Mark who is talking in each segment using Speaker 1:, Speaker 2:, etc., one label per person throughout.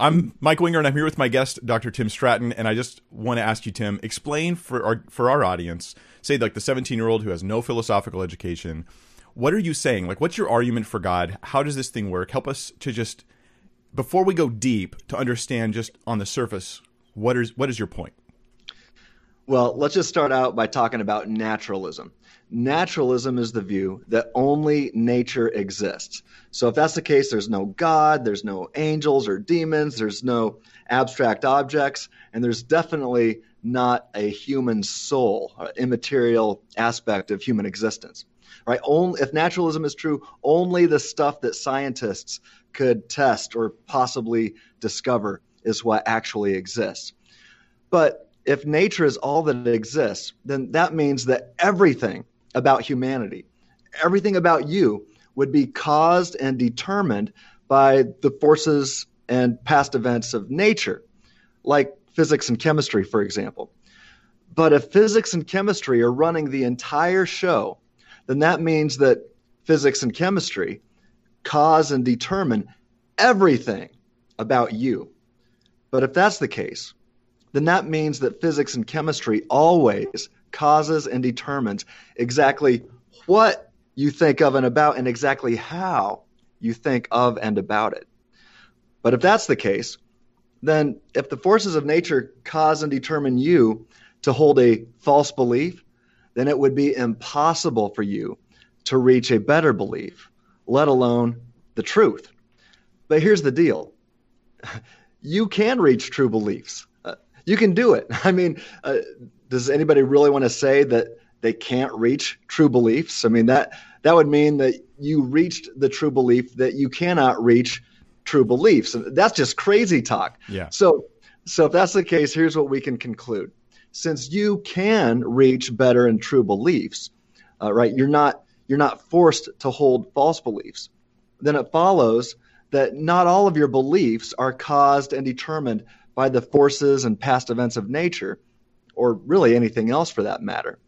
Speaker 1: I'm Mike Winger, and I'm here with my guest, Dr. Tim Stratton. And I just want to ask you, Tim, explain for our for our audience, say like the 17 year old who has no philosophical education, what are you saying? Like, what's your argument for God? How does this thing work? Help us to just before we go deep to understand just on the surface what is what is your point?
Speaker 2: Well, let's just start out by talking about naturalism. Naturalism is the view that only nature exists. So, if that's the case, there's no God, there's no angels or demons, there's no abstract objects, and there's definitely not a human soul, an immaterial aspect of human existence. Right? Only, if naturalism is true, only the stuff that scientists could test or possibly discover is what actually exists. But if nature is all that exists, then that means that everything about humanity, everything about you would be caused and determined by the forces and past events of nature, like physics and chemistry, for example. But if physics and chemistry are running the entire show, then that means that physics and chemistry cause and determine everything about you. But if that's the case, then that means that physics and chemistry always causes and determines exactly what you think of and about and exactly how you think of and about it. But if that's the case, then if the forces of nature cause and determine you to hold a false belief, then it would be impossible for you to reach a better belief, let alone the truth. But here's the deal you can reach true beliefs. Uh, you can do it. I mean, uh, does anybody really want to say that they can't reach true beliefs? I mean, that that would mean that you reached the true belief that you cannot reach true beliefs. And that's just crazy talk.
Speaker 1: Yeah.
Speaker 2: So so if that's the case, here's what we can conclude. Since you can reach better and true beliefs, uh, right? You're not you're not forced to hold false beliefs. Then it follows that not all of your beliefs are caused and determined by the forces and past events of nature, or really anything else for that matter.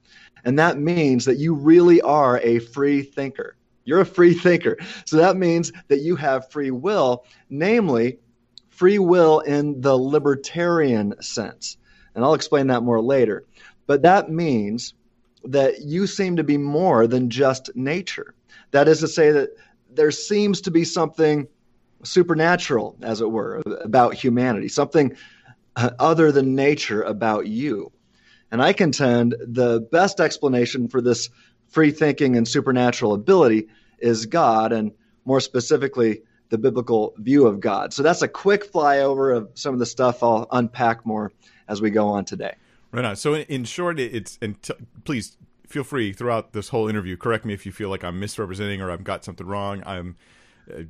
Speaker 2: And that means that you really are a free thinker. You're a free thinker. So that means that you have free will, namely, free will in the libertarian sense. And I'll explain that more later. But that means that you seem to be more than just nature. That is to say, that there seems to be something supernatural, as it were, about humanity, something other than nature about you. And I contend the best explanation for this free thinking and supernatural ability is God, and more specifically, the biblical view of God. So that's a quick flyover of some of the stuff I'll unpack more as we go on today.
Speaker 1: Right on. So in, in short, it's and t- please feel free throughout this whole interview. Correct me if you feel like I'm misrepresenting or I've got something wrong. I'm uh,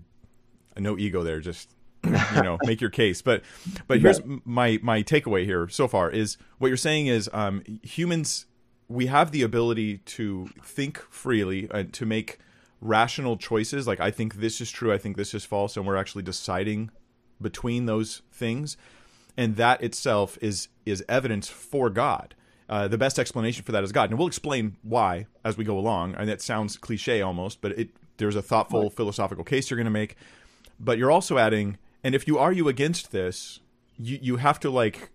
Speaker 1: no ego there. Just you know, make your case. But but here's my my takeaway here so far is what you're saying is um, humans we have the ability to think freely and to make rational choices. Like I think this is true. I think this is false, and we're actually deciding between those things, and that itself is is evidence for God. Uh, the best explanation for that is God, and we'll explain why as we go along. And that sounds cliche almost, but it there's a thoughtful philosophical case you're going to make but you're also adding and if you argue against this you you have to like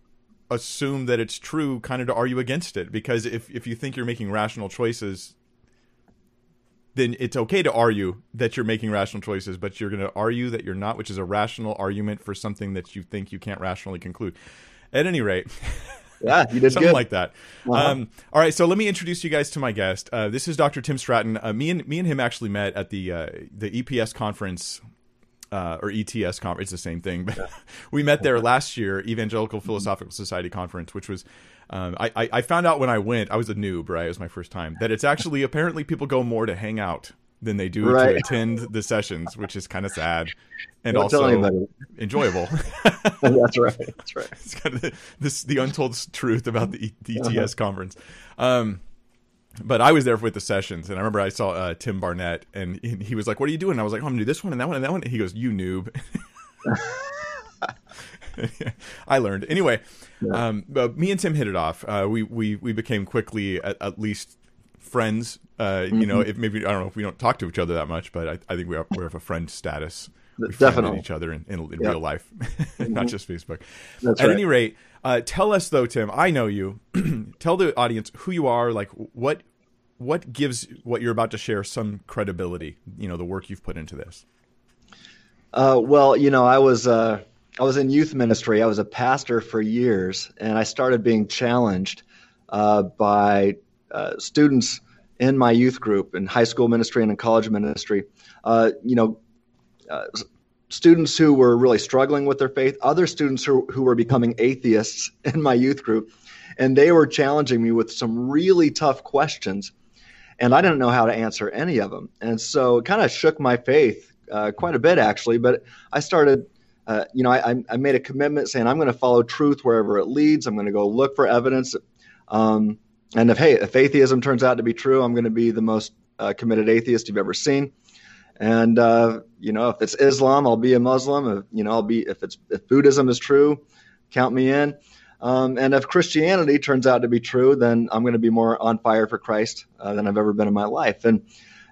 Speaker 1: assume that it's true kind of to argue against it because if if you think you're making rational choices then it's okay to argue that you're making rational choices but you're going to argue that you're not which is a rational argument for something that you think you can't rationally conclude at any rate
Speaker 2: Yeah, you did
Speaker 1: something
Speaker 2: good.
Speaker 1: like that. Uh-huh. Um, all right, so let me introduce you guys to my guest. Uh, this is Dr. Tim Stratton. Uh, me and me and him actually met at the uh, the EPS conference uh, or ETS conference. It's the same thing, but we met there last year, Evangelical Philosophical Society conference, which was. Um, I, I found out when I went, I was a noob, right? It was my first time. That it's actually apparently people go more to hang out than they do right. to attend the sessions, which is kind of sad and Don't also enjoyable.
Speaker 2: that's right. That's right.
Speaker 1: It's kind of the, this the untold truth about the, the ETS uh-huh. conference. Um, but I was there with the sessions, and I remember I saw uh, Tim Barnett, and he was like, "What are you doing?" And I was like, "Oh, I'm gonna do this one and that one and that one." And he goes, "You noob." I learned anyway. Yeah. Um, but me and Tim hit it off. Uh, we we we became quickly at, at least friends. Uh, mm-hmm. You know, mm-hmm. if maybe I don't know if we don't talk to each other that much, but I, I think we are we're of a friend status we
Speaker 2: Definitely.
Speaker 1: each other in, in, in real life, not just Facebook.
Speaker 2: That's
Speaker 1: At
Speaker 2: right.
Speaker 1: any rate, uh, tell us though, Tim. I know you. tell the audience who you are. Like what what gives what you're about to share some credibility. You know, the work you've put into this.
Speaker 2: Uh, well, you know, I was uh, I was in youth ministry. I was a pastor for years, and I started being challenged uh, by uh, students in my youth group in high school ministry and in college ministry. Uh, you know, uh, students who were really struggling with their faith, other students who, who were becoming atheists in my youth group, and they were challenging me with some really tough questions. And I didn't know how to answer any of them. And so it kind of shook my faith uh, quite a bit, actually. But I started, uh, you know, I, I made a commitment saying I'm going to follow truth wherever it leads. I'm going to go look for evidence. Um, and if, hey, if atheism turns out to be true, I'm going to be the most uh, committed atheist you've ever seen. And uh, you know, if it's Islam, I'll be a Muslim. If, you know, I'll be if it's if Buddhism is true, count me in. Um, and if Christianity turns out to be true, then I'm going to be more on fire for Christ uh, than I've ever been in my life. And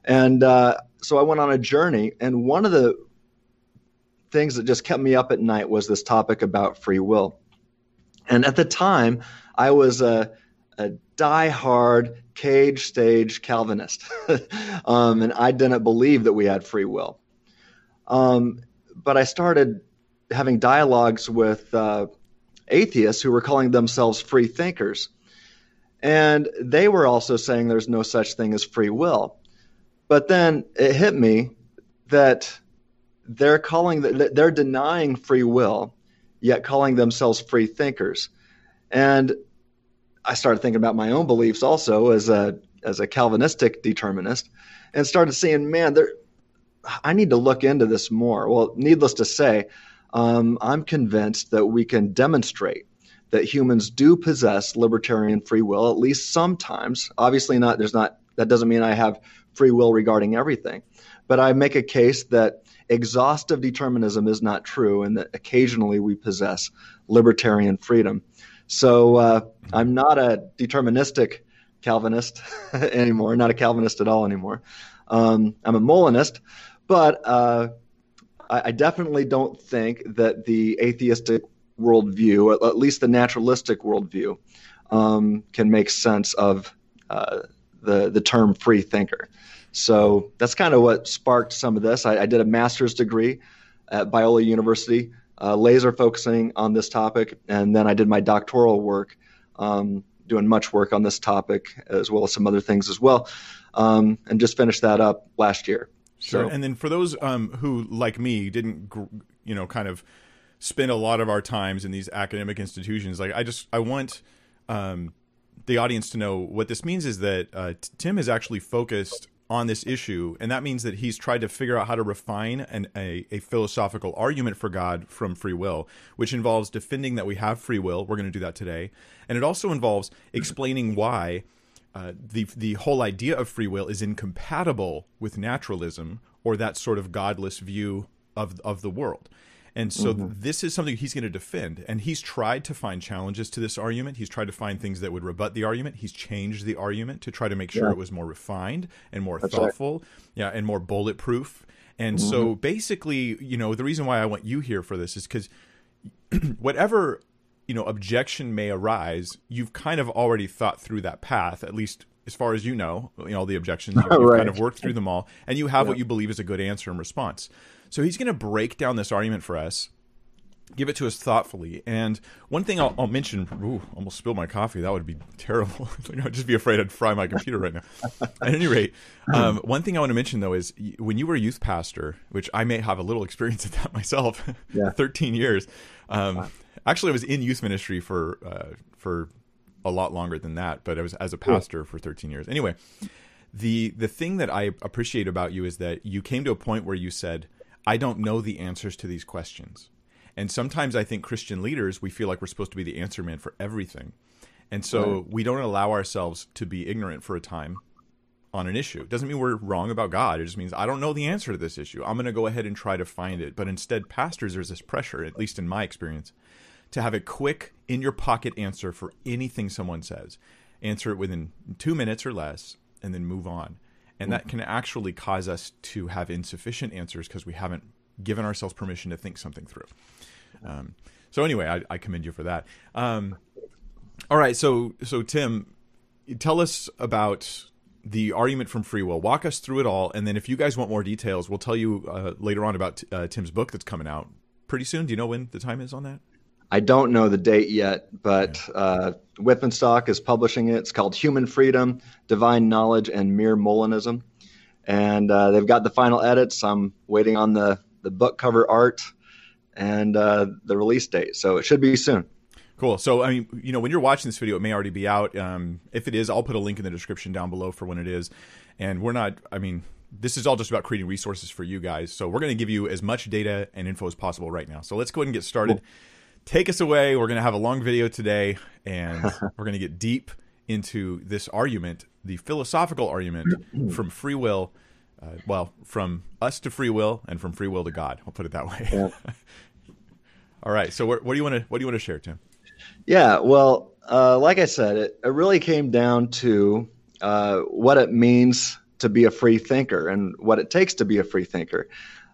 Speaker 2: and uh, so I went on a journey. And one of the things that just kept me up at night was this topic about free will. And at the time, I was a, a diehard cage stage Calvinist, um, and I didn't believe that we had free will. Um, but I started having dialogues with uh, atheists who were calling themselves free thinkers. And they were also saying there's no such thing as free will. But then it hit me that they're calling that they're denying free will, yet calling themselves free thinkers. And I started thinking about my own beliefs also as a as a Calvinistic determinist, and started seeing, man, there, I need to look into this more. Well, needless to say, um, I'm convinced that we can demonstrate that humans do possess libertarian free will, at least sometimes. Obviously, not. There's not. That doesn't mean I have free will regarding everything, but I make a case that exhaustive determinism is not true, and that occasionally we possess libertarian freedom. So uh, I'm not a deterministic Calvinist anymore, not a Calvinist at all anymore. Um, I'm a Molinist, but uh, I, I definitely don't think that the atheistic worldview, at least the naturalistic worldview, um, can make sense of uh, the the term free thinker. So that's kind of what sparked some of this. I, I did a master's degree at Biola University, uh, laser focusing on this topic, and then I did my doctoral work, um, doing much work on this topic as well as some other things as well, um, and just finished that up last year.
Speaker 1: Sure.
Speaker 2: So-
Speaker 1: And then for those um, who, like me, didn't, you know, kind of spend a lot of our times in these academic institutions, like I just, I want um, the audience to know what this means is that uh, T- Tim has actually focused on this issue, and that means that he's tried to figure out how to refine an, a, a philosophical argument for God from free will, which involves defending that we have free will. We're going to do that today, and it also involves explaining why uh, the the whole idea of free will is incompatible with naturalism or that sort of godless view of of the world. And so mm-hmm. this is something he's going to defend. And he's tried to find challenges to this argument. He's tried to find things that would rebut the argument. He's changed the argument to try to make sure
Speaker 2: Yeah.
Speaker 1: it was more refined and more
Speaker 2: That's right.
Speaker 1: thoughtful, yeah, and more bulletproof. And so mm-hmm. basically, you know, the reason why I want you here for this is because whatever you know objection may arise, you've kind of already thought through that path, at least as far as you know. You know all the objections, you've, you've
Speaker 2: Right.
Speaker 1: kind of worked through them all, and you have what you believe is a good answer and response. So he's going to break down this argument for us. Give it to us thoughtfully. And one thing I'll, I'll mention, ooh, almost spilled my coffee. That would be terrible. I'd just be afraid I'd fry my computer right now. At any rate, um, one thing I want to mention though is when you were a youth pastor, which I may have a little experience at that myself,
Speaker 2: Yeah.
Speaker 1: 13 years. Um, actually, I was in youth ministry for uh, for a lot longer than that, but I was as a pastor for 13 years. Anyway, the the thing that I appreciate about you is that you came to a point where you said, "I don't know the answers to these questions." And sometimes I think Christian leaders we feel like we're supposed to be the answer man for everything. And so we don't allow ourselves to be ignorant for a time on an issue. It doesn't mean we're wrong about God. It just means I don't know the answer to this issue. I'm going to go ahead and try to find it. But instead, pastors, there's this pressure, at least in my experience, to have a quick, in your pocket answer for anything someone says. Answer it within two minutes or less, and then move on. And that can actually cause us to have insufficient answers because we haven't given ourselves permission to think something through. Um, so anyway, I, I, commend you for that. Um, all right, so so Tim, tell us about the argument from free will. Walk us through it all, and then if you guys want more details, we'll tell you uh, later on about uh, Tim's book that's coming out pretty soon. Do you know when the time is on that?
Speaker 2: I don't know the date yet, but uh, Wipf and Stock is publishing it. It's called Human Freedom, Divine Knowledge, and Mere Molinism. And uh, they've got the final edits. I'm waiting on the, the book cover art and uh, the release date. So it should be soon.
Speaker 1: Cool. So, I mean, you know, when you're watching this video, it may already be out. Um, if it is, I'll put a link in the description down below for when it is. And we're not, I mean, this is all just about creating resources for you guys. So we're going to give you as much data and info as possible right now. So let's go ahead and get started. Cool. Take us away. We're going to have a long video today, and we're going to get deep into this argument, the philosophical argument from free will. Uh, well, from us to free will, and from free will to God. I'll put it that way. Yeah. all right. So, what, what do you want to what do you want to share, Tim?
Speaker 2: Yeah. Well, uh, like I said, it, it really came down to uh, what it means to be a free thinker and what it takes to be a free thinker.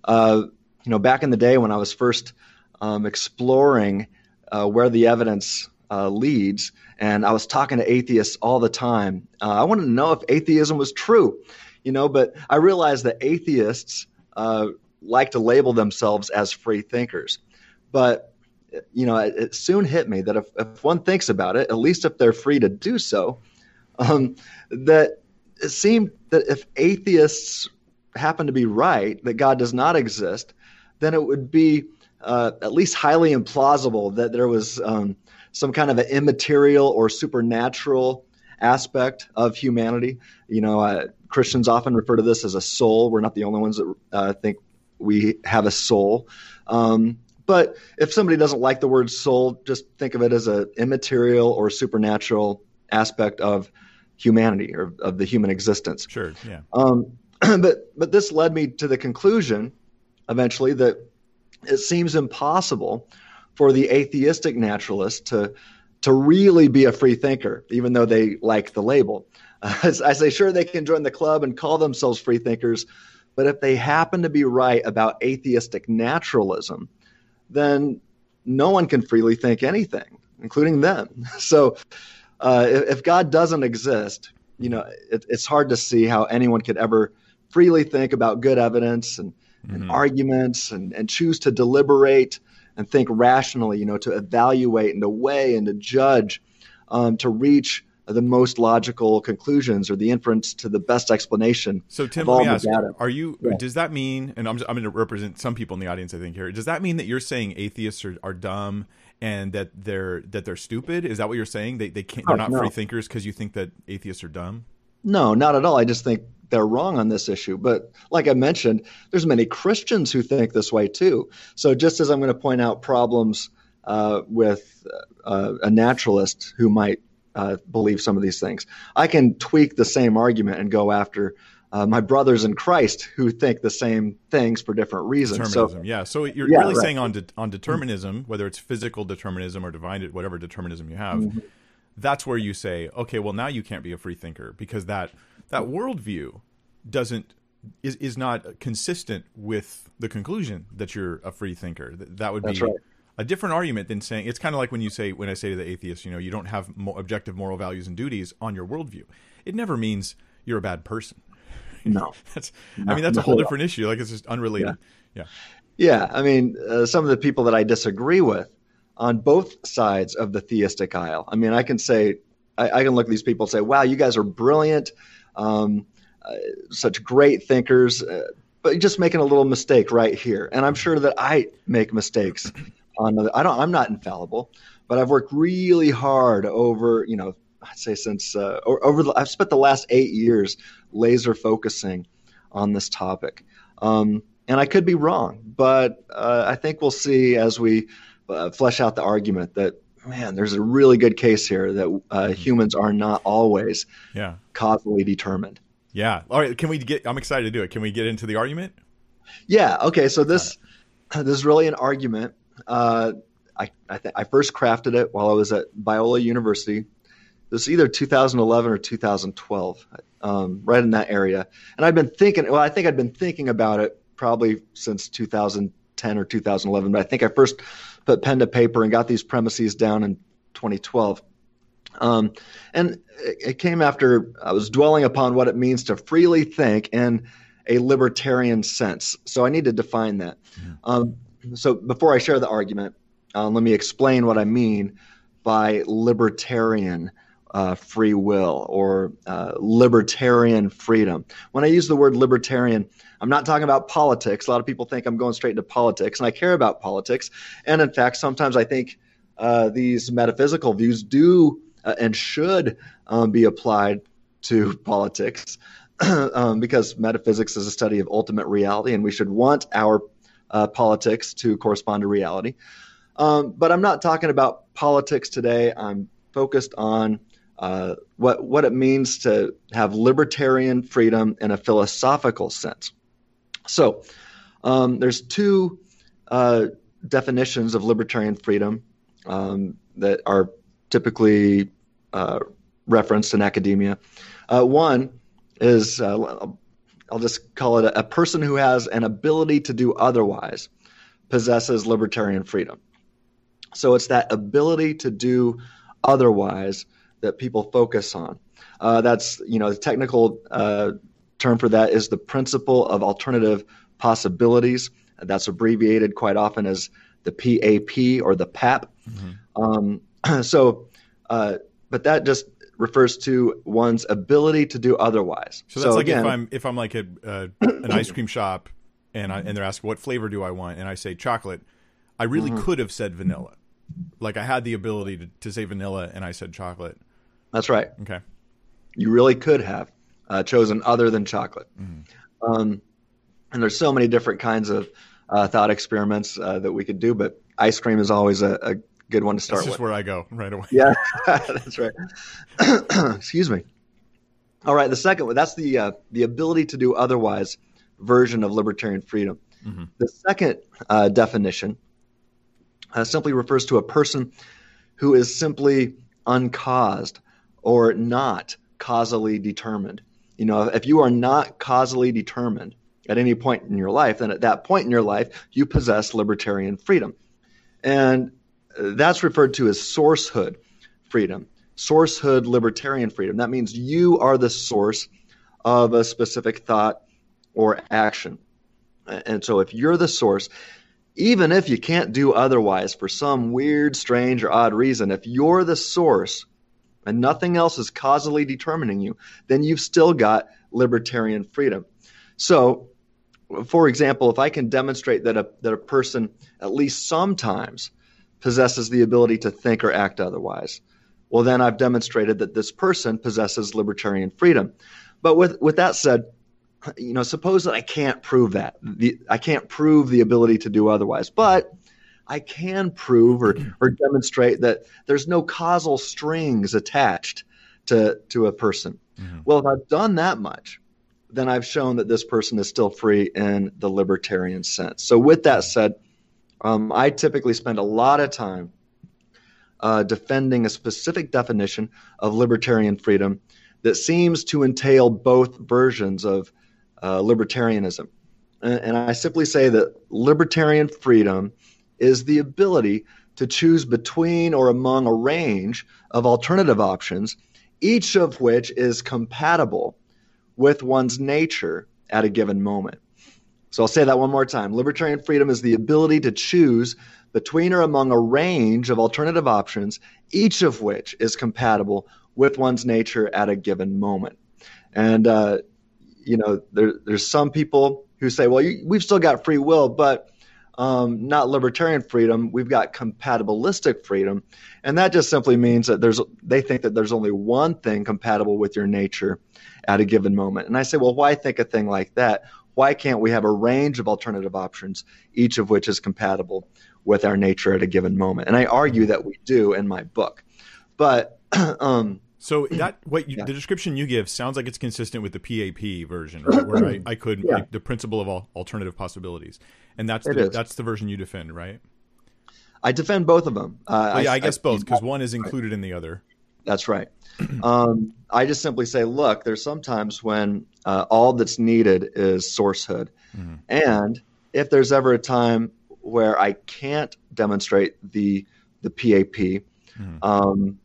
Speaker 2: Uh, you know, back in the day when I was first um, exploring uh, where the evidence uh, leads, and I was talking to atheists all the time. Uh, I wanted to know if atheism was true, you know, but I realized that atheists uh, like to label themselves as free thinkers. But you know, it, it soon hit me that if, if, one thinks about it, at least if they're free to do so, um, that it seemed that if atheists happen to be right, that God does not exist, then it would be uh, at least highly implausible that there was um, some kind of an immaterial or supernatural aspect of humanity. You know, uh, Christians often refer to this as a soul. We're not the only ones that uh, think we have a soul. Um, but if somebody doesn't like the word soul, just think of it as an immaterial or supernatural aspect of humanity or of the human existence.
Speaker 1: Sure. Yeah.
Speaker 2: Um, but but this led me to the conclusion eventually that it seems impossible for the atheistic naturalist to to really be a free thinker, even though they like the label. Uh, I say, sure, they can join the club and call themselves free thinkers, but if they happen to be right about atheistic naturalism, then no one can freely think anything, including them. So uh, if, if, God doesn't exist, you know, it, it's hard to see how anyone could ever freely think about good evidence and, mm-hmm. and arguments and, and choose to deliberate and think rationally, you know, to evaluate and to weigh and to judge, um, to reach the most logical conclusions or the inference to the best explanation.
Speaker 1: So, Tim, let me ask: data. Are you? Yeah. Does that mean? And I'm, I'm going to represent some people in the audience. I think here. Does that mean that you're saying atheists are, are dumb and that they're that they're stupid? Is that what you're saying? They they can't. They're not no. free thinkers because you think that atheists are dumb.
Speaker 2: No, not at all. I just think they're wrong on this issue. But like I mentioned, there's many Christians who think this way too. So just as I'm going to point out problems uh, with uh, a naturalist who might uh, believe some of these things, I can tweak the same argument and go after uh, my brothers in Christ who think the same things for different reasons.
Speaker 1: Determinism, so, yeah. So you're yeah, really right. saying on de- on determinism, whether it's physical determinism or divine, whatever determinism you have, mm-hmm. that's where you say, okay, well now you can't be a free thinker because that that worldview doesn't is is not consistent with the conclusion that you're a free thinker. That would be right. a different argument than saying it's kind of like when you say when I say to the atheist, you know, you don't have objective moral values and duties on your worldview. It never means you're a bad person
Speaker 2: No,
Speaker 1: that's. No, I mean, that's a whole different issue. Like it's just unrelated.
Speaker 2: Yeah. Yeah. yeah I mean, uh, some of the people that I disagree with on both sides of the theistic aisle. I mean, I can say, I, I can look at these people and say, "Wow, you guys are brilliant, um, uh, such great thinkers." Uh, but just making a little mistake right here, and I'm sure that I make mistakes. On I don't. I'm not infallible, but I've worked really hard over, you know, I'd say since uh, over the, I've spent the last eight years laser focusing on this topic. Um, and I could be wrong, but uh, I think we'll see as we uh, flesh out the argument that man, there's a really good case here that uh, mm-hmm. humans are not always yeah. causally determined.
Speaker 1: Yeah. All right. Can we get? I'm excited to do it. Can we get into the argument?
Speaker 2: Yeah. Okay. So this this is really an argument. Uh, I I, th- I first crafted it while I was at Biola University it was either 2011 or 2012, um, right in that area. And I'd been thinking, well, I think I'd been thinking about it probably since 2010 or 2011, but I think I first put pen to paper and got these premises down in 2012. Um, and it came after I was dwelling upon what it means to freely think in a libertarian sense. So I need to define that. Yeah. Um, so before I share the argument, uh, let me explain what I mean by libertarian uh, free will or uh, libertarian freedom. When I use the word libertarian, I'm not talking about politics. A lot of people think I'm going straight into politics, and I care about politics. And in fact, sometimes I think uh, these metaphysical views do uh, and should um, be applied to politics um, because metaphysics is a study of ultimate reality, and we should want our uh, politics to correspond to reality. Um, but I'm not talking about politics today. I'm focused on uh, what what it means to have libertarian freedom in a philosophical sense. So, um, there's two uh, definitions of libertarian freedom um, that are typically uh, referenced in academia. Uh, one is uh, I'll just call it a, a person who has an ability to do otherwise possesses libertarian freedom. So it's that ability to do otherwise that people focus on. Uh, that's you know the technical uh, term for that is the principle of alternative possibilities. That's abbreviated quite often as the PAP or the PAP. Mm-hmm. Um, so, uh, but that just refers to one's ability to do otherwise.
Speaker 1: So that's so like again, if I'm if I'm like a, an ice cream shop and I, and they're asking what flavor do I want and I say chocolate, I really mm-hmm. could have said vanilla. Like I had the ability to, to say vanilla and I said chocolate.
Speaker 2: That's right.
Speaker 1: Okay.
Speaker 2: You really could have uh, chosen other than chocolate. Mm-hmm. Um, and there's so many different kinds of uh, thought experiments uh, that we could do, but ice cream is always a, a good one to start
Speaker 1: that's
Speaker 2: with.
Speaker 1: where I go right away.
Speaker 2: Yeah, that's right. Excuse me. All right, the second one that's the uh, the ability to do otherwise version of libertarian freedom. Mm-hmm. The second uh, definition uh, simply refers to a person who is simply uncaused or not causally determined. You know, if you are not causally determined at any point in your life, then at that point in your life, you possess libertarian freedom. And that's referred to as sourcehood freedom, sourcehood libertarian freedom. That means you are the source of a specific thought or action. And so if you're the source, even if you can't do otherwise for some weird, strange, or odd reason, if you're the source and nothing else is causally determining you, then you've still got libertarian freedom. So, for example, if I can demonstrate that a, that a person, at least sometimes, possesses the ability to think or act otherwise. Well, then I've demonstrated that this person possesses libertarian freedom. But with, with that said, you know, suppose that I can't prove that. The, I can't prove the ability to do otherwise, but I can prove or, or demonstrate that there's no causal strings attached to, to a person. Mm-hmm. Well, if I've done that much, then I've shown that this person is still free in the libertarian sense. So, with that said, um, I typically spend a lot of time uh, defending a specific definition of libertarian freedom that seems to entail both versions of uh, libertarianism. And, and I simply say that libertarian freedom is the ability to choose between or among a range of alternative options, each of which is compatible with one's nature at a given moment. So I'll say that one more time. Libertarian freedom is the ability to choose between or among a range of alternative options, each of which is compatible with one's nature at a given moment. And, uh, you know, there, there's some people who say, well, you, we've still got free will, but um, not libertarian freedom. We've got compatibilistic freedom. And that just simply means that there's, they think that there's only one thing compatible with your nature at a given moment. And I say, well, why think a thing like that? why can't we have a range of alternative options, each of which is compatible with our nature at a given moment? And I argue that we do in my book. But um,
Speaker 1: so that what you, yeah. the description you give sounds like it's consistent with the PAP version, right? where I, I could yeah. like, the principle of all alternative possibilities, and that's the, that's the version you defend, right?
Speaker 2: I defend both of them.
Speaker 1: Uh, well, yeah, I, I guess I, both because one is inclute in the other.
Speaker 2: That's right. Um, I just simply say, look, there's sometimes when uh, all that's needed is sourcehood. Mm-hmm. And if there's ever a time where I can't demonstrate the the PAP, mm-hmm. um,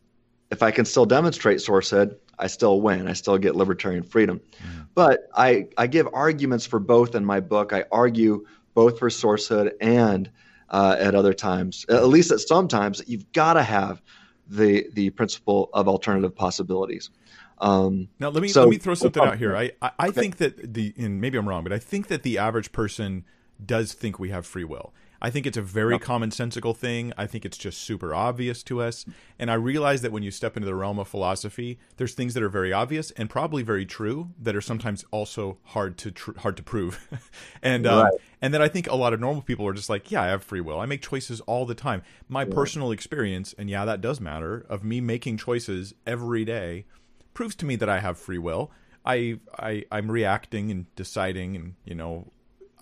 Speaker 2: if I can still demonstrate sourcehood, I still win. I still get libertarian freedom. Mm-hmm. But I, I give arguments for both in my book. I argue both for sourcehood and uh, at other times, at least at some times, you've got to have the the principle of alternative possibilities.
Speaker 1: Um, now let me so, let me throw something out here. I I, I think that the and maybe I'm wrong, but I think that the average person does think we have free will. I think it's a very commonsensical thing. I think it's just super obvious to us. And I realize that when you step into the realm of philosophy, there's things that are very obvious and probably very true that are sometimes also hard to tr- hard to prove. and um, right. and then I think a lot of normal people are just like, yeah, I have free will. I make choices all the time. My yeah. personal experience, and yeah, that does matter, of me making choices every day proves to me that I have free will. I, I I'm reacting and deciding and you know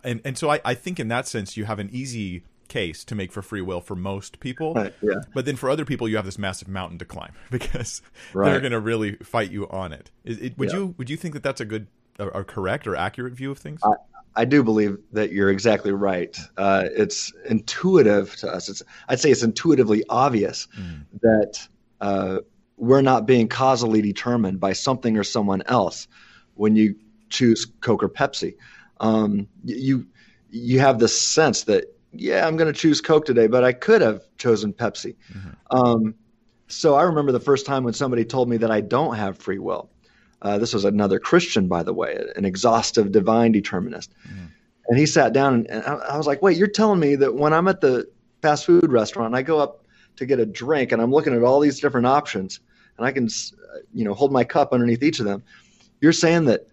Speaker 1: and and so I, I think in that sense you have an easy case to make for free will for most people.
Speaker 2: Right, yeah.
Speaker 1: But then for other people, you have this massive mountain to climb because right. they're going to really fight you on it. it would yeah. you would you think that that's a good, or correct, or accurate view of things?
Speaker 2: I, I do believe that you're exactly right. Uh, it's intuitive to us. It's I'd say it's intuitively obvious mm. that uh, we're not being causally determined by something or someone else when you choose Coke or Pepsi um, you you have this sense that yeah, I'm going to choose Coke today, but I could have chosen Pepsi. Mm-hmm. Um, so I remember the first time when somebody told me that I don't have free will. Uh, this was another Christian, by the way, an exhaustive divine determinist. Mm-hmm. And he sat down and, and I, I was like, wait, you're telling me that when I'm at the fast food restaurant, and I go up to get a drink and I'm looking at all these different options and I can, you know, hold my cup underneath each of them. You're saying that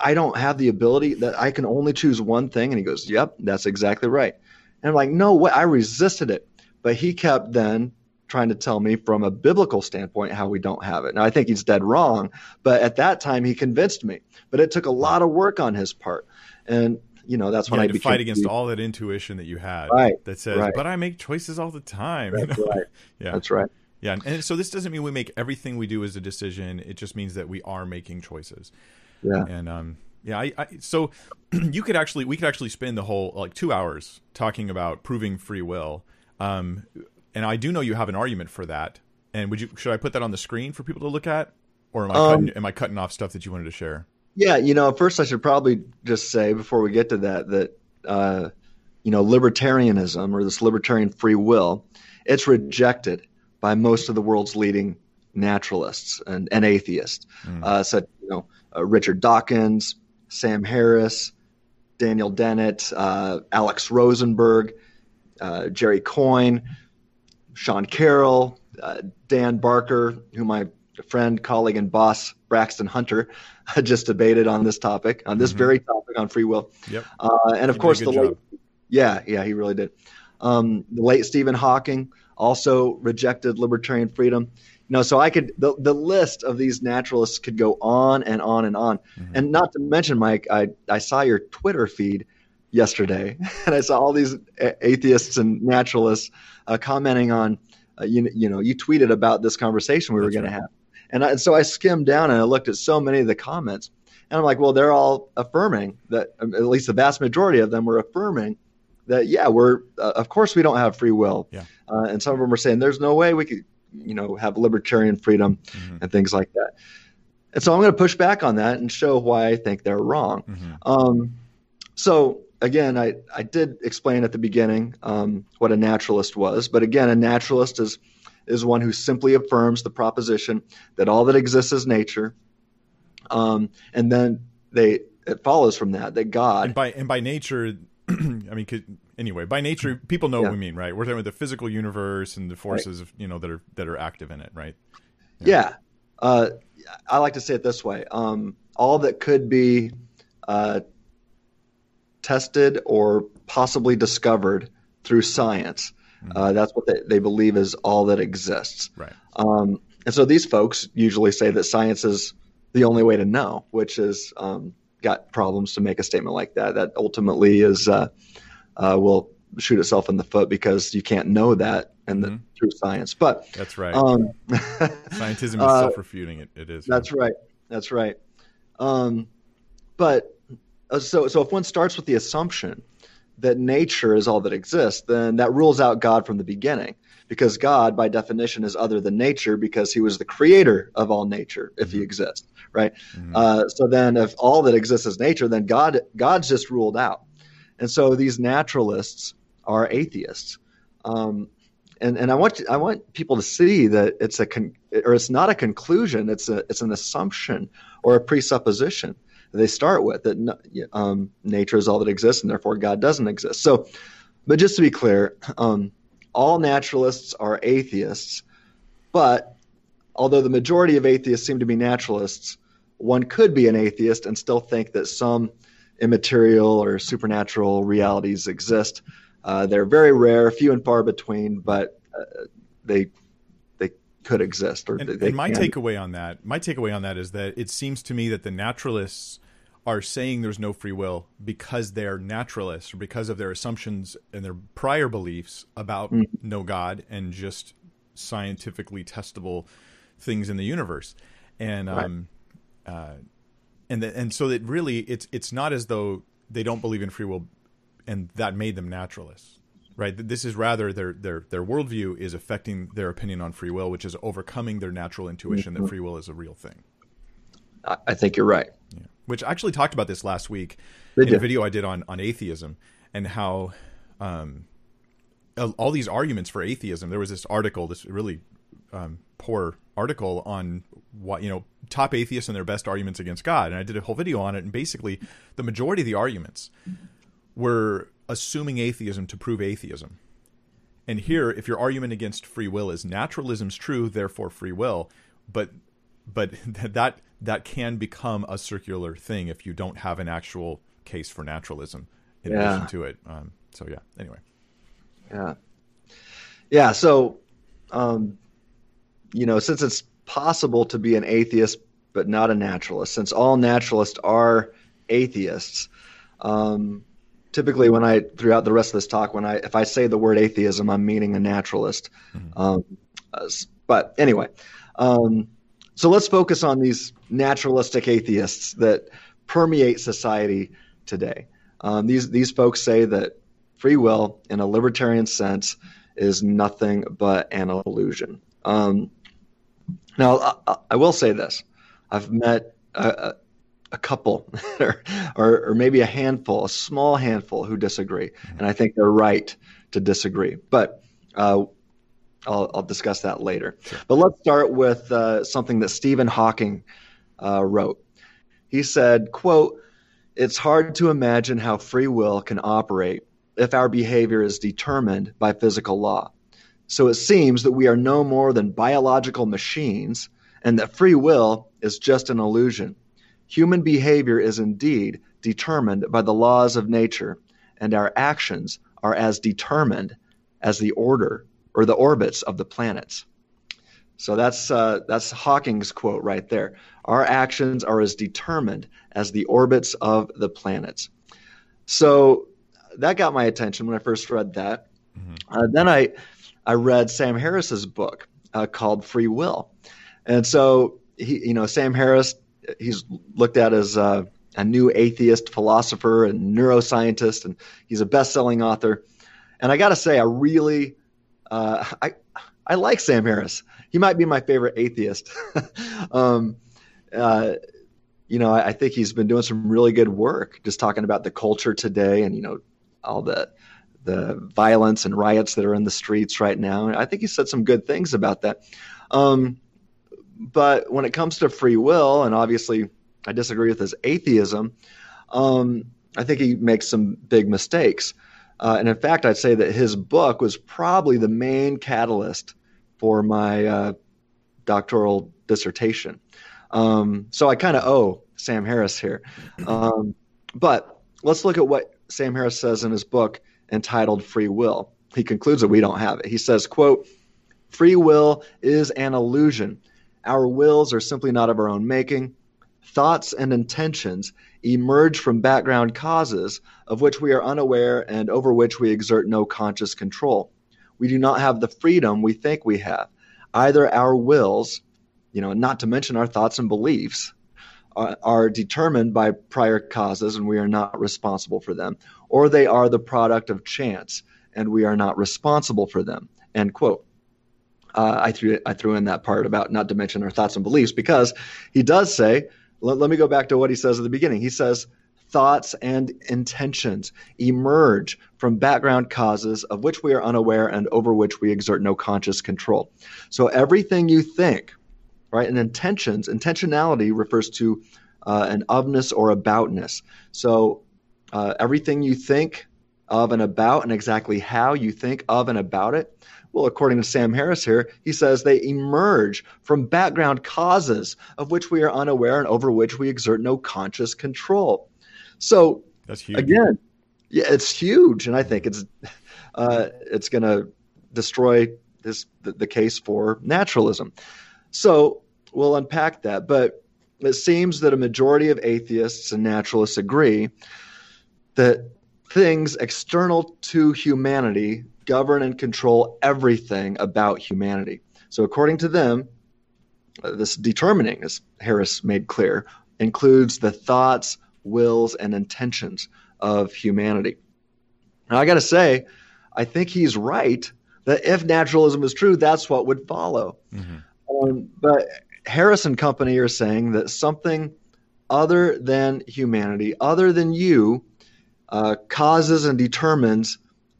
Speaker 2: I don't have the ability that I can only choose one thing. And he goes, Yep, that's exactly right. And I'm like, No way. I resisted it. But he kept then trying to tell me from a biblical standpoint how we don't have it. Now, I think he's dead wrong. But at that time, he convinced me. But it took a lot of work on his part. And you know that's when I
Speaker 1: to fight against all that intuition that you had
Speaker 2: right,
Speaker 1: that says,
Speaker 2: right.
Speaker 1: "But I make choices all the time."
Speaker 2: That's you know? right.
Speaker 1: yeah,
Speaker 2: that's right.
Speaker 1: Yeah, and so this doesn't mean we make everything we do as a decision. It just means that we are making choices.
Speaker 2: Yeah.
Speaker 1: And um, yeah, I, I so you could actually we could actually spend the whole like two hours talking about proving free will. Um, and I do know you have an argument for that. And would you should I put that on the screen for people to look at, or am I um, cutting, am I cutting off stuff that you wanted to share?
Speaker 2: Yeah, you know, first I should probably just say before we get to that that uh, you know libertarianism or this libertarian free will, it's rejected by most of the world's leading naturalists and, and atheists. Mm. Uh, so you know uh, Richard Dawkins, Sam Harris, Daniel Dennett, uh, Alex Rosenberg, uh, Jerry Coyne, Sean Carroll, uh, Dan Barker, who my friend, colleague, and boss Braxton Hunter just debated on this topic, on this mm-hmm. very topic on free will.
Speaker 1: Yep.
Speaker 2: Uh, and of he course, the late, yeah, yeah, he really did. Um, the late Stephen Hawking also rejected libertarian freedom know, so I could the the list of these naturalists could go on and on and on, mm-hmm. and not to mention, Mike, I I saw your Twitter feed yesterday, and I saw all these atheists and naturalists uh, commenting on, uh, you you know, you tweeted about this conversation we That's were going right. to have, and, I, and so I skimmed down and I looked at so many of the comments, and I'm like, well, they're all affirming that, um, at least the vast majority of them were affirming that yeah we're uh, of course we don't have free will
Speaker 1: yeah.
Speaker 2: uh, and some of them are saying there's no way we could you know have libertarian freedom mm-hmm. and things like that. And so I'm going to push back on that and show why I think they're wrong. Mm-hmm. Um, so again, I, I did explain at the beginning um, what a naturalist was, but again, a naturalist is is one who simply affirms the proposition that all that exists is nature, um, and then they it follows from that that God
Speaker 1: and by and by nature, I mean anyway, by nature, people know yeah. what we mean, right? We're talking about the physical universe and the forces, right. of, you know, that are that are active in it, right?
Speaker 2: Yeah. yeah. Uh, I like to say it this way: um, all that could be uh, tested or possibly discovered through science. Mm-hmm. Uh, that's what they, they believe is all that exists.
Speaker 1: Right.
Speaker 2: Um, and so these folks usually say that science is the only way to know, which is um, got problems to make a statement like that. That ultimately is uh, uh, will shoot itself in the foot because you can't know that and the mm-hmm. through science. But
Speaker 1: that's right. Um, Scientism is uh, self-refuting. It, it is.
Speaker 2: That's right. That's right. Um, but uh, so so if one starts with the assumption that nature is all that exists, then that rules out God from the beginning because God, by definition, is other than nature because he was the creator of all nature if mm-hmm. he exists, right? Mm-hmm. Uh, so then, if all that exists is nature, then God God's just ruled out, and so these naturalists are atheists. Um, and, and I want I want people to see that it's a con- or it's not a conclusion. It's a it's an assumption or a presupposition they start with that um, nature is all that exists and therefore God doesn't exist. So, but just to be clear, um, all naturalists are atheists, but although the majority of atheists seem to be naturalists, one could be an atheist and still think that some immaterial or supernatural realities exist. Uh, they're very rare, few and far between, but uh, they they could exist. Or
Speaker 1: and,
Speaker 2: they,
Speaker 1: and my can. takeaway on that, my takeaway on that is that it seems to me that the naturalists are saying there's no free will because they're naturalists or because of their assumptions and their prior beliefs about mm. no God and just scientifically testable things in the universe. And right. um uh and the, and so that really it's it's not as though they don't believe in free will and that made them naturalists. Right. This is rather their their their worldview is affecting their opinion on free will, which is overcoming their natural intuition mm-hmm. that free will is a real thing.
Speaker 2: I think you're right.
Speaker 1: Yeah which I actually talked about this last week they in did. a video I did on on atheism and how um, all these arguments for atheism. There was this article, this really um, poor article on what you know top atheists and their best arguments against God, and I did a whole video on it. And basically, the majority of the arguments were assuming atheism to prove atheism. And here, if your argument against free will is naturalism's true, therefore free will, but but that that can become a circular thing if you don't have an actual case for naturalism in yeah. addition to it. Um, so yeah. Anyway.
Speaker 2: Yeah. Yeah. So, um, you know, since it's possible to be an atheist but not a naturalist, since all naturalists are atheists, um, typically when I throughout the rest of this talk, when I if I say the word atheism, I'm meaning a naturalist. Mm-hmm. Um, but anyway, um, so let's focus on these naturalistic atheists that permeate society today. Um, these these folks say that free will, in a libertarian sense, is nothing but an illusion. Um, now, I, I, will say this: I've met a, a couple, or, or, maybe a handful, a small handful, who disagree, and I think they're right to disagree. But uh, I'll, I'll discuss that later. Sure. But let's start with uh, something that Stephen Hawking uh, wrote. He said, quote, it's hard to imagine how free will can operate if our behavior is determined by physical law. So it seems that we are no more than biological machines and that free will is just an illusion. Human behavior is indeed determined by the laws of nature, and our actions are as determined as the order or the orbits of the planets. So that's uh, that's Hawking's quote right there. Our actions are as determined as the orbits of the planets. So that got my attention when I first read that. Mm-hmm. Uh, then I I read Sam Harris's book uh, called Free Will, and so he you know Sam Harris he's looked at as uh, a new atheist philosopher and neuroscientist, and he's a best-selling author. And I got to say, I really uh, I I like Sam Harris. He might be my favorite atheist. um, uh, you know, I, I, think he's been doing some really good work, just talking about the culture today, and you know, all the the violence and riots that are in the streets right now. I think he said some good things about that. Um, but when it comes to free will, and obviously I disagree with his atheism, um, I think he makes some big mistakes. Uh, and in fact, I'd say that his book was probably the main catalyst for my uh, doctoral dissertation. Um, so I kind of owe Sam Harris here. Um, but let's look at what Sam Harris says in his book entitled Free Will. He concludes that we don't have it. He says, quote, Free will is an illusion. Our wills are simply not of our own making. thoughts and intentions emerge from background causes of which we are unaware and over which we exert no conscious control. We do not have the freedom we think we have. Either our wills, you know, not to mention our thoughts and beliefs, are, are determined by prior causes and we are not responsible for them, or they are the product of chance and we are not responsible for them. End quote. Uh, I threw I threw in that part about not to mention our thoughts and beliefs because he does say. Let, let me go back to what he says at the beginning. He says thoughts and intentions emerge from background causes of which we are unaware and over which we exert no conscious control. So everything you think, right, and intentions, intentionality refers to uh, an ofness or aboutness. So uh, everything you think of and about and exactly how you think of and about it well, according to Sam Harris here, he says they emerge from background causes of which we are unaware and over which we exert no conscious control. So
Speaker 1: that's huge.
Speaker 2: Again, yeah, it's huge, and I think it's uh, it's going to destroy this the, the case for naturalism. So we'll unpack that, but it seems that a majority of atheists and naturalists agree that things external to humanity govern and control everything about humanity. So, according to them, this determining, as Harris made clear, includes the thoughts, wills, and intentions of humanity. Now, I got to say, I think he's right that if naturalism is true, that's what would follow. Mm-hmm. Um, but Harris and company are saying that something other than humanity, other than you, uh, causes and determines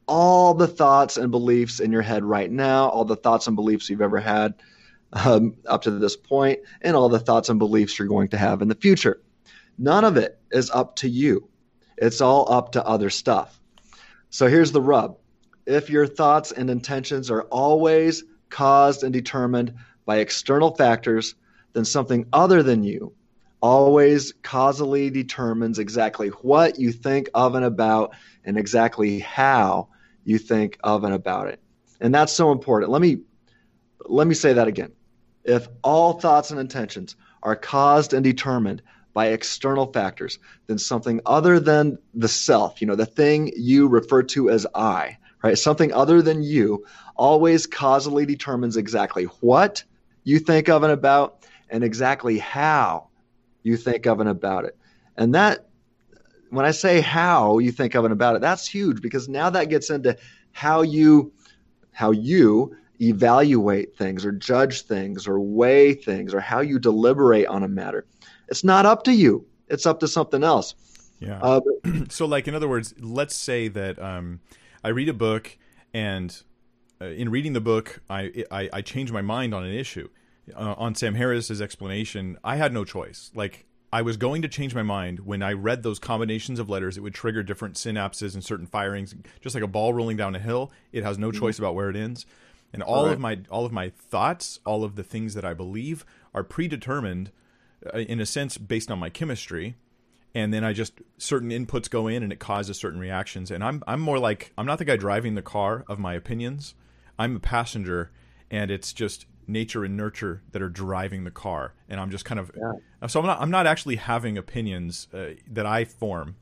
Speaker 2: all the thoughts and beliefs in your head right now, all the thoughts and beliefs you've ever had um, up to this point, and all the thoughts and beliefs you're going to have in the future. None of it is up to you, it's all up to other stuff. So here's the rub if your thoughts and intentions are always caused and determined by external factors, then something other than you always causally determines exactly what you think of and about and exactly how you think of and about it. And that's so important. Let me let me say that again. If all thoughts and intentions are caused and determined by external factors, then something other than the self, you know, the thing you refer to as I, right? Something other than you always causally determines exactly what you think of and about and exactly how you think of and about it. And that, when I say how you think of and about it, that's huge because now that gets into how you, how you evaluate things or judge things or weigh things or how you deliberate on a matter. It's not up to you. It's up to something else.
Speaker 1: Yeah. Uh, but, so, like in other words, let's say that um, I read a book, and uh, in reading the book, I, I I change my mind on an issue uh, on Sam Harris's explanation, I had no choice. Like I was going to change my mind when I read those combinations of letters. It would trigger different synapses and certain firings, just like a ball rolling down a hill. It has no mm-hmm. choice about where it ends, and all right. of my all of my thoughts, all of the things that I believe, are predetermined, uh, in a sense, based on my chemistry. And then I just certain inputs go in, and it causes certain reactions. And I'm I'm more like I'm not the guy driving the car of my opinions. I'm a passenger, and it's just nature and nurture that are driving the car. And i'm just kind of yeah. so i'm not i'm not actually having opinions uh, that i form.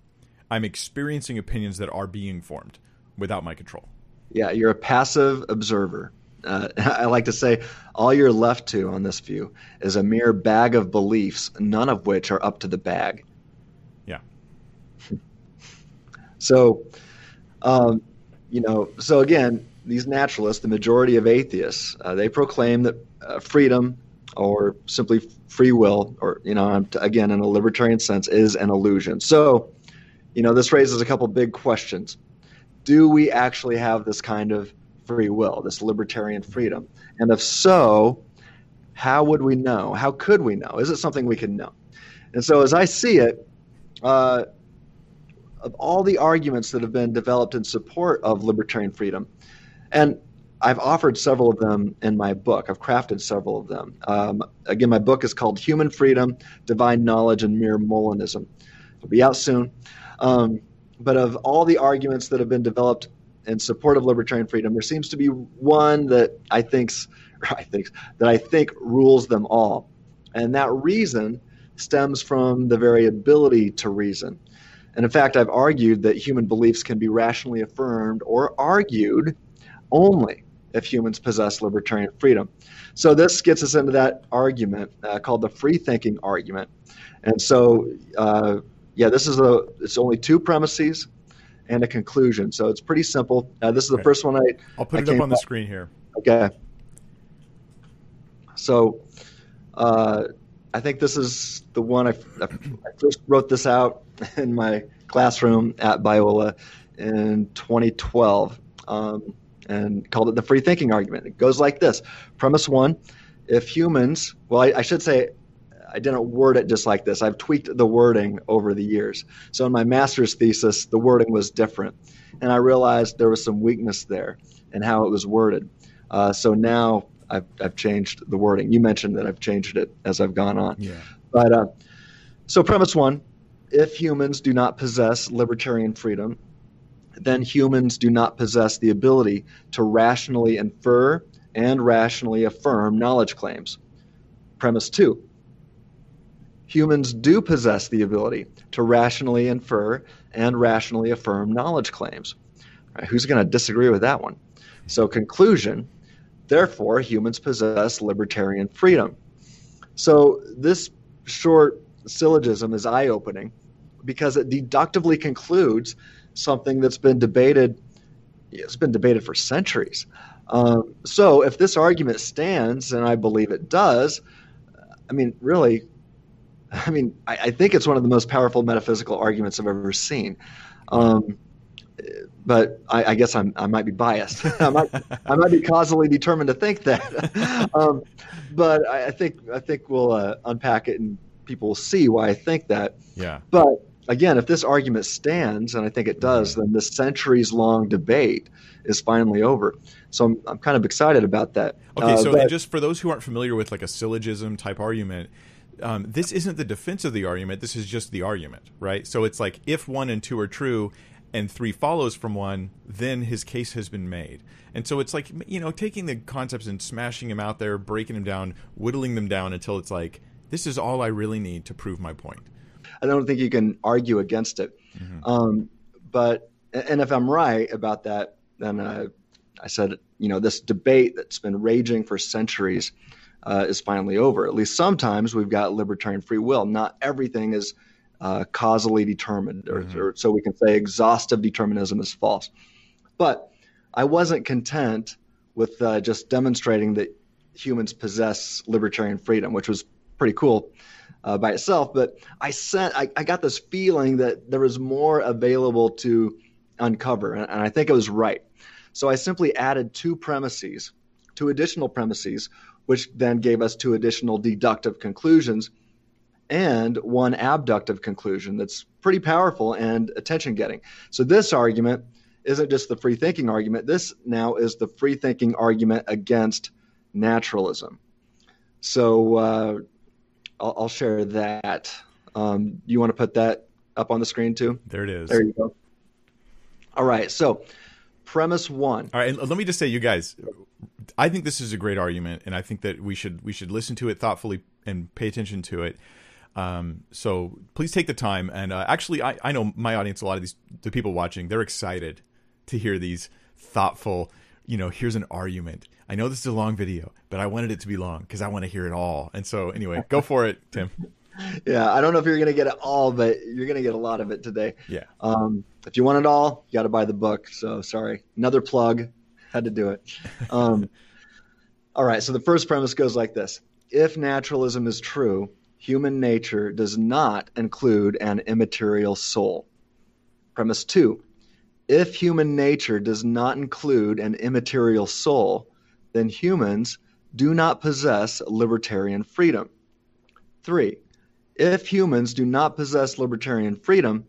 Speaker 1: I'm experiencing opinions that are being formed without my control.
Speaker 2: Yeah you're a passive observer. Uh, i like to say all you're left to on this view is a mere bag of beliefs none of which are up to the bag.
Speaker 1: Yeah.
Speaker 2: So um, you know so again these naturalists, the majority of atheists, uh, they proclaim that uh, freedom or simply free will, or, you know, again, in a libertarian sense, is an illusion. So, you know, this raises a couple big questions. Do we actually have this kind of free will, this libertarian freedom? And if so, how would we know? How could we know? Is it something we can know? And so, as I see it, uh, of all the arguments that have been developed in support of libertarian freedom, and I've offered several of them in my book. I've crafted several of them. Um, again, my book is called Human Freedom, Divine Knowledge, and Mere Molinism. It'll be out soon. Um, but of all the arguments that have been developed in support of libertarian freedom, there seems to be one that I think's I think that I think rules them all, and that reason stems from the very ability to reason. And in fact, I've argued that human beliefs can be rationally affirmed or argued only if humans possess libertarian freedom. So this gets us into that argument uh, called the free thinking argument. And so, uh, yeah, this is a it's only two premises and a conclusion. So it's pretty simple. Uh, this is the okay. first one I.
Speaker 1: I'll put
Speaker 2: I
Speaker 1: it up on the screen here.
Speaker 2: Okay. So, uh, I think this is the one I, I first wrote this out in my classroom at Biola in 2012. Um, and called it the free thinking argument. It goes like this Premise one if humans, well, I, I should say, I didn't word it just like this. I've tweaked the wording over the years. So in my master's thesis, the wording was different. And I realized there was some weakness there in how it was worded. Uh, so now I've, I've changed the wording. You mentioned that I've changed it as I've gone on.
Speaker 1: Yeah.
Speaker 2: But uh, so premise one if humans do not possess libertarian freedom, then humans do not possess the ability to rationally infer and rationally affirm knowledge claims. Premise two humans do possess the ability to rationally infer and rationally affirm knowledge claims. Right, who's going to disagree with that one? So, conclusion therefore, humans possess libertarian freedom. So, this short syllogism is eye opening because it deductively concludes something that's been debated. It's been debated for centuries. Um, so, if this argument stands, and I believe it does, I mean, really, I mean, I, I think it's one of the most powerful metaphysical arguments I've ever seen. Um, but I, I, guess I'm, I might be biased. I might I might be causally determined to think that. um, but I, I, think I think we'll uh, unpack it and people will see why I think that.
Speaker 1: Yeah.
Speaker 2: But again, if this argument stands, and I think it does, then this centuries long debate is finally over. So I'm, I'm kind of excited about that.
Speaker 1: Okay, uh, so but, just for those who aren't familiar with like a syllogism type argument, um, this isn't the defense of the argument. This is just the argument, right? So it's like if one and two are true, and three follows from one, then his case has been made. And so it's like you know taking the concepts and smashing them out there, breaking them down, whittling them down until it's like this is all I really need to prove my point.
Speaker 2: I don't think you can argue against it. Mm-hmm. Um, but and if I'm right about that, then uh, I said you know this debate that's been raging for centuries uh, is finally over. At least sometimes we've got libertarian free will. Not everything is uh, causally determined, or, mm-hmm. or so we can say exhaustive determinism is false. But I wasn't content with uh, just demonstrating that humans possess libertarian freedom, which was pretty cool uh, by itself. But I sent, I, I, got this feeling that there was more available to uncover, and, and I think it was right. So I simply added two premises, two additional premises, which then gave us two additional deductive conclusions and one abductive conclusion that's pretty powerful and attention getting. So this argument isn't just the free thinking argument. This now is the free thinking argument against naturalism. So uh, I'll, I'll share that. Um, you want to put that up on the screen too?
Speaker 1: There it is.
Speaker 2: There you go. All right. So, premise one.
Speaker 1: All right. Let me just say, you guys, I think this is a great argument, and I think that we should we should listen to it thoughtfully and pay attention to it. Um, so please take the time. And uh, actually, I, I know my audience, a lot of these the people watching, they're excited to hear these thoughtful. You know, here's an argument I know this is a long video, but I wanted it to be long because I want to hear it all. And so, anyway, go for it, Tim.
Speaker 2: yeah, I don't know if you're going to get it all, but you're going to get a lot of it today.
Speaker 1: Yeah.
Speaker 2: Um, if you want it all, you got to buy the book. So, sorry. Another plug. Had to do it. Um, all right. So, the first premise goes like this If naturalism is true, human nature does not include an immaterial soul. Premise two if human nature does not include an immaterial soul, then humans do not possess libertarian freedom. Three, if humans do not possess libertarian freedom,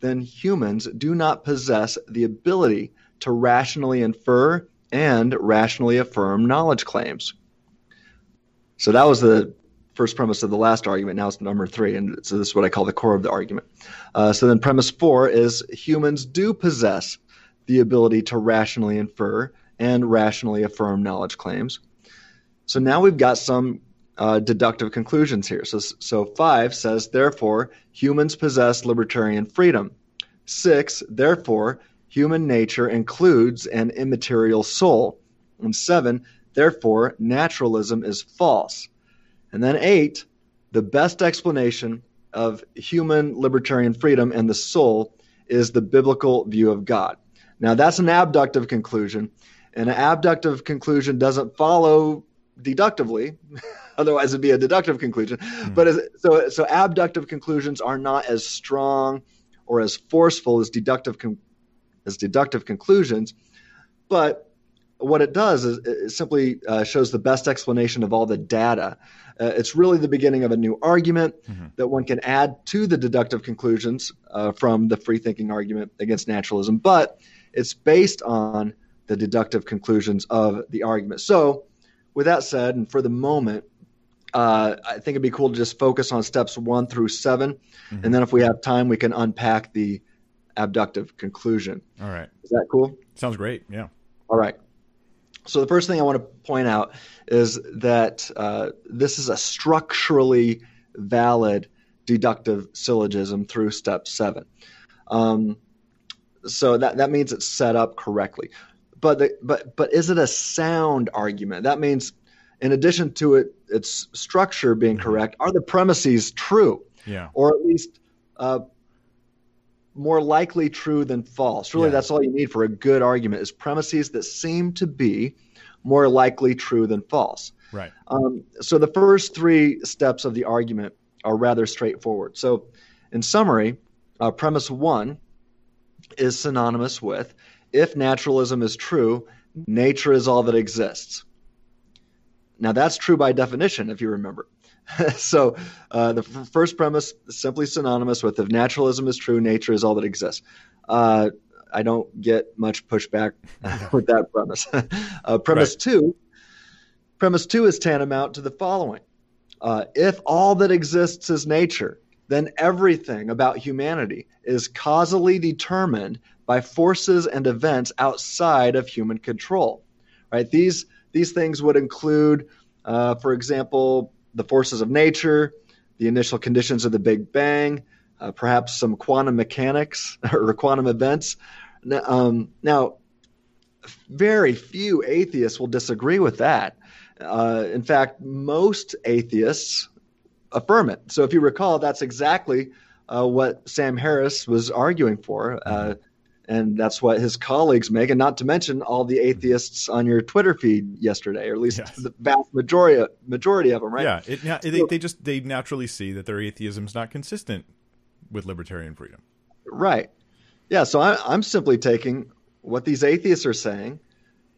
Speaker 2: then humans do not possess the ability to rationally infer and rationally affirm knowledge claims. So that was the first premise of the last argument. Now it's number three, and so this is what I call the core of the argument. Uh, so then premise four is humans do possess the ability to rationally infer and rationally affirm knowledge claims. So now we've got some uh, deductive conclusions here. So, so five says, therefore, humans possess libertarian freedom. Six, therefore, human nature includes an immaterial soul. And seven, therefore, naturalism is false. And then eight, the best explanation of human libertarian freedom and the soul is the biblical view of God. Now, that's an abductive conclusion, and an abductive conclusion doesn't follow deductively. Otherwise, it'd be a deductive conclusion. Mm. But as, so, so abductive conclusions are not as strong or as forceful as deductive con- as deductive conclusions. But what it does is it simply uh, shows the best explanation of all the data. Uh, it's really the beginning of a new argument mm-hmm. that one can add to the deductive conclusions uh, from the free thinking argument against naturalism, but it's based on the deductive conclusions of the argument. So, with that said, and for the moment, uh, I think it'd be cool to just focus on steps one through 7 mm-hmm. and then if we have time, we can unpack the abductive conclusion.
Speaker 1: All right.
Speaker 2: Is that cool?
Speaker 1: Sounds great. Yeah.
Speaker 2: All right. So the first thing I want to point out is that uh, this is a structurally valid deductive syllogism through step seven. Um, so that that means it's set up correctly. But the, but but is it a sound argument? That means in addition to it its structure being mm-hmm. correct, are the premises true?
Speaker 1: Yeah.
Speaker 2: Or at least uh, more likely true than false. Really, yeah. that's all you need for a good argument is premises that seem to be more likely true than false.
Speaker 1: Right.
Speaker 2: Um, so the first three steps of the argument are rather straightforward. So, in summary, uh, premise one is synonymous with if naturalism is true, nature is all that exists. Now, that's true by definition, if you remember. so uh, the f- first premise is simply synonymous with if naturalism is true, nature is all that exists. Uh, I don't get much pushback with that premise. uh, premise right. two, premise two is tantamount to the following: uh, if all that exists is nature, then everything about humanity is causally determined by forces and events outside of human control. Right? These these things would include, uh, for example, the forces of nature, the initial conditions of the Big Bang, uh, perhaps some quantum mechanics or quantum events. Um, now, very few atheists will disagree with that. Uh, in fact, most atheists affirm it. So, if you recall, that's exactly uh, what Sam Harris was arguing for. Uh, and that's what his colleagues make, and not to mention all the atheists on your Twitter feed yesterday, or at least yes. the vast majority majority of them, right?
Speaker 1: Yeah, it, it, they, they just they naturally see that their atheism is not consistent with libertarian freedom.
Speaker 2: Right. Yeah. So I, I'm simply taking what these atheists are saying.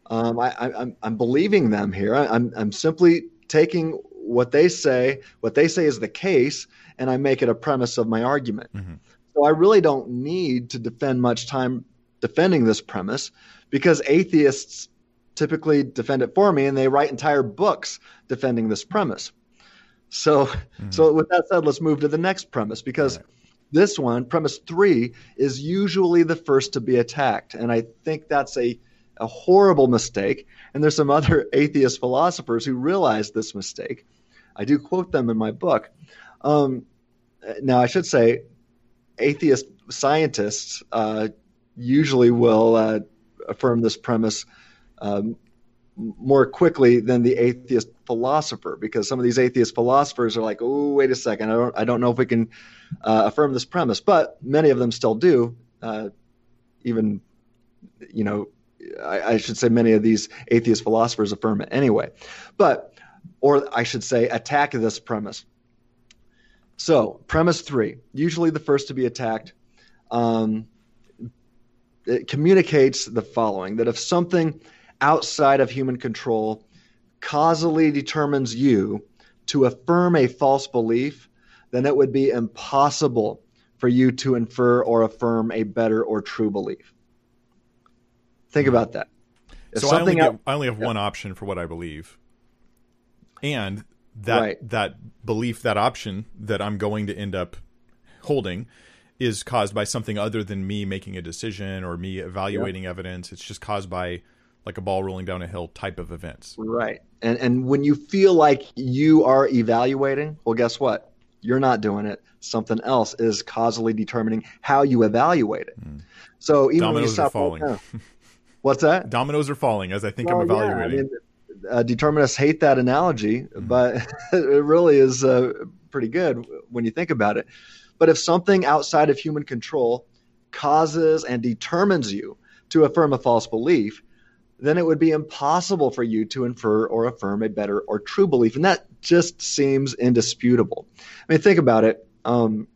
Speaker 2: Um, I, I, I'm, I'm believing them here. I, I'm, I'm simply taking what they say, what they say is the case, and I make it a premise of my argument. Mm-hmm. So I really don't need to defend much time defending this premise because atheists typically defend it for me and they write entire books defending this premise. So, mm-hmm. so with that said, let's move to the next premise because right. this one, premise three, is usually the first to be attacked, and I think that's a a horrible mistake. And there's some other atheist philosophers who realize this mistake. I do quote them in my book. Um, now, I should say, atheist scientists uh, usually will uh, affirm this premise um, more quickly than the atheist philosopher, because some of these atheist philosophers are like, "Oh, wait a second, I don't, I don't know if we can uh, affirm this premise," but many of them still do. Uh, even, you know, I, I should say many of these atheist philosophers affirm it anyway, but, or I should say, attack this premise. So, premise three, usually the first to be attacked, um, it communicates the following that if something outside of human control causally determines you to affirm a false belief, then it would be impossible for you to infer or affirm a better or true belief. Think hmm. about that.
Speaker 1: If so I only, get, I only, have yeah. one option for what I believe, and that right. that belief, that option that I'm going to end up holding is caused by something other than me making a decision or me evaluating evidence. It's just caused by like a ball rolling down a hill type of events.
Speaker 2: Right. And and when you feel like you are evaluating, well guess what? You're not doing it. Something else is causally determining how you evaluate it. Mm. So even
Speaker 1: Dominoes
Speaker 2: when you stop
Speaker 1: falling.
Speaker 2: what's that?
Speaker 1: Dominoes are falling as I think well, I'm evaluating. Yeah, I mean,
Speaker 2: uh, determinists hate that analogy, mm-hmm. but it really is uh, pretty good when you think about it. But if something outside of human control causes and determines you to affirm a false belief, then it would be impossible for you to infer or affirm a better or true belief. And that just seems indisputable. I mean, think about it. Um,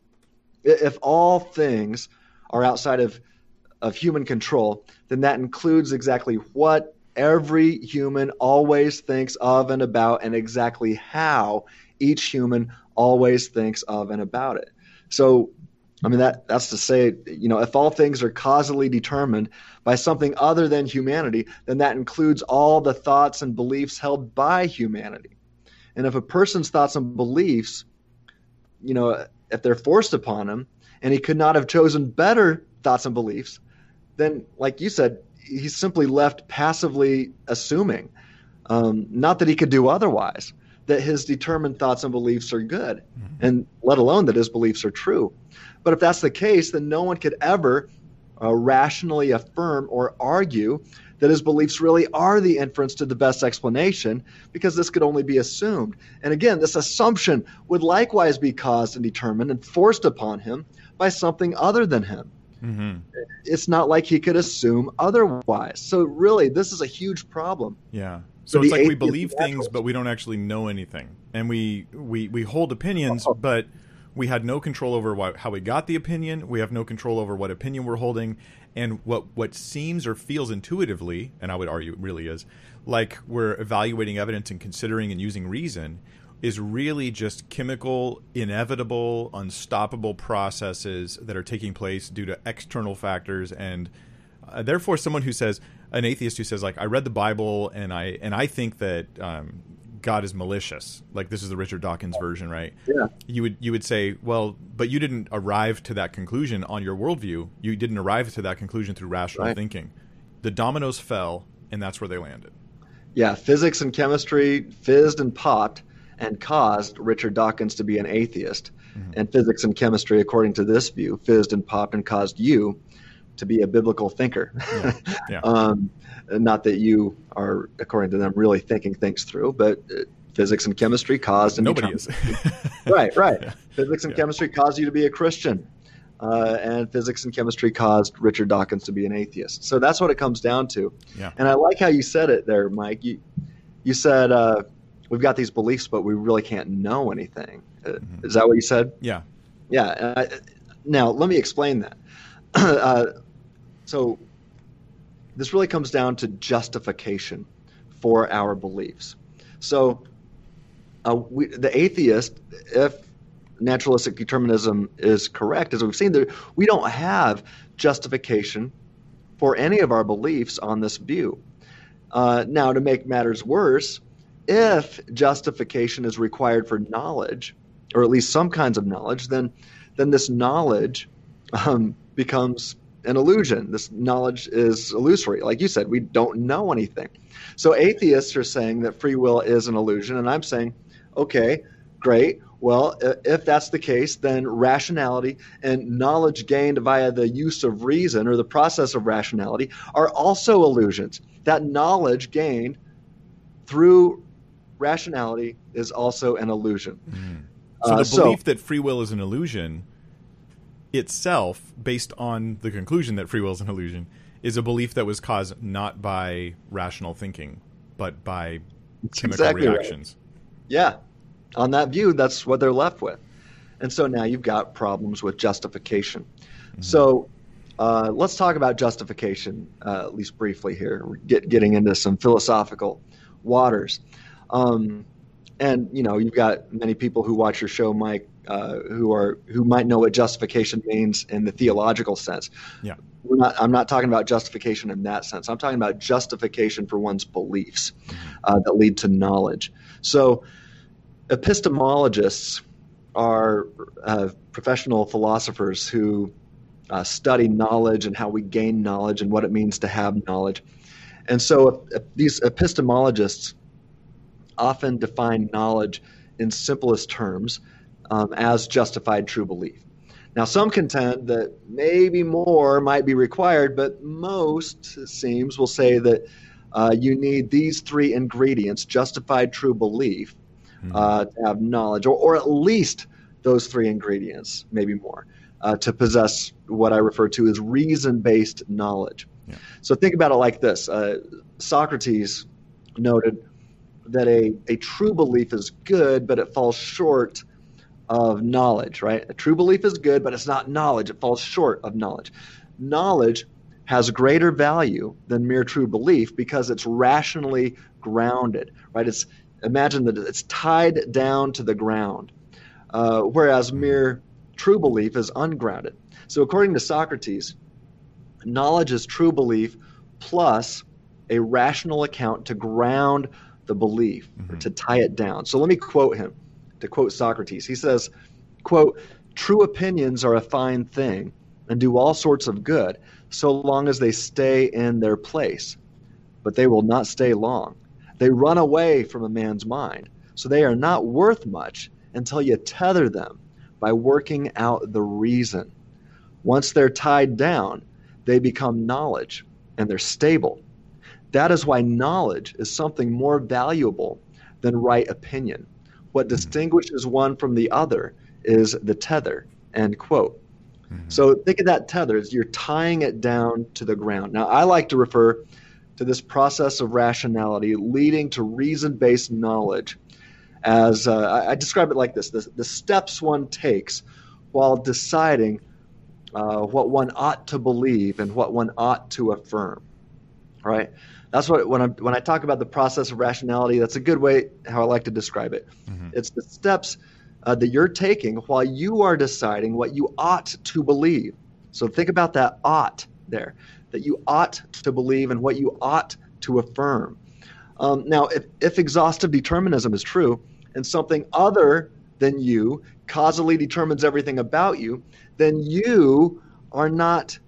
Speaker 2: if all things are outside of, of human control, then that includes exactly what every human always thinks of and about, and exactly how each human always thinks of and about it. So, I mean that that's to say, you know, if all things are causally determined by something other than humanity, then that includes all the thoughts and beliefs held by humanity. And if a person's thoughts and beliefs, you know, if they're forced upon him and he could not have chosen better thoughts and beliefs, then like you said, he's simply left passively assuming, um, not that he could do otherwise, that his determined thoughts and beliefs are good, mm-hmm. and let alone that his beliefs are true. But if that's the case, then no one could ever uh, rationally affirm or argue that his beliefs really are the inference to the best explanation because this could only be assumed. And again, this assumption would likewise be caused and determined and forced upon him by something other than him. Mm-hmm. It's not like he could assume otherwise. So really, this is a huge problem.
Speaker 1: Yeah. So it's like we believe things, but we don't actually know anything, and we we we hold opinions, oh. but we had no control over what, how we got the opinion. We have no control over what opinion we're holding, and what what seems or feels intuitively, and I would argue really is, like we're evaluating evidence and considering and using reason is really just chemical, inevitable, unstoppable processes that are taking place due to external factors. And uh, therefore, someone who says, an atheist who says, like, I read the Bible and I and I think that um, God is malicious. Like this is the Richard Dawkins version, right?
Speaker 2: Yeah.
Speaker 1: You would you would say, well, but you didn't arrive to that conclusion on your worldview. You didn't arrive to that conclusion through rational right. thinking. The dominoes fell, and that's where they landed.
Speaker 2: Yeah, physics and chemistry fizzed and popped and caused Richard Dawkins to be an atheist. Mm-hmm. And physics and chemistry, according to this view, fizzed and popped and caused you to be a biblical thinker. Yeah. Yeah. um, not that you are, according to them, really thinking things through, but uh, physics and chemistry caused and
Speaker 1: nobody is.
Speaker 2: right, right. Yeah. Physics and chemistry caused you to be a Christian, uh, and physics and chemistry caused Richard Dawkins to be an atheist. So that's what it comes down to.
Speaker 1: Yeah.
Speaker 2: And I like how you said it there, Mike. You you said uh, we've got these beliefs, but we really can't know anything. Uh, mm-hmm. Is that what you said?
Speaker 1: Yeah.
Speaker 2: Yeah. Uh, now let me explain that. uh, so this really comes down to justification for our beliefs. So uh, we, the atheist, if naturalistic determinism is correct, as we've seen, there, we don't have justification for any of our beliefs on this view. Uh, now, to make matters worse, if justification is required for knowledge, or at least some kinds of knowledge, then then this knowledge um, becomes an illusion. This knowledge is illusory. Like you said, we don't know anything. So atheists are saying that free will is an illusion, and I'm saying, okay, great. Well, if that's the case, then rationality and knowledge gained via the use of reason or the process of rationality are also illusions. That knowledge gained through rationality is also an illusion.
Speaker 1: Mm. So uh, the belief so, that free will is an illusion itself, based on the conclusion that free will is an illusion, is a belief that was caused not by rational thinking, but by chemical exactly reactions.
Speaker 2: Right. Yeah. On that view, that's what they're left with. And so now you've got problems with justification. Mm-hmm. So uh, let's talk about justification, uh, at least briefly here. We're get, getting into some philosophical waters. Um, and you know, you've got many people who watch your show, Mike, uh, who are who might know what justification means in the theological sense.
Speaker 1: Yeah,
Speaker 2: We're not, I'm not talking about justification in that sense. I'm talking about justification for one's beliefs mm-hmm. uh, that lead to knowledge. So, epistemologists are uh, professional philosophers who uh, study knowledge and how we gain knowledge and what it means to have knowledge. And so these epistemologists often define knowledge in simplest terms um, as justified true belief. Now, some contend that maybe more might be required, but most, it seems, will say that uh, you need these three ingredients justified true belief mm-hmm. uh, to have knowledge, or, or at least those three ingredients, maybe more, uh, to possess what I refer to as reason based knowledge. Yeah. So think about it like this uh, Socrates noted that a, a true belief is good, but it falls short of knowledge, right? A true belief is good, but it's not knowledge. It falls short of knowledge. Knowledge has greater value than mere true belief because it's rationally grounded, right? It's imagine that it's tied down to the ground, uh, whereas mere true belief is ungrounded. So, according to Socrates, knowledge is true belief plus a rational account to ground the belief mm-hmm. or to tie it down. So let me quote him. To quote Socrates, he says, quote, true opinions are a fine thing and do all sorts of good so long as they stay in their place. But they will not stay long. They run away from a man's mind. So they are not worth much until you tether them by working out the reason. Once they're tied down, they become knowledge and they're stable. That is why knowledge is something more valuable than right opinion. What distinguishes one from the other is the tether. End quote. Mm-hmm. So think of that tether as you're tying it down to the ground. Now, I like to refer to this process of rationality leading to reason based knowledge as uh, I, I, describe it like this the, the, steps one takes while deciding uh, what one ought to believe and what one ought to affirm. Right? That's what when I when I talk about the process of rationality, that's a good way how I like to describe it. Mm-hmm. It's the steps uh, that you're taking while you are deciding what you ought to believe. So think about that ought there, that you ought to believe and what you ought to affirm. Um, now, if, if exhaustive determinism is true and something other than you causally determines everything about you, then you are not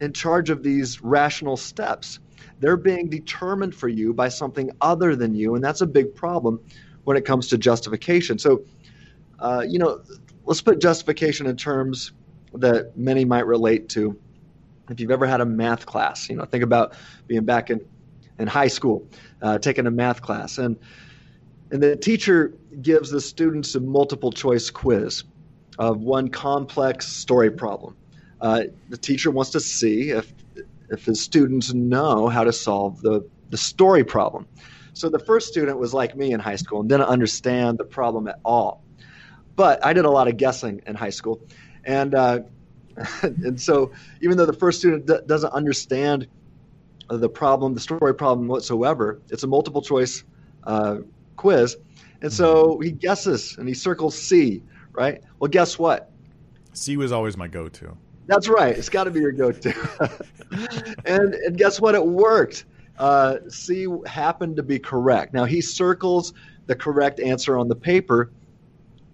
Speaker 2: in charge of these rational steps. They're being determined for you by something other than you, and that's a big problem when it comes to justification. So, uh, you know, let's put justification in terms that many might relate to. If you've ever had a math class, you know, think about being back in, in high school, uh, taking a math class, and and the teacher gives the students a multiple choice quiz of one complex story problem. Uh, the teacher wants to see if if his students know how to solve the, the story problem. So the first student was like me in high school and didn't understand the problem at all. But I did a lot of guessing in high school. And, uh, and so even though the first student d- doesn't understand the problem, the story problem whatsoever, it's a multiple choice uh, quiz. And so mm-hmm. he guesses and he circles C, right? Well, guess what?
Speaker 1: C was always my go to.
Speaker 2: That's right. It's got to be your go-to. and and guess what? It worked. Uh, C happened to be correct. Now he circles the correct answer on the paper,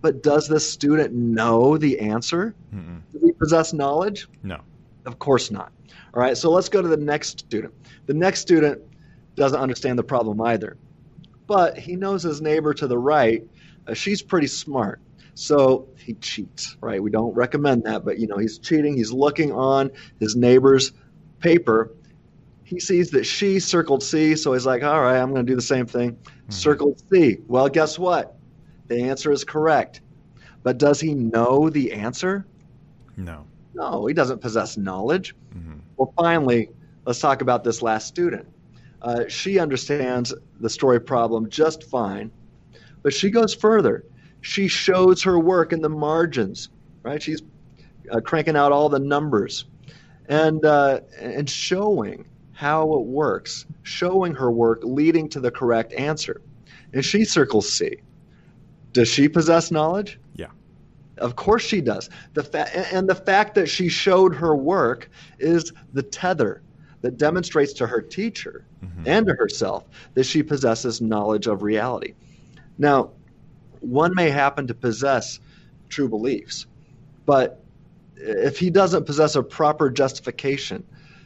Speaker 2: but does the student know the answer? Mm-mm. Does he possess knowledge?
Speaker 1: No.
Speaker 2: Of course not. All right. So let's go to the next student. The next student doesn't understand the problem either, but he knows his neighbor to the right. Uh, she's pretty smart. So he cheats, right? We don't recommend that, but you know, he's cheating. He's looking on his neighbor's paper. He sees that she circled C, so he's like, all right, I'm going to do the same thing. Mm-hmm. Circled C. Well, guess what? The answer is correct. But does he know the answer?
Speaker 1: No.
Speaker 2: No, he doesn't possess knowledge. Mm-hmm. Well, finally, let's talk about this last student. Uh, she understands the story problem just fine, but she goes further she shows her work in the margins, right? She's uh, cranking out all the numbers and uh, and showing how it works, showing her work leading to the correct answer. And she circles C. Does she possess knowledge?
Speaker 1: Yeah.
Speaker 2: Of course she does. The fa- and the fact that she showed her work is the tether that demonstrates to her teacher mm-hmm. and to herself that she possesses knowledge of reality. Now, one may happen to possess true beliefs, but if he doesn't possess a proper justification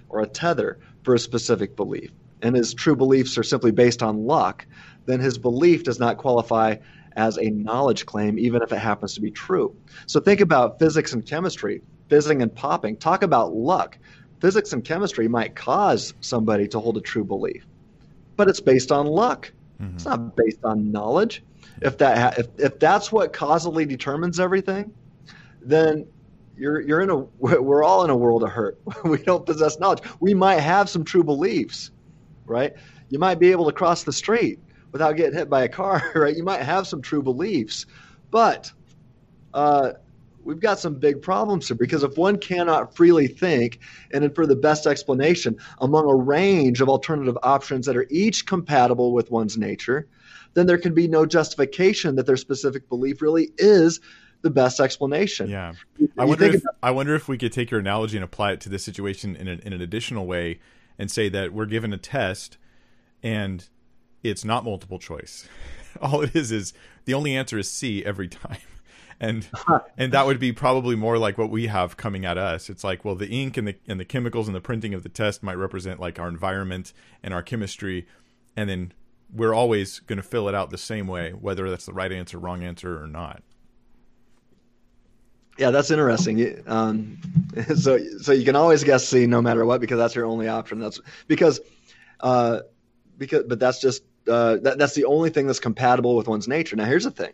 Speaker 2: or a tether for a specific belief, and his true beliefs are simply based on luck, then his belief does not qualify as a knowledge claim, even if it happens to be true. So think about physics and chemistry, fizzing and popping. Talk about luck. Physics and chemistry might cause somebody to hold a true belief, but it's based on luck. Mm-hmm. It's not based on knowledge. If that ha- if, if that's what causally determines everything, then you're you're in a we're all in a world of hurt. we don't possess knowledge. We might have some true beliefs, right? You might be able to cross the street without getting hit by a car, right? You might have some true beliefs, but uh, we've got some big problems here because if one cannot freely think and infer the best explanation among a range of alternative options that are each compatible with one's nature, then there can be no justification that their specific belief really is the best explanation.
Speaker 1: Yeah, I wonder if about- I wonder if we could take your analogy and apply it to this situation in, a, in an additional way, and say that we're given a test, and it's not multiple choice. All it is is the only answer is C every time. And and that would be probably more like what we have coming at us. It's like, well, the ink and the and the chemicals and the printing of the test might represent like our environment and our chemistry, and then we're always going to fill it out the same way, whether that's the right answer, wrong answer, or not.
Speaker 2: Yeah, that's interesting. Um, so, so you can always guess C no matter what because that's your only option. That's because, uh, because, but that's just uh, that, that's the only thing that's compatible with one's nature. Now, here's the thing.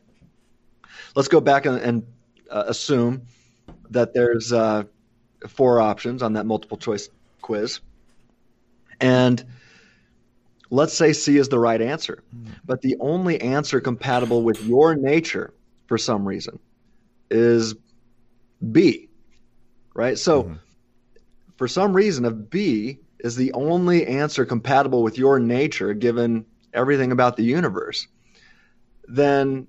Speaker 2: Let's go back and, and uh, assume that there's uh, four options on that multiple choice quiz, and let's say C is the right answer, mm. but the only answer compatible with your nature for some reason is B, right? So mm-hmm. for some reason, if B is the only answer compatible with your nature, given everything about the universe, then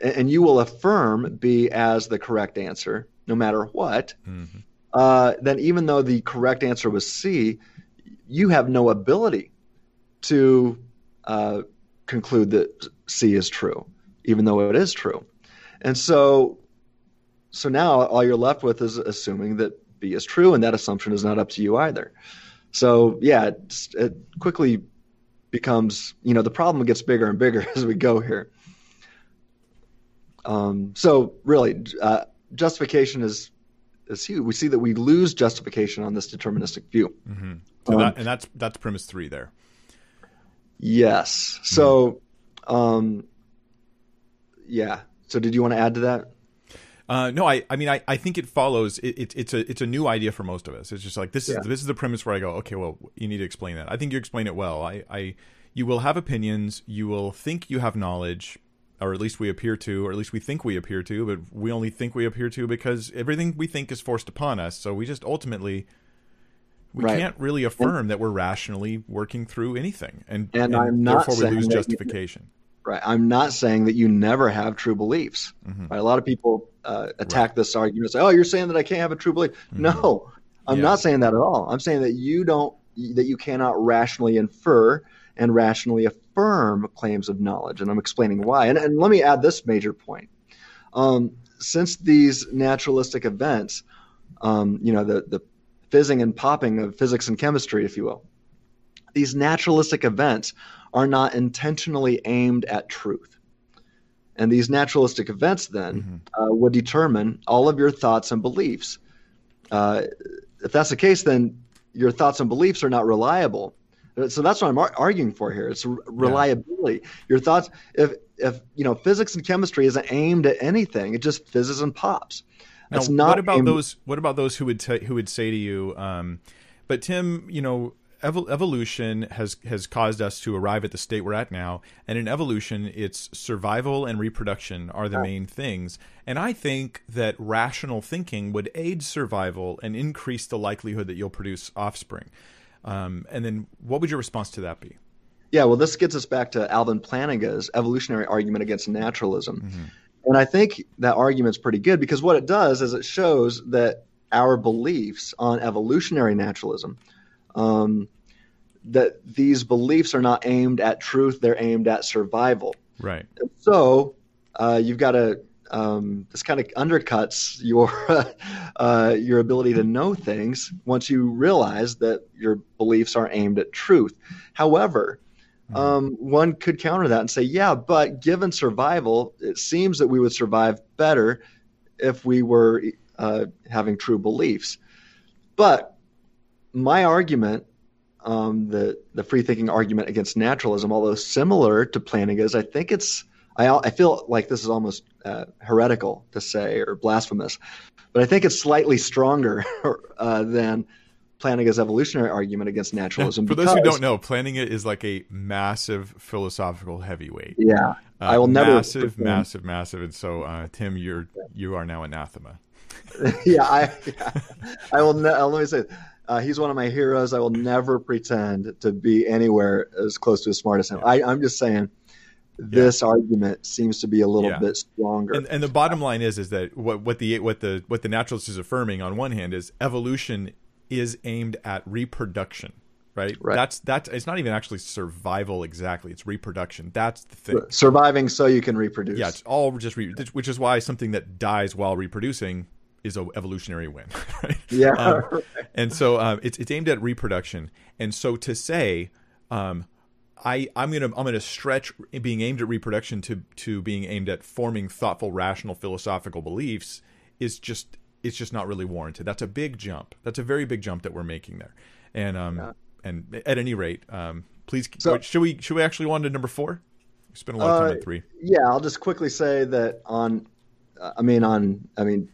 Speaker 2: and you will affirm B as the correct answer, no matter what. Mm-hmm. Uh, then even though the correct answer was C, you have no ability to uh, conclude that C is true, even though it is true. And so so now all you're left with is assuming that B is true, and that assumption is not up to you either. So yeah, it, it quickly becomes you know the problem gets bigger and bigger as we go here. Um, so really, uh, justification is is huge. We see that we lose justification on this deterministic view.
Speaker 1: Mm-hmm. So um, that, and that's that's premise three there.
Speaker 2: Yes. Mm-hmm. So, um, yeah. So did you want to add to that?
Speaker 1: Uh, no, I, I mean, I, I think it follows. It, it, it's a, it's a new idea for most of us. It's just like this is, this is the premise where I go, okay, well, you need to explain that. I think you explain it well. I, I, you will have opinions. You will think you have knowledge, or at least we appear to, or at least we think we appear to. But we only think we appear to because everything we think is forced upon us. So we just ultimately we right. can't really affirm and, that we're rationally working through anything, and,
Speaker 2: and, and I'm not
Speaker 1: therefore we lose justification.
Speaker 2: Right. I'm not saying that you never have true beliefs. Mm-hmm. Right? A lot of people uh, attack right. this argument, and say, "Oh, you're saying that I can't have a true belief." Mm-hmm. No, I'm yeah. not saying that at all. I'm saying that you don't, that you cannot rationally infer and rationally affirm claims of knowledge, and I'm explaining why. And, and let me add this major point: um, since these naturalistic events, um, you know, the the fizzing and popping of physics and chemistry, if you will, these naturalistic events are not intentionally aimed at truth. And these naturalistic events then mm-hmm. uh, would determine all of your thoughts and beliefs. Uh, if that's the case, then your thoughts and beliefs are not reliable. So that's what I'm ar- arguing for here. It's reliability. Yeah. Your thoughts, if if you know physics and chemistry isn't aimed at anything, it just fizzes and pops.
Speaker 1: That's now, not. What about aimed- those? What about those who would t- who would say to you, um, "But Tim, you know, evolution has has caused us to arrive at the state we're at now and in evolution it's survival and reproduction are the main things and i think that rational thinking would aid survival and increase the likelihood that you'll produce offspring um, and then what would your response to that be
Speaker 2: yeah well this gets us back to alvin plantinga's evolutionary argument against naturalism mm-hmm. And i think that argument's pretty good because what it does is it shows that our beliefs on evolutionary naturalism um, that these beliefs are not aimed at truth; they're aimed at survival.
Speaker 1: Right.
Speaker 2: so uh, you've got to um, this kind of undercuts your uh, your ability to know things once you realize that your beliefs are aimed at truth. However, mm-hmm. um, one could counter that and say, yeah, but given survival, it seems that we would survive better if we were uh, having true beliefs. But my argument, um, the the free thinking argument against naturalism, although similar to Plantinga's, I think it's I, I feel like this is almost uh, heretical to say or blasphemous, but I think it's slightly stronger uh, than Plantinga's evolutionary argument against naturalism.
Speaker 1: For those who don't know, Plantinga is like a massive philosophical heavyweight.
Speaker 2: Yeah, uh,
Speaker 1: I will never massive, massive, massive. And so, uh, Tim, you're you are now anathema.
Speaker 2: yeah, I, yeah, I will. Ne- let me say, uh, he's one of my heroes. I will never pretend to be anywhere as close to as smart as him. I, I'm just saying this yeah. argument seems to be a little yeah. bit stronger.
Speaker 1: And, and, the bottom line is is that what, what the what the what the naturalist is affirming on one hand is evolution is aimed at reproduction. Right? right. That's that's it's not even actually survival exactly. It's reproduction. That's the thing.
Speaker 2: Surviving so you can reproduce.
Speaker 1: Yeah, it's all just re- which is why something that dies while reproducing is a evolutionary win. Right?
Speaker 2: Yeah. Um,
Speaker 1: and so um, it's it's aimed at reproduction. And so to say um, I, I'm gonna I'm gonna stretch being aimed at reproduction to to being aimed at forming thoughtful, rational, philosophical beliefs is just it's just not really warranted. That's a big jump. That's a very big jump that we're making there. And um yeah. and at any rate, um please so, should we should we actually on to number four? We spent a lot of time uh, at three.
Speaker 2: Yeah, I'll just quickly say that on I mean on I mean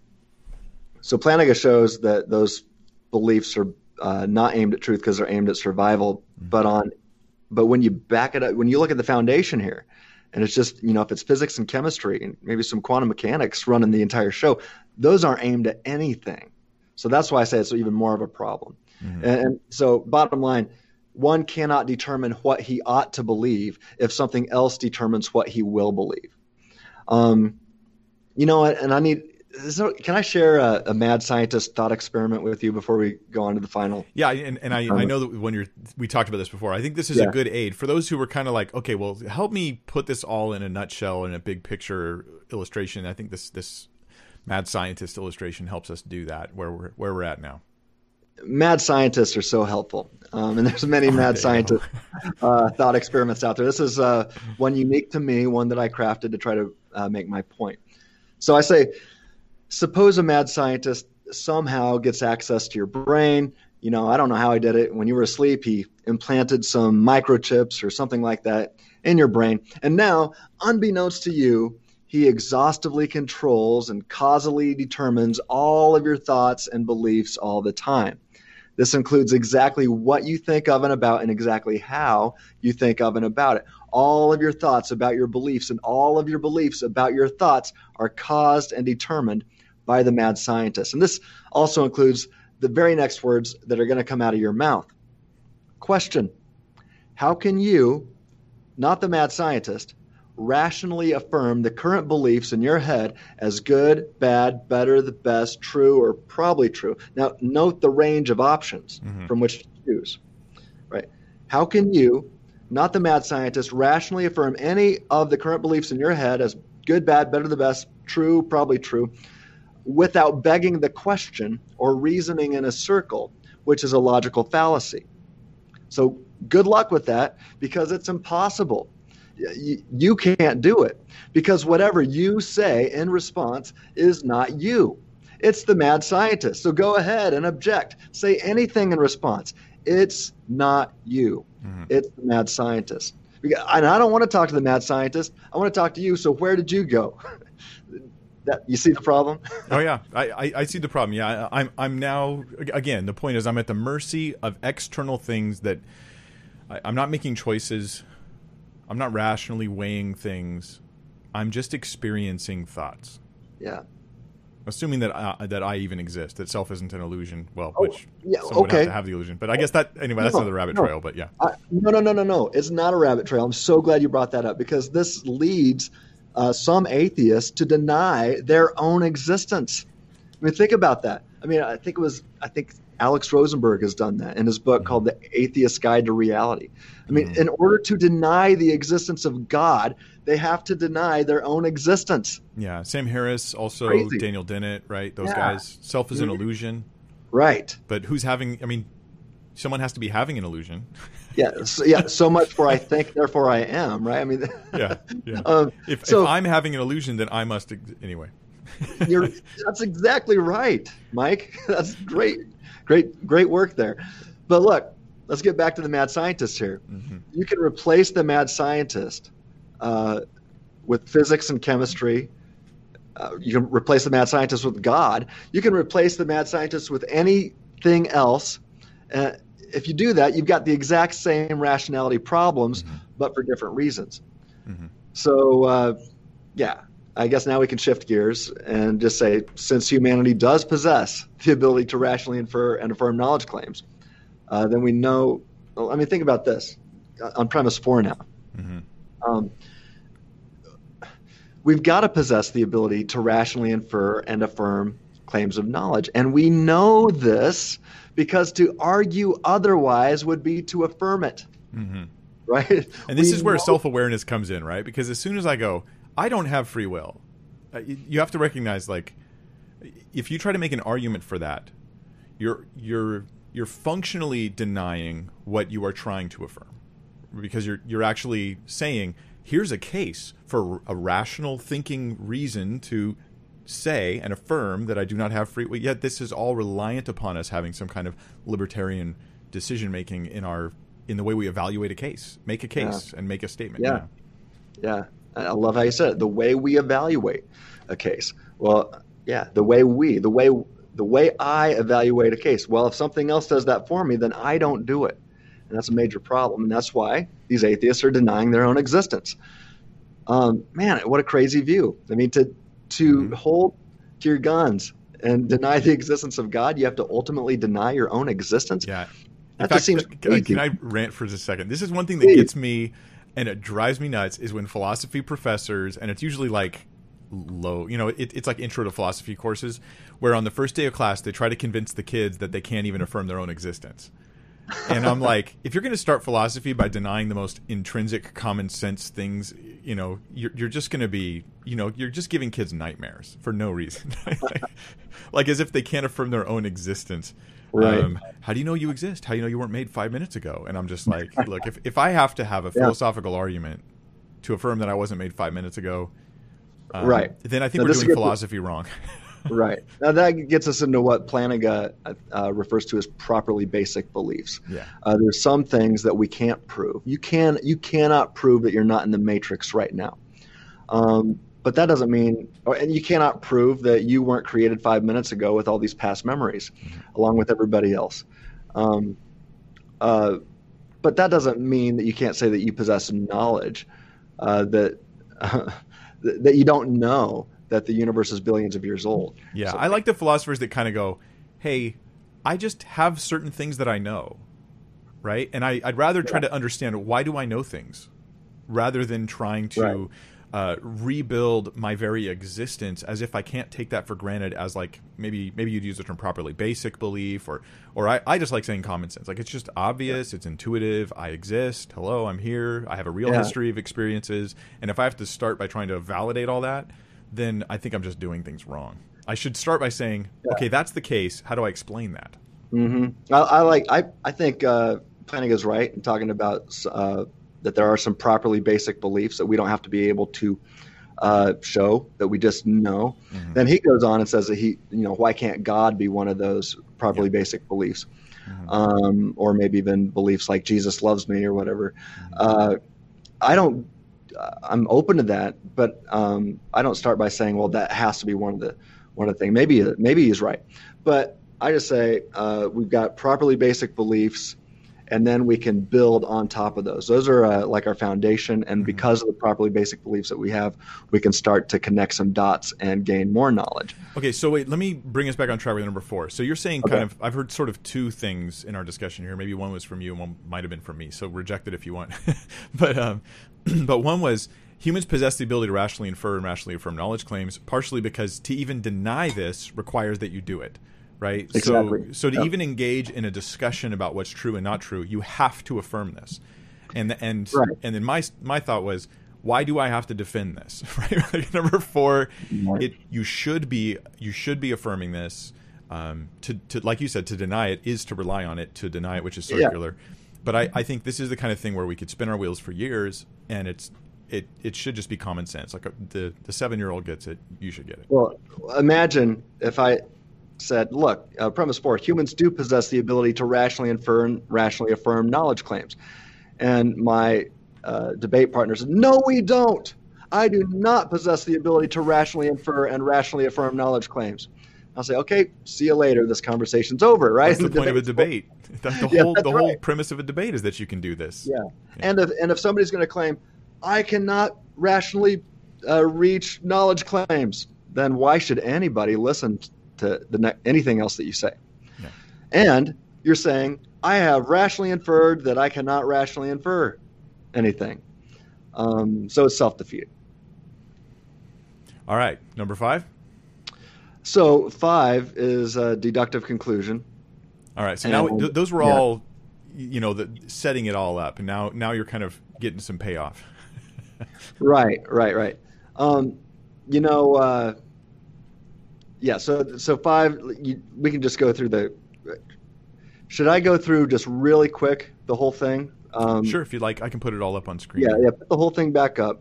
Speaker 2: so Plantinga shows that those beliefs are uh, not aimed at truth because they're aimed at survival, mm-hmm. but on but when you back it up, when you look at the foundation here, and it's just, you know, if it's physics and chemistry and maybe some quantum mechanics running the entire show, those aren't aimed at anything. So that's why I say it's even more of a problem. Mm-hmm. And, and so, bottom line, one cannot determine what he ought to believe if something else determines what he will believe. Um, you know, and I need there, can I share a, a, mad scientist thought experiment with you before we go on to the final?
Speaker 1: Yeah, and, and I, I know that when you're we talked about this before. I think this is yeah. a good aid for those who were kind of like, okay, well, help me put this all in a nutshell in a big picture illustration. I think this this mad scientist illustration helps us do that where we're where we're at now.
Speaker 2: Mad scientists are so helpful, um, and there's many mad scientist uh, thought experiments out there. This is uh, one unique to me, one that I crafted to try to uh, make my point. So I say suppose a mad scientist somehow gets access to your brain. You know, I don't know how he did it. When you were asleep, he implanted some microchips or something like that in your brain. And now, unbeknownst to you, he exhaustively controls and causally determines all of your thoughts and beliefs all the time. This includes exactly what you think of and about and exactly how you think of and about it. All of your thoughts about your beliefs and all of your beliefs about your thoughts are caused and determined by the mad scientist. And this also includes the very next words that are going to come out of your mouth. Question How can you, not the mad scientist, rationally affirm the current beliefs in your head as good, bad, better, the best, true, or probably true? Now, note the range of options mm-hmm. from which to choose. Right? How can you, not the mad scientist, rationally affirm any of the current beliefs in your head as good, bad, better, the best, true, probably true, without begging the question or reasoning in a circle, which is a logical fallacy. So, good luck with that because it's impossible. You, can't do it because whatever you say in response is not you. It's the mad scientist. So go ahead and object. Say anything in response. It's not you. Mm-hmm. It's the mad scientist. And I don't want to talk to the mad scientist. I want to talk to you. So where did you go? that you see the problem
Speaker 1: oh yeah I, I, I see the problem yeah I, I'm, I'm now again the point is i'm at the mercy of external things that I, i'm not making choices i'm not rationally weighing things i'm just experiencing thoughts
Speaker 2: yeah
Speaker 1: assuming that I, that I even exist, that self isn't an illusion. Well, oh, which yeah, someone okay. would have to have the illusion, but I guess that anyway. That's no, another rabbit no. trail. But yeah,
Speaker 2: I, no, no, no, no, no. It's not a rabbit trail. I'm so glad you brought that up because this leads uh, some atheists to deny their own existence. I mean, think about that. I mean, I think it was, I think Alex Rosenberg has done that in his book mm-hmm. called The Atheist Guide to Reality. I mean, mm-hmm. in order to deny the existence of God, they have to deny their own existence.
Speaker 1: Yeah, Sam Harris, also
Speaker 2: Crazy.
Speaker 1: Daniel Dennett, right? Those
Speaker 2: Yeah.
Speaker 1: guys. Self is an
Speaker 2: Mhm.
Speaker 1: illusion,
Speaker 2: Right.
Speaker 1: but who's having? I mean, someone has to be having an illusion.
Speaker 2: Yeah. So, yeah. So much for I think, therefore I am. Right. I mean,
Speaker 1: Yeah, yeah.
Speaker 2: um,
Speaker 1: if,
Speaker 2: so-
Speaker 1: if I'm having an illusion, then I must. Ex- anyway.
Speaker 2: You're, that's exactly right, Mike. That's great, great, great work there. But look, let's get back to the mad scientist here.
Speaker 1: Mhm.
Speaker 2: You can replace the mad scientist uh, with physics and chemistry. Uh, you can replace the mad scientist with God. You can replace the mad scientist with anything else. Uh, if you do that, you've got the exact same rationality problems,
Speaker 1: Mhm.
Speaker 2: but for different reasons.
Speaker 1: Mhm.
Speaker 2: So, uh, yeah, I guess now we can shift gears and just say since humanity does possess the ability to rationally infer and affirm knowledge claims, uh, then we know. well, I mean, think about this uh, on premise four now.
Speaker 1: Mhm.
Speaker 2: Um, we've got to possess the ability to rationally infer and affirm claims of knowledge. And we know this because to argue otherwise would be to affirm it,
Speaker 1: Mhm.
Speaker 2: right?
Speaker 1: And this
Speaker 2: We
Speaker 1: is where self awareness comes in, right? Because as soon as I go, I don't have free will, uh, you have to recognize like, if you try to make an argument for that, you're you're you're functionally denying what you are trying to affirm, because you're you're actually saying here's a case for a rational thinking reason to say and affirm that I do not have free will. Yet this is all reliant upon us having some kind of libertarian decision making in our in the way we evaluate a case, make a case, and make a statement.
Speaker 2: Yeah. Yeah, I I love how you said it. The way we evaluate a case. Well, yeah, the way we, the way the way I evaluate a case. Well, if something else does that for me, then I don't do it, and that's a major problem. And that's why these atheists are denying their own existence. Um, man, what a crazy view. I mean, to to
Speaker 1: Mhm.
Speaker 2: hold to your guns and deny the existence of God, you have to ultimately deny your own existence.
Speaker 1: Yeah.
Speaker 2: That
Speaker 1: In
Speaker 2: just seems
Speaker 1: can, I- can I rant for just a second? This is one thing that
Speaker 2: Please.
Speaker 1: gets me, and it drives me nuts, is when philosophy professors, and it's usually like low, you know, it, it's like intro to philosophy courses, where on the first day of class they try to convince the kids that they can't even affirm their own existence. And I'm like, if you're going to start philosophy by denying the most intrinsic common sense things, you know, you're, you're just going to be, you know, you're just giving kids nightmares for no reason. like as if they can't affirm their own existence.
Speaker 2: Right.
Speaker 1: Um, how do you know you exist? How do you know you weren't made five minutes ago? And I'm just like, look, if, if I have to have a
Speaker 2: Yeah.
Speaker 1: philosophical argument to affirm that I wasn't made five minutes ago, um,
Speaker 2: Right.
Speaker 1: then I think we're doing philosophy wrong.
Speaker 2: Right. Now that gets us into what Plantinga uh, refers to as properly basic beliefs.
Speaker 1: yeah.
Speaker 2: Uh, there's some things that we can't prove. You can you cannot prove that you're not in the matrix right now. Um, but that doesn't mean, or, and you cannot prove that you weren't created five minutes ago with all these past memories, along with everybody else. Um, uh, but that doesn't mean that you can't say that you possess knowledge uh, that that you don't know that the universe is billions of years old.
Speaker 1: Yeah,
Speaker 2: So-
Speaker 1: I like the philosophers that kind of go, "Hey, I just have certain things that I know, right? And I, I'd rather try
Speaker 2: Yeah.
Speaker 1: to understand why do I know things, rather than trying to
Speaker 2: Right.
Speaker 1: uh, rebuild my very existence as if I can't take that for granted as like maybe maybe you'd use the term properly basic belief or or I, I just like saying common sense. Like it's just obvious, it's intuitive. I exist. Hello, I'm here. I have a real
Speaker 2: Yeah.
Speaker 1: history of experiences, and if I have to start by trying to validate all that, then I think I'm just doing things wrong. I should start by saying,
Speaker 2: Yeah.
Speaker 1: okay, that's the case. How do I explain that?
Speaker 2: hmm I, I like. I I think uh, is right in talking about uh, that there are some properly basic beliefs that we don't have to be able to uh, show that we just know.
Speaker 1: Mhm.
Speaker 2: Then he goes on and says that he, you know, why can't God be one of those properly basic beliefs,
Speaker 1: Mhm.
Speaker 2: um, or maybe even beliefs like Jesus loves me or whatever.
Speaker 1: Mhm.
Speaker 2: Uh, I don't. I'm open to that, but um, I don't start by saying, well, that has to be one of the one of the things. Maybe maybe he's right, but I just say uh, we've got properly basic beliefs, and then we can build on top of those. Those are uh, like our foundation, and
Speaker 1: Mhm.
Speaker 2: because of the properly basic beliefs that we have, we can start to connect some dots and gain more knowledge.
Speaker 1: Okay, so wait, let me bring us back on track with number four. So you're saying
Speaker 2: Okay.
Speaker 1: kind of, I've heard sort of two things in our discussion here. Maybe one was from you and one might have been from me. So reject it if you want. but um, but one was humans possess the ability to rationally infer and rationally affirm knowledge claims, partially because to even deny this requires that you do it. Right.
Speaker 2: Exactly.
Speaker 1: So so to
Speaker 2: Yep.
Speaker 1: even engage in a discussion about what's true and not true, you have to affirm this. And and
Speaker 2: Right.
Speaker 1: and then my my thought was, why do I have to defend this? Right. Like, number four, it you should be you should be affirming this. Um, to, to like you said, to deny it is to rely on it. To deny it, which is circular. Yeah. But I, I think this is the kind of thing where we could spin our wheels for years, and it's it it should just be common sense. Like a, the the seven year old gets it, you should get it.
Speaker 2: Well, imagine if I said, look, uh, premise four, humans do possess the ability to rationally infer and rationally affirm knowledge claims, and my uh, debate partner said, no, we don't. I do not possess the ability to rationally infer and rationally affirm knowledge claims. I'll say, okay, see you later. This conversation's over, right?
Speaker 1: That's the, the point of a debate. The, the yeah, whole the right. whole premise of a debate is that you can do this.
Speaker 2: Yeah, yeah. and if and if somebody's going to claim, I cannot rationally uh, reach knowledge claims, then why should anybody listen to the ne- anything else that you say? Yeah. And you're saying I have rationally inferred that I cannot rationally infer anything. Um, so it's self defeating.
Speaker 1: All right, number five.
Speaker 2: So five is a deductive conclusion.
Speaker 1: All right. So and, now th- those were yeah. all, you know, the, setting it all up, and now now you're kind of getting some payoff.
Speaker 2: right. Right. Right. Um, you know. Uh, yeah. So so five. You, we can just go through the. Should I go through just really quick the whole thing?
Speaker 1: Um, sure, if you'd like, I can put it all up on screen.
Speaker 2: Yeah, yeah. Put the whole thing back up,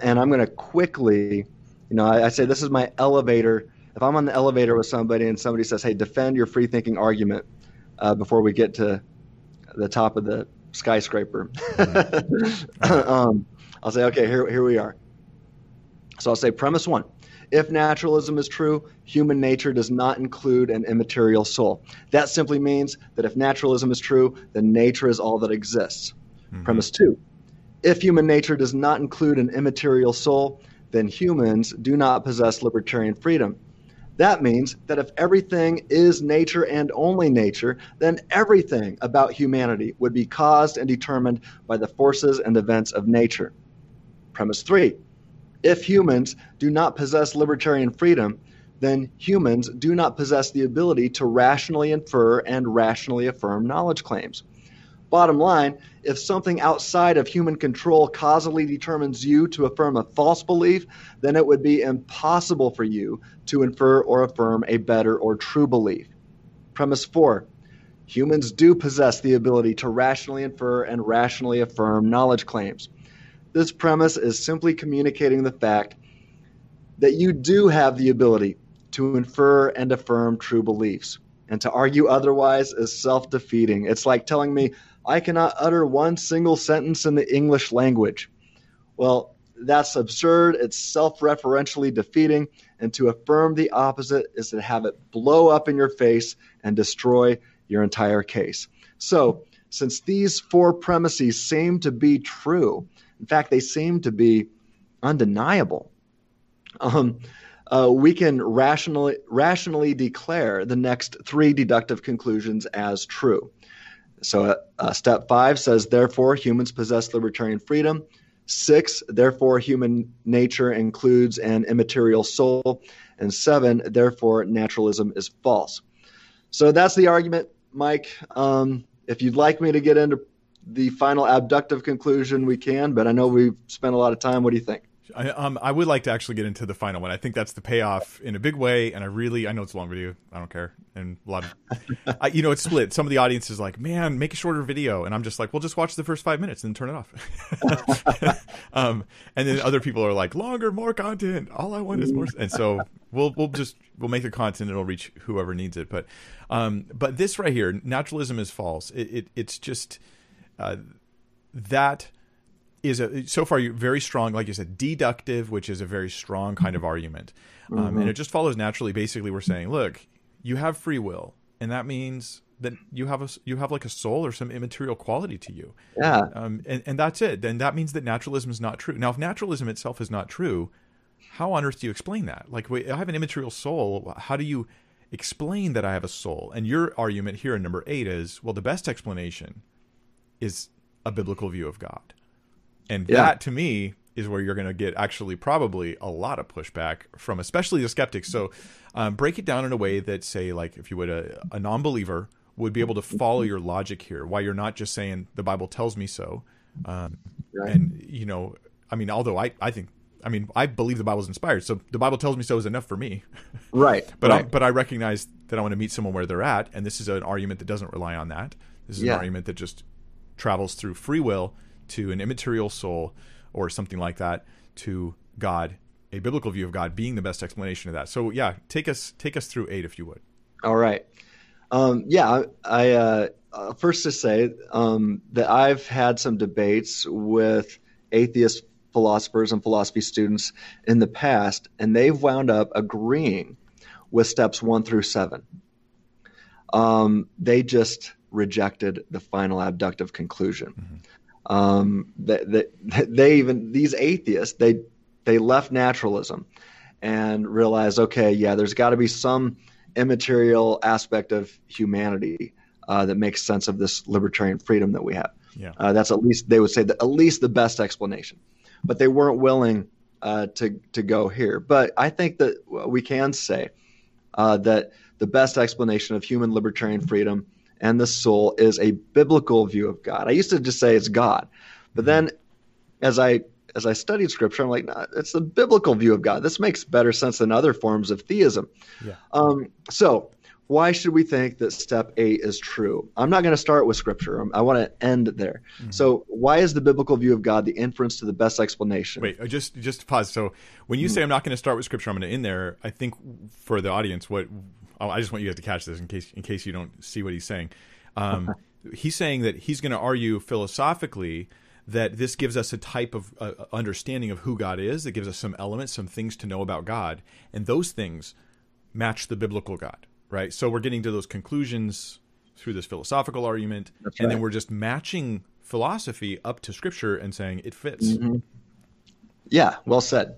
Speaker 2: and I'm going to quickly you know, I, I, say this is my elevator. If I'm on the elevator with somebody and somebody says, "Hey, defend your free thinking argument," uh, before we get to the top of the skyscraper, um, I'll say, "Okay, here here we are." So I'll say, premise one: If naturalism is true, human nature does not include an immaterial soul. That simply means that if naturalism is true, then nature is all that exists. Mm-hmm. Premise two: If human nature does not include an immaterial soul, then humans do not possess libertarian freedom. That means that if everything is nature and only nature, then everything about humanity would be caused and determined by the forces and events of nature. Premise three if humans do not possess libertarian freedom, then humans do not possess the ability to rationally infer and rationally affirm knowledge claims. Bottom line, if something outside of human control causally determines you to affirm a false belief, then it would be impossible for you to infer or affirm a better or true belief. Premise four humans do possess the ability to rationally infer and rationally affirm knowledge claims. This premise is simply communicating the fact that you do have the ability to infer and affirm true beliefs. And to argue otherwise is self defeating. It's like telling me, I cannot utter one single sentence in the English language. Well, that's absurd. It's self referentially defeating. And to affirm the opposite is to have it blow up in your face and destroy your entire case. So, since these four premises seem to be true, in fact, they seem to be undeniable, um, uh, we can rationally, rationally declare the next three deductive conclusions as true. So, uh, uh, step five says, therefore, humans possess libertarian freedom. Six, therefore, human nature includes an immaterial soul. And seven, therefore, naturalism is false. So that's the argument, Mike. Um, if you'd like me to get into the final abductive conclusion, we can, but I know we've spent a lot of time. What do you think?
Speaker 1: I, um, I would like to actually get into the final one. I think that's the payoff in a big way, and I really, I know it's a long video. I don't care, and a lot of, I, you know, it's split. Some of the audience is like, "Man, make a shorter video," and I'm just like, "Well, just watch the first five minutes and turn it off." um, and then other people are like, "Longer, more content. All I want is more." And so we'll we'll just we'll make the content. And it'll reach whoever needs it. But um, but this right here, naturalism is false. It, it it's just uh, that is a so far very strong, like you said, deductive, which is a very strong kind of argument, um, mm-hmm. and it just follows naturally. Basically, we're saying, look, you have free will, and that means that you have a you have like a soul or some immaterial quality to you.
Speaker 2: Yeah.
Speaker 1: Um, and and that's it. Then that means that naturalism is not true. Now, if naturalism itself is not true, how on earth do you explain that? Like, wait, I have an immaterial soul. How do you explain that I have a soul? And your argument here in number eight is, well, the best explanation is a biblical view of God. And yeah. that to me is where you're going to get actually probably a lot of pushback from especially the skeptics. So um, break it down in a way that say like if you would a, a non-believer would be able to follow your logic here. Why you're not just saying the Bible tells me so. Um, right. And you know, I mean, although I, I think, I mean, I believe the Bible's inspired, so the Bible tells me so is enough for me.
Speaker 2: Right.
Speaker 1: but
Speaker 2: right.
Speaker 1: I, but I recognize that I want to meet someone where they're at, and this is an argument that doesn't rely on that. This is
Speaker 2: Yeah.
Speaker 1: an argument that just travels through free will to an immaterial soul or something like that to God, a biblical view of God being the best explanation of that. So yeah, take us take us through eight if you would.
Speaker 2: All right. Um, yeah, I, I uh, uh, first to say um, that I've had some debates with atheist philosophers and philosophy students in the past, and they've wound up agreeing with steps one through seven. Um, they just rejected the final abductive conclusion. Um, that, that, they even these atheists they they left naturalism and realized, okay, yeah, there's got to be some immaterial aspect of humanity uh, that makes sense of this libertarian freedom that we have.
Speaker 1: Yeah.
Speaker 2: Uh, that's at least they would say that at least the best explanation, but they weren't willing uh, to to go here. But I think that we can say uh, that the best explanation of human libertarian freedom and the soul is a biblical view of God. I used to just say it's God, but then as I as I studied scripture, I'm like, nah, it's the biblical view of God. This makes better sense than other forms of theism.
Speaker 1: Yeah.
Speaker 2: Um, so, why should we think that step eight is true? I'm not going to start with scripture. I want to end there. So, why is the biblical view of God the inference to the best explanation?
Speaker 1: Wait, uh, just just pause. So when you say I'm not going to start with scripture, I'm going to end there. I think for the audience, what oh, I just want you guys to catch this in case in case you don't see what he's saying. Um, he's saying that he's going to argue philosophically that this gives us a type of uh, understanding of who God is. That gives us some elements, some things to know about God, and those things match the biblical God, right? So we're getting to those conclusions through this philosophical argument,
Speaker 2: That's
Speaker 1: and then we're just matching philosophy up to scripture and saying it fits.
Speaker 2: Mm-hmm. Yeah, well said.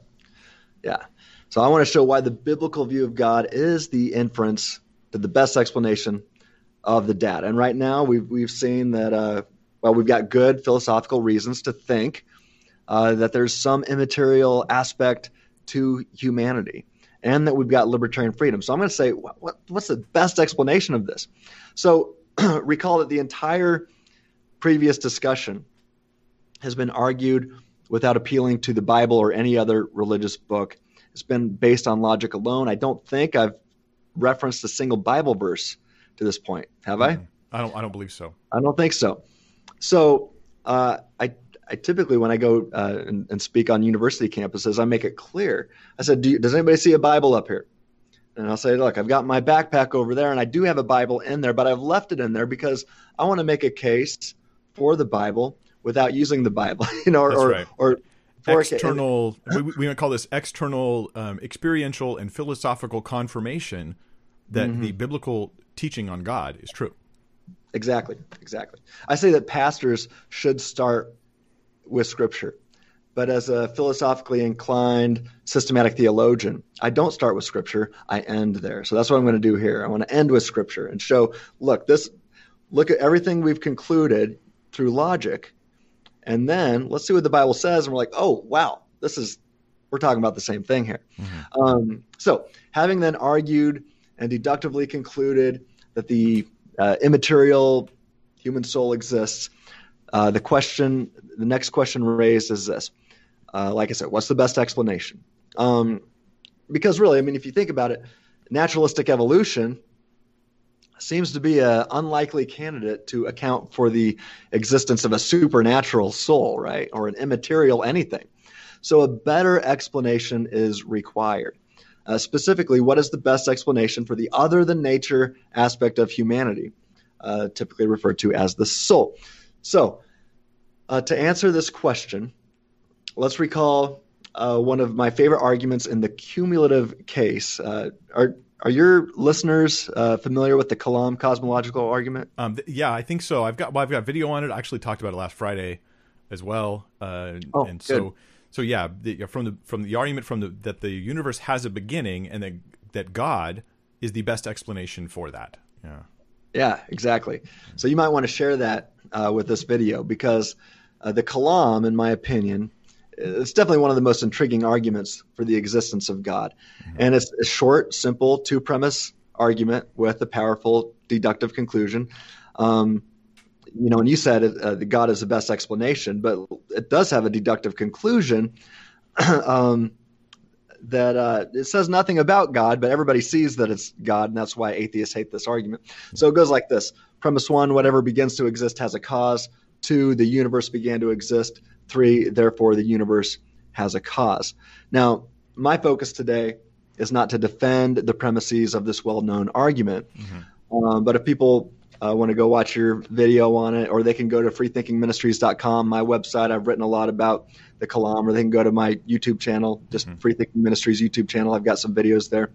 Speaker 2: Yeah. So I want to show why the biblical view of God is the inference to the best explanation of the data. And right now we've we've seen that uh, well we've got good philosophical reasons to think uh, that there's some immaterial aspect to humanity, and that we've got libertarian freedom. So I'm going to say what, what, what's the best explanation of this? So recall that the entire previous discussion has been argued without appealing to the Bible or any other religious book. It's been based on logic alone. I don't think I've referenced a single Bible verse to this point, have I?
Speaker 1: I don't. I don't believe so.
Speaker 2: I don't think so. So uh, I, I typically, when I go uh, and, and speak on university campuses, I make it clear. I said, Do you, "Does anybody see a Bible up here?" And I'll say, "Look, I've got my backpack over there, and I do have a Bible in there, but I've left it in there because I want to make a case for the Bible without using the Bible, you know, or or,
Speaker 1: right.
Speaker 2: or ca-
Speaker 1: external we, we might call this external um, experiential and philosophical confirmation that
Speaker 2: Mm-hmm.
Speaker 1: the biblical teaching on god is true
Speaker 2: Exactly, exactly. I say that pastors should start with scripture. But as a philosophically inclined systematic theologian, I don't start with scripture, I end there. So that's what I'm going to do here. I want to end with scripture and show, look, this look at everything we've concluded through logic. And then let's see what the Bible says and we're like, "Oh, wow. This is we're talking about the same thing here." Um, so, having then argued and deductively concluded that the uh, immaterial human soul exists, uh, the question, the next question raised is this: uh, like I said, what's the best explanation? Um, because really, I mean, if you think about it, naturalistic evolution seems to be an unlikely candidate to account for the existence of a supernatural soul, right, or an immaterial anything. So a better explanation is required. Uh, specifically, what is the best explanation for the other than nature aspect of humanity, uh, typically referred to as the soul? So, uh, to answer this question, let's recall uh, one of my favorite arguments in the cumulative case. Uh, are your listeners uh, familiar with the Kalam cosmological argument?
Speaker 1: um, th- yeah i think so i've got well, i've got video on it i actually talked about it last friday as well uh,
Speaker 2: Oh,
Speaker 1: and
Speaker 2: good.
Speaker 1: so so yeah the, from the from the argument from the that the universe has a beginning and that that god is the best explanation for that yeah
Speaker 2: Yeah, exactly. So you might want to share that uh, with this video because uh, the Kalam, in my opinion, it's definitely one of the most intriguing arguments for the existence of God. And it's a short, simple, two premise argument with a powerful deductive conclusion. Um, you know, and you said uh, that God is the best explanation, but it does have a deductive conclusion um, that uh, it says nothing about God, but everybody sees that it's God, and that's why atheists hate this argument. So it goes like this: Premise one, whatever begins to exist has a cause. Two, the universe began to exist. Three, therefore, the universe has a cause. Now, my focus today is not to defend the premises of this well-known argument, mm-hmm. um, but if people uh, want to go watch your video on it, or they can go to freethinkingministries.com, my website. I've written a lot about the Kalam, or they can go to my YouTube channel, just mm-hmm. Free Thinking Ministries YouTube channel. I've got some videos there.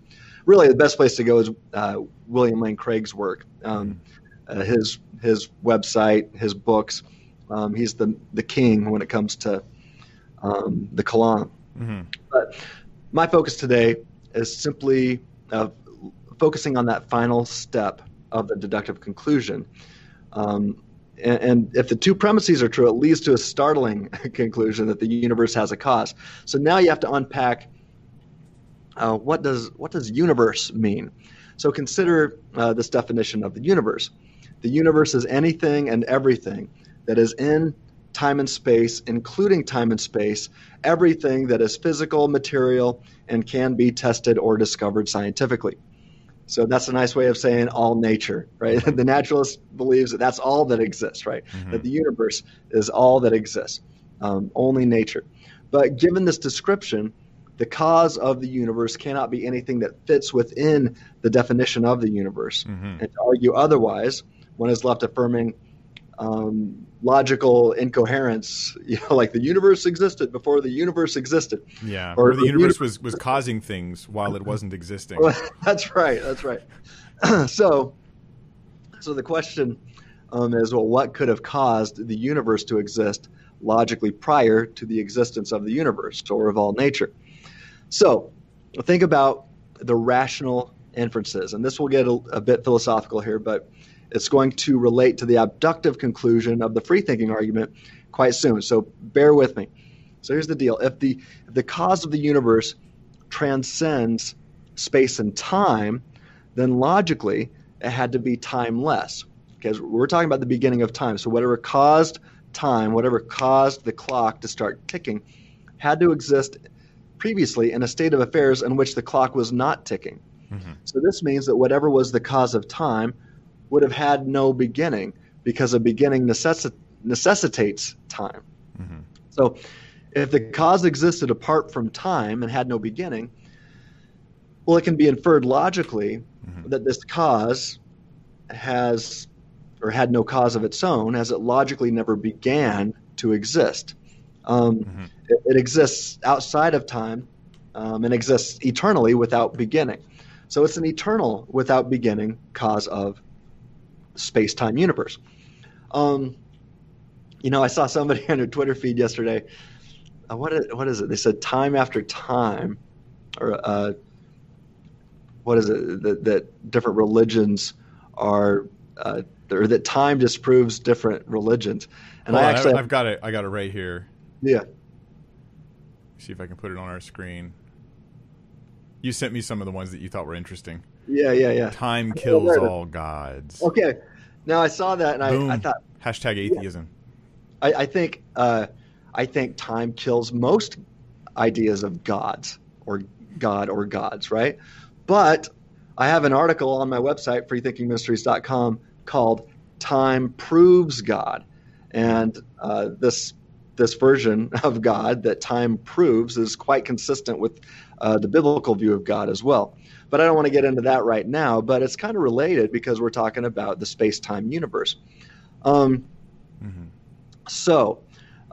Speaker 2: Really, the best place to go is uh, William Lane Craig's work, um, mm-hmm. uh, his his website, his books. Um, he's the the king when it comes to um, the Kalam. Mm-hmm. But my focus today is simply uh, focusing on that final step of the deductive conclusion. Um, and, and, if the two premises are true, it leads to a startling conclusion that the universe has a cause. So now you have to unpack uh, what does what does universe mean. So consider uh, this definition of the universe. The universe is anything and everything that is in time and space, including time and space, everything that is physical, material, and can be tested or discovered scientifically. So that's a nice way of saying all nature, right? the naturalist believes that that's all that exists, right? Mm-hmm. That the universe is all that exists, um, only nature. But given this description, the cause of the universe cannot be anything that fits within the definition of the universe. Mm-hmm. And to argue otherwise, one is left affirming um, logical incoherence. You know, like the universe existed before the universe existed.
Speaker 1: Yeah, or, the, the universe was was causing things while it wasn't existing.
Speaker 2: that's right. That's right. so, so the question um, is, well, what could have caused the universe to exist logically prior to the existence of the universe or of all nature? So, think about the rational inferences, and this will get a, a bit philosophical here, but it's going to relate to the abductive conclusion of the free thinking argument quite soon. So bear with me. So here's the deal: if the if the cause of the universe transcends space and time, then logically it had to be timeless. Because we're talking about the beginning of time. So whatever caused time, whatever caused the clock to start ticking, had to exist previously in a state of affairs in which the clock was not ticking. Mm-hmm. So this means that whatever was the cause of time would have had no beginning because a beginning necessi- necessitates time. Mm-hmm. So, if the cause existed apart from time and had no beginning, well, it can be inferred logically mm-hmm. that this cause has or had no cause of its own, as it logically never began to exist. Um, mm-hmm. it, it, exists outside of time um, and exists eternally without beginning. So it's an eternal, without beginning cause of space time universe. Um, you know, I saw somebody on their Twitter feed yesterday. Uh, what is, what is it? They said time after time, or uh, what is it? That, that different religions are, uh, or that time disproves different religions.
Speaker 1: And well, I actually, I've got it. I got it right here.
Speaker 2: Yeah.
Speaker 1: See if I can put it on our screen. You sent me some of the ones that you thought were interesting.
Speaker 2: Yeah, yeah, yeah.
Speaker 1: Time kills all gods.
Speaker 2: Okay. Now I saw that and I, I, thought
Speaker 1: hashtag atheism.
Speaker 2: Yeah, I, I, think uh, I think time kills most ideas of gods or God or gods, right? But I have an article on my website, freethinkingministries.com, called "Time Proves God," and uh, this this version of God that time proves is quite consistent with uh, the biblical view of God as well. But I don't want to get into that right now, but it's kind of related because we're talking about the space time universe. Um, mm-hmm. So,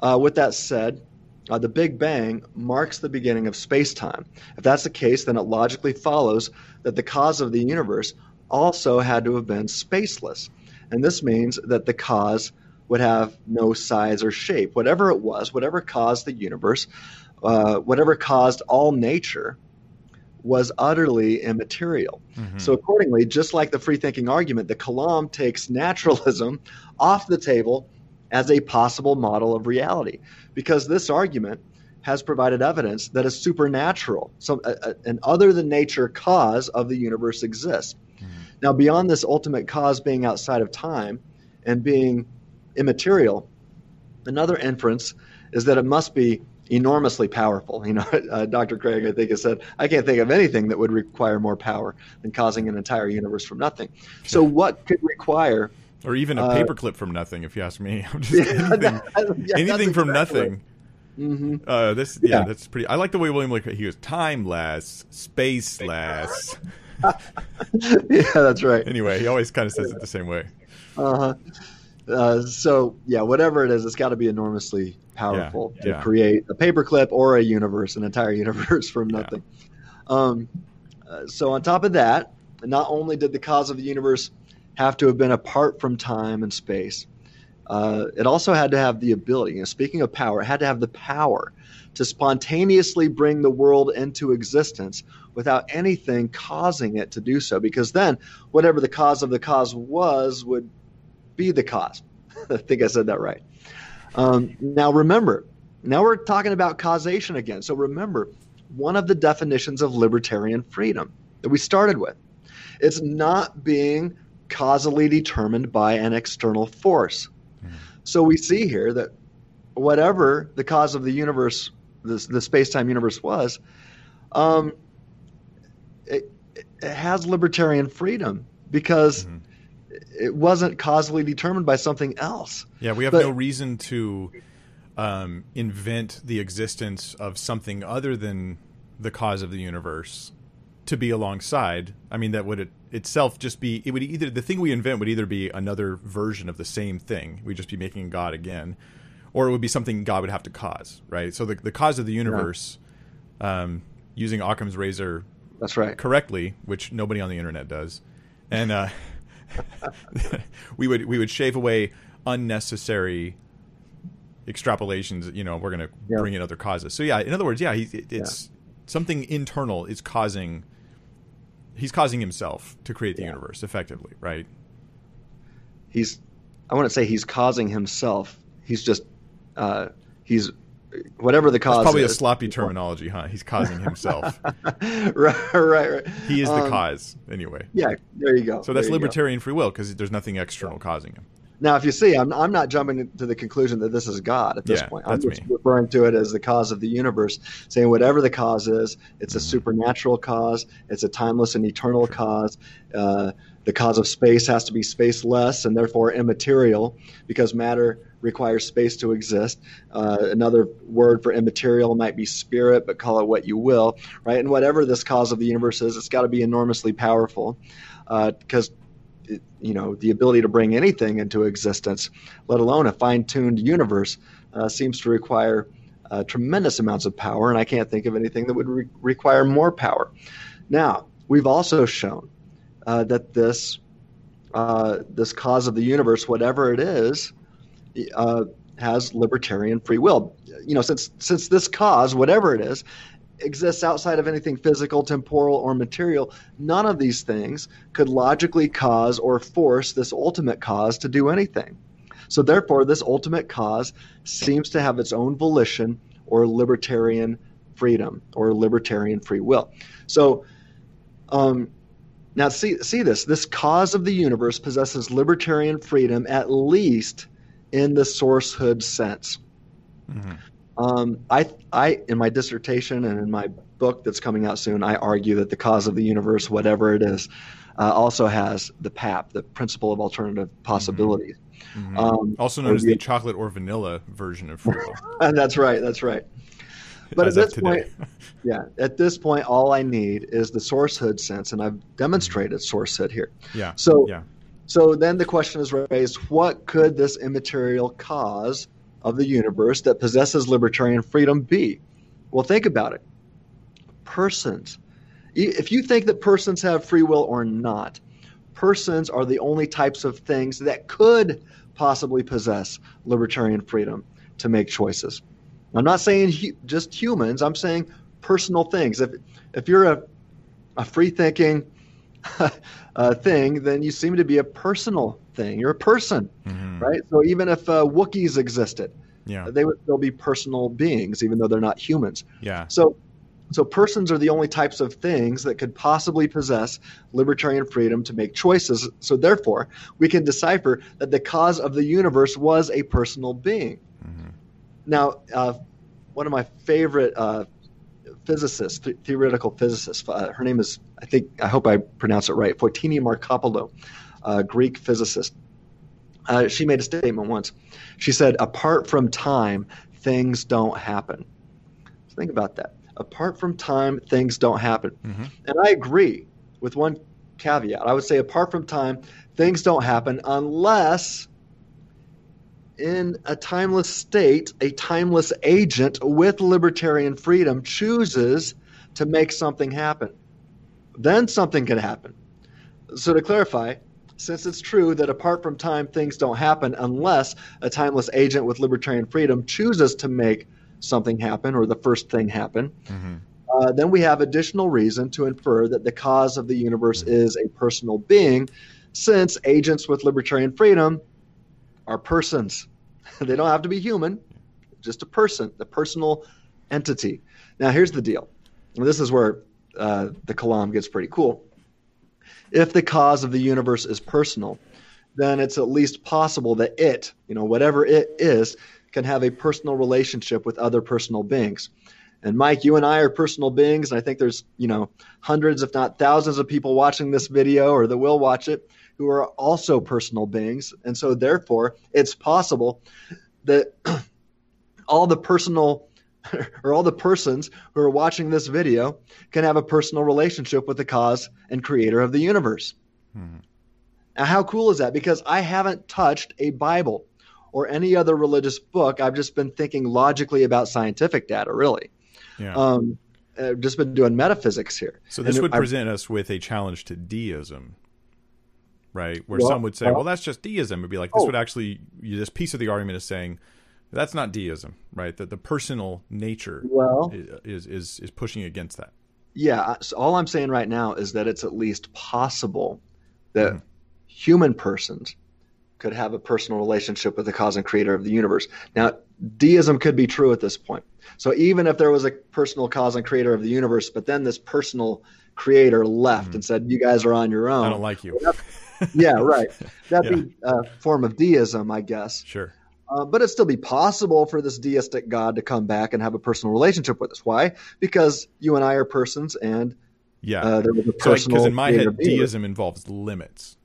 Speaker 2: uh, with that said, uh, the Big Bang marks the beginning of space time. If that's the case, then it logically follows that the cause of the universe also had to have been spaceless. And this means that the cause would have no size or shape. Whatever it was, whatever caused the universe, uh, whatever caused all nature, was utterly immaterial. Mm-hmm. So, accordingly, just like the free thinking argument, the Kalam takes naturalism off the table as a possible model of reality because this argument has provided evidence that a supernatural, some, a, a, an other than nature cause of the universe exists. Mm-hmm. Now, beyond this ultimate cause being outside of time and being immaterial, another inference is that it must be enormously powerful. You know, uh, Dr. Craig, I think, has said, I can't think of anything that would require more power than causing an entire universe from nothing. So, what could require.
Speaker 1: Or even a uh, paperclip from nothing, if you ask me. Yeah, anything, that, yeah, anything from exactly nothing. Mm-hmm. Uh, this, yeah, yeah, that's pretty. I like the way William look. He goes timeless, spaceless.
Speaker 2: yeah, that's right.
Speaker 1: Anyway, he always kind of says it the same way.
Speaker 2: Uh-huh. Uh, so yeah, whatever it is, it's got to be enormously powerful yeah, to yeah. create a paperclip or a universe, an entire universe from nothing. Yeah. Um, uh, so on top of that, not only did the cause of the universe have to have been apart from time and space, uh, it also had to have the ability. You know, speaking of power, it had to have the power to spontaneously bring the world into existence without anything causing it to do so. Because then, whatever the cause of the cause was would be the cause. I think I said that right. Um, now, remember, now we're talking about causation again. So remember, one of the definitions of libertarian freedom that we started with it's not being causally determined by an external force. Mm. So we see here that whatever the cause of the universe, the, the space time universe was, um, it, it, has libertarian freedom because mm-hmm it wasn't causally determined by something else.
Speaker 1: Yeah, we have but, no reason to um, invent the existence of something other than the cause of the universe to be alongside. I mean, that would it itself just be it would either the thing we invent would either be another version of the same thing. We'd just be making God again, or it would be something God would have to cause, right? So the the cause of the universe, yeah. um, using Occam's razor,
Speaker 2: that's right,
Speaker 1: correctly, which nobody on the internet does, and. Uh, we would we would shave away unnecessary extrapolations. You know, we're going to yeah. bring in other causes. So yeah, in other words, yeah, he, it's yeah. something internal is causing. He's causing himself to create the yeah. universe effectively, right?
Speaker 2: He's. I want to say he's causing himself. He's just. Uh, he's whatever the cause.
Speaker 1: That's probably
Speaker 2: is.
Speaker 1: a sloppy terminology, huh? He's causing himself.
Speaker 2: right, right, right.
Speaker 1: He is the um, cause, anyway.
Speaker 2: Yeah, there you go.
Speaker 1: So that's libertarian go. free will because there's nothing external causing him.
Speaker 2: Now, if you see, I'm, I'm not jumping to the conclusion that this is God at this yeah, point. I'm just me. referring to it as the cause of the universe, saying whatever the cause is, it's mm-hmm. a supernatural cause, it's a timeless and eternal cause. Uh, the cause of space has to be spaceless and therefore immaterial because matter requires space to exist. Uh, another word for immaterial might be spirit, but call it what you will, right? And whatever this cause of the universe is, it's got to be enormously powerful because. Uh, you know the ability to bring anything into existence, let alone a fine-tuned universe, uh, seems to require uh, tremendous amounts of power, and I can't think of anything that would re- require more power. Now, we've also shown uh, that this uh, this cause of the universe, whatever it is, uh, has libertarian free will. You know, since since this cause, whatever it is, exists outside of anything physical, temporal, or material, none of these things could logically cause or force this ultimate cause to do anything. So therefore, this ultimate cause seems to have its own volition or libertarian freedom or libertarian free will. So um, now see see this this cause of the universe possesses libertarian freedom at least in the sourcehood sense. Mm-hmm. Um, I, I, in my dissertation and in my book that's coming out soon, I argue that the cause of the universe, whatever it is, uh, also has the PAP, the principle of alternative possibilities.
Speaker 1: Mm-hmm. Um, also known as the, the chocolate or vanilla version of free will.
Speaker 2: that's right. That's right. But As at this point, yeah, at this point, all I need is the sourcehood sense, and I've demonstrated mm-hmm. sourcehood here.
Speaker 1: Yeah.
Speaker 2: So,
Speaker 1: yeah.
Speaker 2: So then the question is raised what could this immaterial cause of the universe that possesses libertarian freedom be? Well, think about it. Persons. If you think that persons have free will or not, persons are the only types of things that could possibly possess libertarian freedom to make choices. I'm not saying hu- just humans, I'm saying personal things. If, if you're a, a free thinking, uh, thing, then you seem to be a personal thing. You're a person, mm-hmm. right? So even if uh, Wookiees existed,
Speaker 1: yeah.
Speaker 2: they would still be personal beings, even though they're not humans.
Speaker 1: Yeah.
Speaker 2: So So persons are the only types of things that could possibly possess libertarian freedom to make choices. So therefore, we can decipher that the cause of the universe was a personal being. Now, uh, one of my favorite uh, physicists, th- theoretical physicists, uh, her name is, I think, I hope I pronounce it right, Fotinia Markopoulou, a Greek physicist. Uh, she made a statement once. She said, "Apart from time, things don't happen." So think about that apart from time, things don't happen. Mm-hmm. And I agree with one caveat. I would say, apart from time, things don't happen unless in a timeless state, a timeless agent with libertarian freedom chooses to make something happen. Then something can happen. So, to clarify, since it's true that apart from time, things don't happen unless a timeless agent with libertarian freedom chooses to make something happen or the first thing happen, mm-hmm. uh, then we have additional reason to infer that the cause of the universe mm-hmm. is a personal being, since agents with libertarian freedom are persons. they don't have to be human, just a person, the personal entity. Now, here's the deal. This is where uh, the Kalam gets pretty cool. If the cause of the universe is personal, then it's at least possible that it, you know, whatever it is, can have a personal relationship with other personal beings. And Mike, you and I are personal beings, and I think there's, you know, hundreds, if not thousands of people watching this video or that will watch it who are also personal beings. And so therefore, it's possible that all the personal or all the persons who are watching this video can have a personal relationship with the cause and creator of the universe. Hmm. Now, how cool is that? Because I haven't touched a Bible or any other religious book. I've just been thinking logically about scientific data, really. Yeah. Um, I've just been doing metaphysics here.
Speaker 1: So this and would I, present us with a challenge to deism, right? Where well, some would say, well, that's just deism. It'd be like, this oh. would actually, this piece of the argument is saying, that's not deism, right? That the personal nature well, is, is, is pushing against that.
Speaker 2: Yeah. So all I'm saying right now is that it's at least possible that mm-hmm. human persons could have a personal relationship with the cause and creator of the universe. Now, deism could be true at this point. So even if there was a personal cause and creator of the universe, but then this personal creator left mm-hmm. and said, "You guys are on your own."
Speaker 1: I don't like you.
Speaker 2: yeah, right. That'd yeah. be a form of deism, I guess.
Speaker 1: Sure.
Speaker 2: Uh, but it'd still be possible for this deistic God to come back and have a personal relationship with us. Why? Because you and I are persons, and
Speaker 1: yeah, uh, there was a personal. Because so, in my head, deism involves limits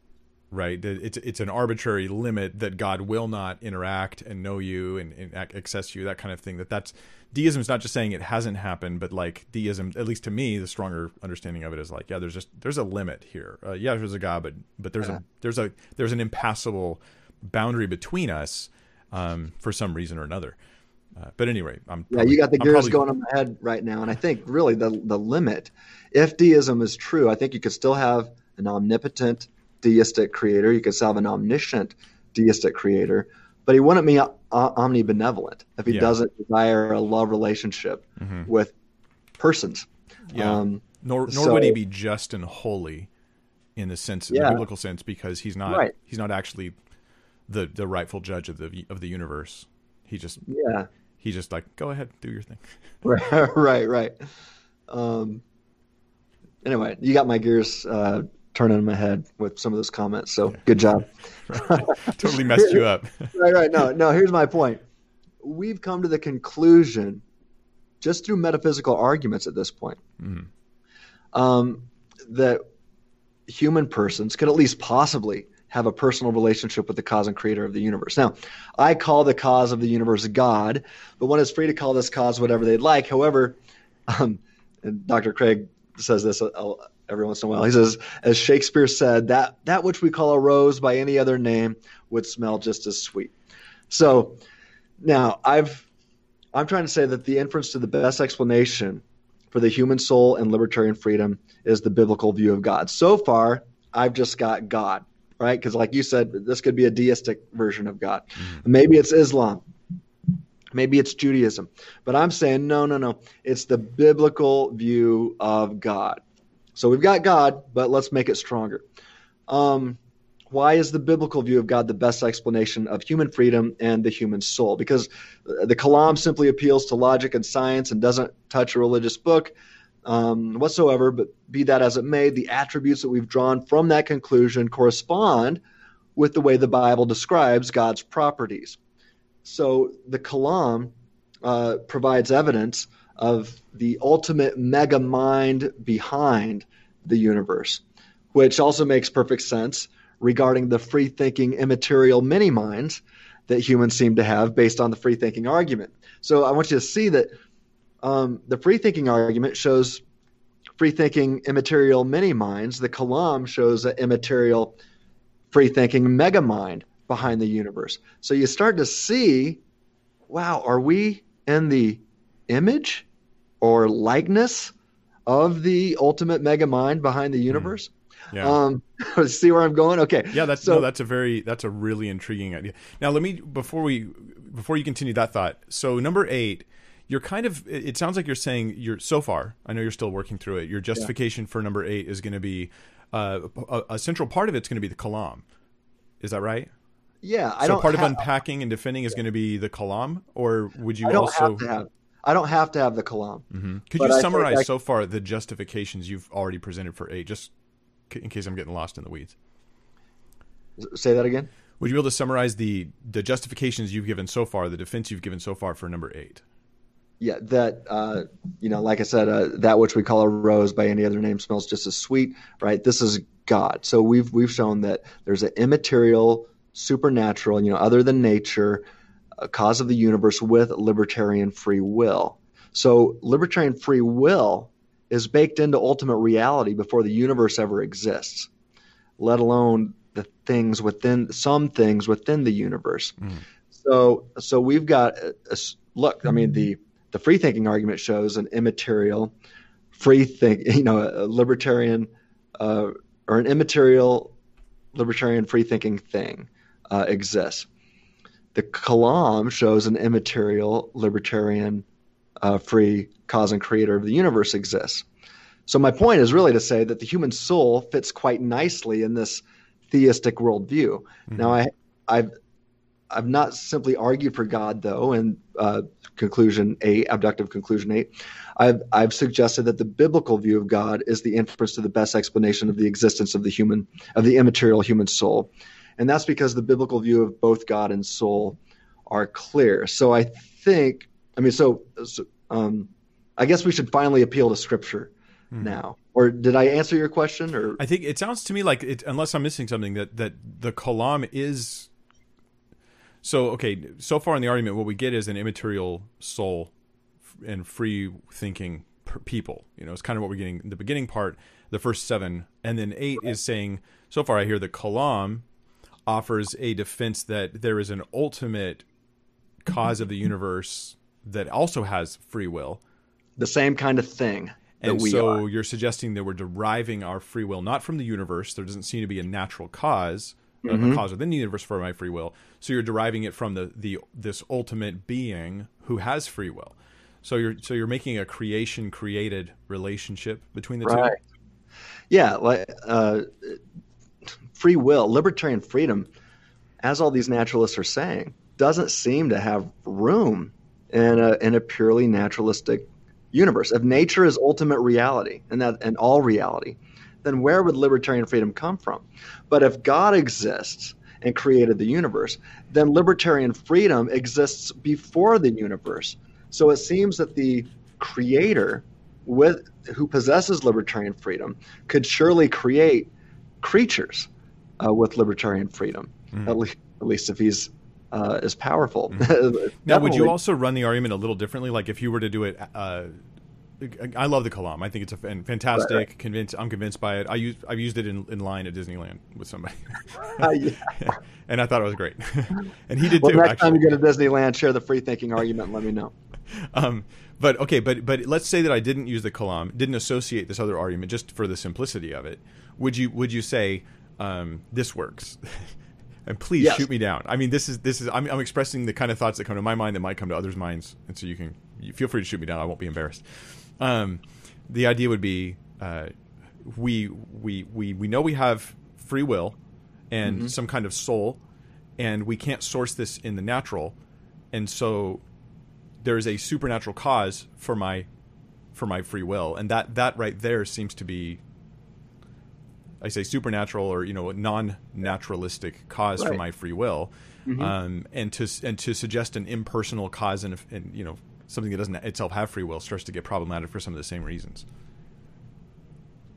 Speaker 1: right? It's it's an arbitrary limit that God will not interact and know you and, and access you, that kind of thing. That that's deism is not just saying it hasn't happened, but like deism, at least to me, the stronger understanding of it is like, yeah, there's just there's a limit here. Uh, yeah, there's a God, but but there's a there's a there's an impassable boundary between us um, for some reason or another. Uh, but anyway, I'm
Speaker 2: probably, yeah. You got the gears probably... going on my head right now, and I think really the the limit, if deism is true, I think you could still have an omnipotent deistic creator. You could still have an omniscient deistic creator, but he wouldn't be omnibenevolent if he yeah. doesn't desire a love relationship mm-hmm. with persons.
Speaker 1: Yeah. Um, nor nor so, would he be just and holy in the sense, yeah. the biblical sense, because he's not right. he's not actually the the rightful judge of the of the universe. He just
Speaker 2: yeah
Speaker 1: he's just like go ahead do your thing.
Speaker 2: right, right, right. Um, anyway, you got my gears uh, turning in my head with some of those comments. So good job.
Speaker 1: totally messed you up.
Speaker 2: right, right. No, no. Here's my point. We've come to the conclusion, just through metaphysical arguments at this point, mm. um, that human persons could at least possibly have a personal relationship with the cause and creator of the universe. Now, I call the cause of the universe God, but one is free to call this cause whatever they'd like. However, um, and Dr. Craig says this every once in a while. He says, as Shakespeare said, that that which we call a rose by any other name would smell just as sweet. So now I've I'm trying to say that the inference to the best explanation for the human soul and libertarian freedom is the biblical view of God. So far, I've just got God, right? Because like you said, this could be a deistic version of God. Mm-hmm. Maybe it's Islam. Maybe it's Judaism. But I'm saying, no, no, no. It's the biblical view of God. So we've got God, but let's make it stronger. Um, why is the biblical view of God the best explanation of human freedom and the human soul? Because the Kalam simply appeals to logic and science and doesn't touch a religious book um, whatsoever. But be that as it may, the attributes that we've drawn from that conclusion correspond with the way the Bible describes God's properties. So the Kalam uh, provides evidence of the ultimate mega mind behind the universe, which also makes perfect sense regarding the free thinking immaterial mini minds that humans seem to have based on the free thinking argument. So I want you to see that um, the free thinking argument shows free thinking immaterial mini minds. The Kalam shows an immaterial free thinking mega mind behind the universe. So you start to see wow, are we in the image or likeness of the ultimate mega mind behind the hmm. universe? Yeah. Um, see where I'm going? Okay.
Speaker 1: Yeah, that's so, no, that's a very that's a really intriguing idea. Now, let me before we before you continue that thought. So number eight, you're kind of it sounds like you're saying you're so far. I know you're still working through it. Your justification yeah. for number eight is going to be uh, a, a, central part of it's going to be the kalam. Is that right?
Speaker 2: Yeah,
Speaker 1: I so part of unpacking and defending is going to be the kalam, or would you
Speaker 2: I
Speaker 1: also?
Speaker 2: Have have, I don't have to have the kalam.
Speaker 1: Mm-hmm. Could you summarize I, so far the justifications you've already presented for eight, just in case I'm getting lost in the weeds?
Speaker 2: Say that again.
Speaker 1: Would you be able to summarize the the justifications you've given so far, the defense you've given so far for number eight?
Speaker 2: Yeah, that uh, you know, like I said, uh, that which we call a rose by any other name smells just as sweet, right? This is God. So we've we've shown that there's an immaterial supernatural, you know, other than nature, cause of the universe with libertarian free will. So libertarian free will is baked into ultimate reality before the universe ever exists, let alone the things within some things within the universe. Mm. So so we've got a, a, look. I mean the the free thinking argument shows an immaterial free think you know a libertarian uh, or an immaterial libertarian free thinking thing uh, exists. The Kalam shows an immaterial, libertarian, uh, free cause and creator of the universe exists. So my point is really to say that the human soul fits quite nicely in this theistic worldview. Mm-hmm. Now I, I've I've not simply argued for God though, in uh, conclusion eight, abductive conclusion eight. I've I've suggested that the biblical view of God is the inference to the best explanation of the existence of the human of the immaterial human soul. And that's because the biblical view of both God and soul are clear. So I think, I mean, so, so um, I guess we should finally appeal to Scripture mm. now. Or did I answer your question? Or
Speaker 1: I think it sounds to me like, it, unless I'm missing something, that that the kalam is. So okay, so far in the argument, what we get is an immaterial soul and free thinking people. You know, it's kind of what we're getting in the beginning part, the first seven, and then eight is saying. So far, I hear the kalam offers a defense that there is an ultimate cause of the universe that also has free will.
Speaker 2: The same kind of thing.
Speaker 1: And so are. you're suggesting that we're deriving our free will not from the universe. There doesn't seem to be a natural cause, mm-hmm. a cause within the universe for my free will. So you're deriving it from the, the this ultimate being who has free will. So you're so you're making a creation created relationship between the right. two.
Speaker 2: Yeah, like uh, free will, libertarian freedom, as all these naturalists are saying, doesn't seem to have room in a, in a purely naturalistic universe. If nature is ultimate reality and that and all reality, then where would libertarian freedom come from? But if God exists and created the universe, then libertarian freedom exists before the universe. So it seems that the creator with who possesses libertarian freedom could surely create creatures uh, with libertarian freedom. Mm. At least, at least if he's uh, as powerful.
Speaker 1: Mm. now, would you also run the argument a little differently? Like if you were to do it. Uh, I love the Kalam. I think it's a fantastic. Right, right. Convinced, I'm convinced by it. I use I've used it in, in line at Disneyland with somebody, uh, and I thought it was great. and he did
Speaker 2: well,
Speaker 1: too.
Speaker 2: Next
Speaker 1: actually.
Speaker 2: time you go to Disneyland, share the free thinking argument. and Let me know.
Speaker 1: Um, but okay, but but let's say that I didn't use the Kalam, didn't associate this other argument, just for the simplicity of it. Would you would you say um, this works. and please yes. shoot me down. I mean, this is this is I'm, I'm, expressing the kind of thoughts that come to my mind that might come to others' minds, and so you can you feel free to shoot me down. I won't be embarrassed. Um, the idea would be uh, we we we we know we have free will, and
Speaker 2: Mm-hmm.
Speaker 1: some kind of soul, and we can't source this in the natural, and so there is a supernatural cause for my for my free will, and that that right there seems to be. I say supernatural or you know non naturalistic cause for my free will,
Speaker 2: Mm-hmm.
Speaker 1: um, and to and to suggest an impersonal cause and, and you know something that doesn't itself have free will starts to get problematic for some of the same reasons.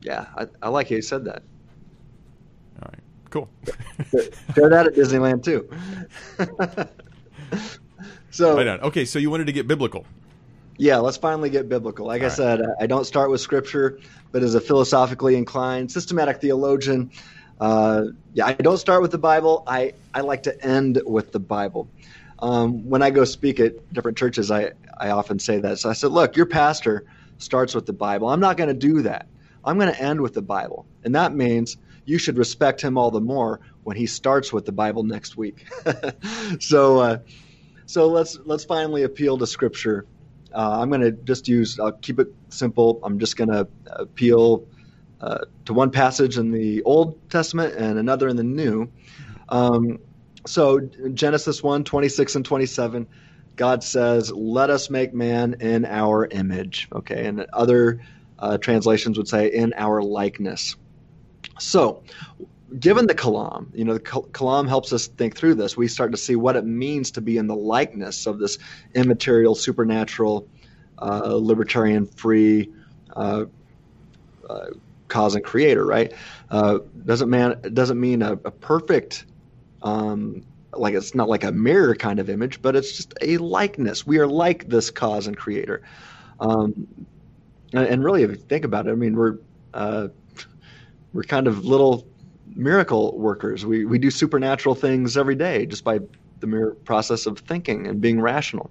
Speaker 2: Yeah, I, I like how you said that.
Speaker 1: All right, cool.
Speaker 2: Share that at Disneyland too. so
Speaker 1: right on. Okay, so you wanted to get biblical.
Speaker 2: Yeah, let's finally get biblical. Like I
Speaker 1: All right.
Speaker 2: said, I don't start with scripture, but as a philosophically inclined, systematic theologian, uh, yeah, I don't start with the Bible. I, I like to end with the Bible. Um, when I go speak at different churches, I, I often say that. So I said, look, your pastor starts with the Bible. I'm not going to do that. I'm going to end with the Bible. And that means you should respect him all the more when he starts with the Bible next week. so, uh, so let's let's finally appeal to Scripture. Uh, I'm going to just use. I'll keep it simple. I'm just going to appeal uh, to one passage in the Old Testament and another in the New. Um, so Genesis 1, 26 and 27, God says, "Let us make man in our image." Okay, and other uh, translations would say, "In our likeness." So, given the kalam, you know, the kalam helps us think through this. We start to see what it means to be in the likeness of this immaterial, supernatural, uh, libertarian, free uh, uh, cause and creator. Right? Uh, doesn't man doesn't mean a, a perfect. Um, like it's not like a mirror kind of image, but it's just a likeness. We are like this cause and creator. Um, and, and really, if you think about it, I mean, we're uh, we're kind of little miracle workers. We we do supernatural things every day just by the mere process of thinking and being rational.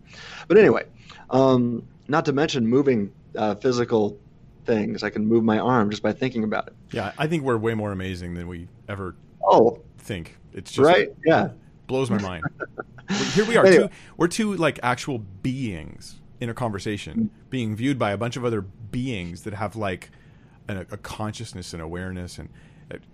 Speaker 2: But anyway, um, not to mention moving uh, physical things. I can move my arm just by thinking about it.
Speaker 1: Yeah, I think we're way more amazing than we ever
Speaker 2: Oh,
Speaker 1: think. It's just
Speaker 2: right? Yeah.
Speaker 1: blows my mind. Here we are,
Speaker 2: Anyway.
Speaker 1: two, we're two like actual beings in a conversation, being viewed by a bunch of other beings that have like a, a consciousness and awareness and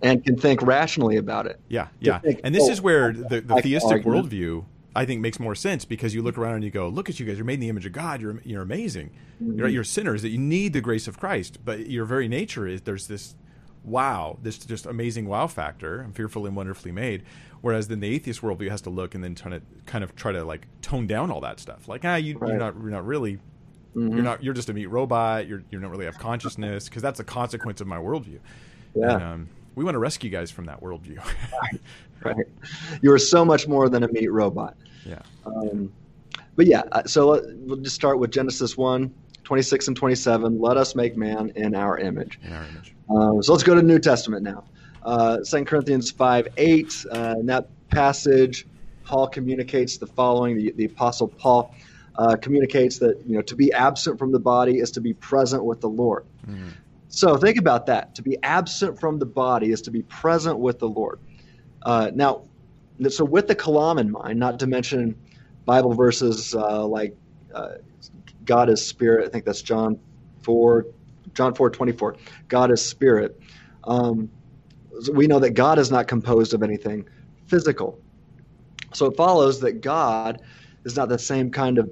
Speaker 2: And can think rationally about it.
Speaker 1: yeah, yeah.
Speaker 2: think,
Speaker 1: And this
Speaker 2: oh,
Speaker 1: is where the, the theistic
Speaker 2: argument.
Speaker 1: worldview I think makes more sense because you look around and you go, look at you guys, you're made in the image of God, you're you're amazing,
Speaker 2: Mm-hmm.
Speaker 1: you're, you're sinners that you need the grace of Christ, but your very nature is there's this wow, this just amazing wow factor. I'm fearfully and wonderfully made. Whereas then the atheist worldview has to look and then try to kind of try to like tone down all that stuff. Like ah, you,
Speaker 2: Right.
Speaker 1: you're not you're not really.
Speaker 2: Mm-hmm.
Speaker 1: You're not. You're just a meat robot. You're. You don't really have consciousness because that's a consequence of my worldview.
Speaker 2: Yeah.
Speaker 1: And, um, we want to rescue you guys from that worldview.
Speaker 2: Right. You are so much more than a meat robot.
Speaker 1: yeah.
Speaker 2: Um, but yeah, uh, so uh, we'll just start with Genesis 1, 26 and 27. Let us make man in our image.
Speaker 1: In our image.
Speaker 2: Um, so let's go to the New Testament now. Uh, 2 Corinthians 5, 8. Uh, in that passage, Paul communicates the following. The, the Apostle Paul uh, communicates that you know to be absent from the body is to be present with the Lord.
Speaker 1: Mhm.
Speaker 2: So think about that. To be absent from the body is to be present with the Lord. Uh, now, so with the kalam in mind, not to mention Bible verses uh, like uh, God is spirit. I think that's John four, John four twenty four. God is spirit. Um, we know that God is not composed of anything physical. So it follows that God is not the same kind of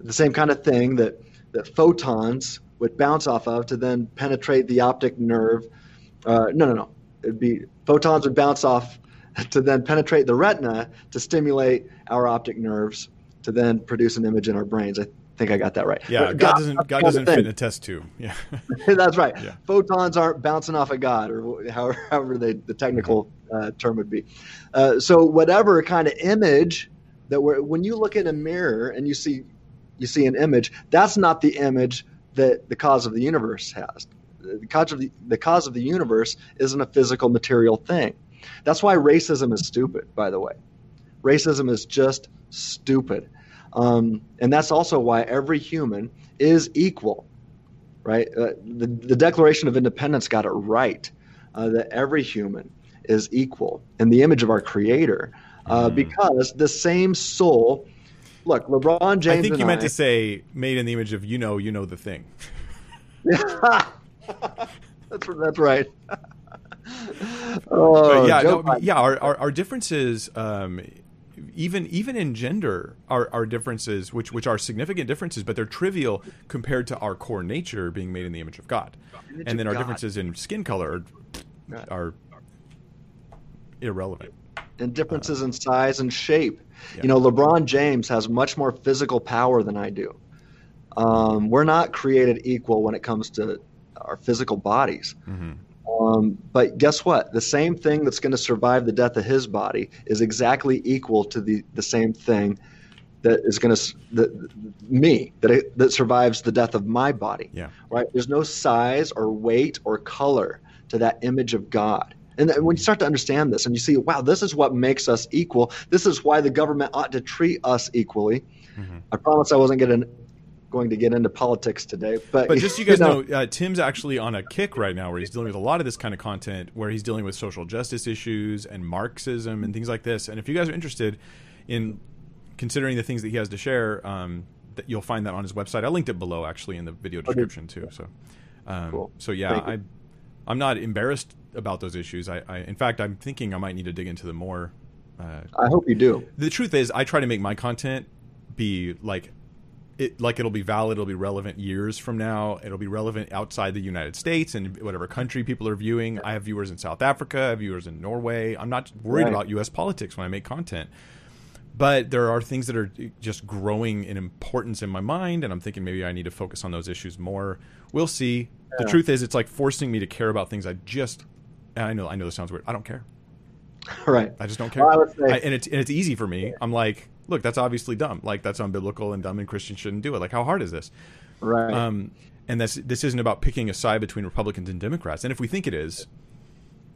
Speaker 2: the same kind of thing that that photons would bounce off of to then penetrate the optic nerve. Uh, no, no, no. It'd be photons would bounce off to then penetrate the retina to stimulate our optic nerves to then produce an image in our brains. I think I got that right.
Speaker 1: Yeah.
Speaker 2: But
Speaker 1: God doesn't. God doesn't fit in a test tube. Yeah.
Speaker 2: That's right.
Speaker 1: Yeah.
Speaker 2: Photons aren't bouncing off of God, or however, however they, the technical uh, term would be. Uh, so whatever kind of image that we're, when you look in a mirror and you see you see an image, that's not the image that the cause of the universe has. The cause of the, the cause of the universe isn't a physical material thing. That's why racism is stupid, by the way. Racism is just stupid. Um, and that's also why every human is equal right? Uh, the, the Declaration of Independence got it right uh, that every human is equal in the image of our Creator, uh,
Speaker 1: Mm.
Speaker 2: because the same soul. Look, LeBron James.
Speaker 1: I think you meant
Speaker 2: I-
Speaker 1: to say made in the image of you know you know the thing.
Speaker 2: that's that's right. oh,
Speaker 1: yeah, no, yeah. Our, our, our differences, um, even even in gender, are, our differences which which are significant differences, but they're trivial compared to our core nature being made in the image of God.
Speaker 2: Image
Speaker 1: and then our
Speaker 2: God.
Speaker 1: differences in skin color are, are irrelevant.
Speaker 2: And differences in size and shape.
Speaker 1: Yeah.
Speaker 2: You know, LeBron James has much more physical power than I do. Um, we're not created equal when it comes to our physical bodies.
Speaker 1: hmm
Speaker 2: Um, but guess what? The same thing that's going to survive the death of his body is exactly equal to the, the same thing that is going to me that it, that survives the death of my body.
Speaker 1: Yeah.
Speaker 2: Right? There's no size or weight or color to that image of God. And then when you start to understand this and you see, wow, this is what makes us equal. This is why the government ought to treat us equally.
Speaker 1: Mhm.
Speaker 2: I promise I wasn't getting, going to get into politics today, but
Speaker 1: But just so you guys know, uh, Tim's actually on a kick right now where he's dealing with a lot of this kind of content, where he's dealing with social justice issues and Marxism and things like this. And if you guys are interested in considering the things that he has to share, um, that you'll find that on his website. I linked it below actually in the video description too. So, um,
Speaker 2: Cool.
Speaker 1: so yeah,
Speaker 2: you.
Speaker 1: I, I'm not embarrassed about those issues. I, I, in fact, I'm thinking I might need to dig into them more. Uh,
Speaker 2: I hope you do.
Speaker 1: the truth is i try to make my content be like it like it'll be valid it'll be relevant years from now it'll be relevant outside the united states and whatever country people are viewing i have viewers in south africa i have viewers in norway i'm not worried
Speaker 2: Right.
Speaker 1: about us politics when i make content but there are things that are just growing in importance in my mind and i'm thinking maybe i need to focus on those issues more we'll see the truth is it's like forcing me to care about things i just i know i know this sounds weird i don't care
Speaker 2: Right.
Speaker 1: I just don't care.
Speaker 2: Well, I
Speaker 1: I- and it's and it's easy for me. I'm like, look, that's obviously dumb. Like that's unbiblical and dumb, and Christians shouldn't do it. Like, how hard is this?
Speaker 2: Right.
Speaker 1: Um, and this this isn't about picking a side between Republicans and Democrats. And if we think it is,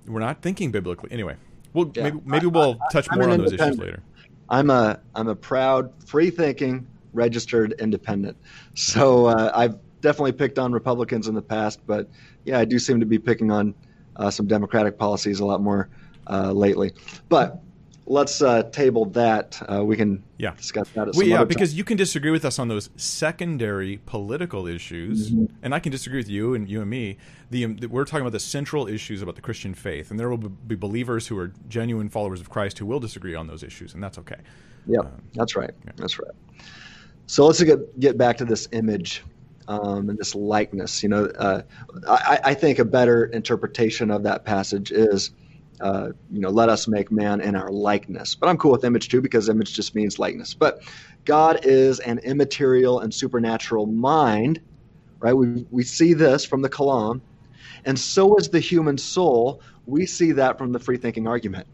Speaker 1: we're not thinking biblically. Anyway, well,
Speaker 2: Yeah.
Speaker 1: maybe maybe we'll touch
Speaker 2: I'm
Speaker 1: more on those issues later.
Speaker 2: I'm a I'm a proud, free thinking, registered independent. So uh, I've definitely picked on Republicans in the past, but yeah, I do seem to be picking on uh, some Democratic policies a lot more uh, lately. But let's uh, table that. Uh, we can
Speaker 1: Yeah.
Speaker 2: discuss that at
Speaker 1: Well, yeah, because you can disagree with us on those secondary political issues,
Speaker 2: Mm-hmm.
Speaker 1: and I can disagree with you and you and me. The, um, the we're talking about the central issues about the Christian faith, and there will be believers who are genuine followers of Christ who will disagree on those issues, and that's okay.
Speaker 2: Yeah,
Speaker 1: Um,
Speaker 2: that's right. That's right. So let's get get back to this image um, and this likeness. You know, uh, I, I think a better interpretation of that passage is, uh, you know, let us make man in our likeness. But I'm cool with image too because image just means likeness. But God is an immaterial and supernatural mind, right? We we see this from the Kalam, and so is the human soul. We see that from the free thinking argument.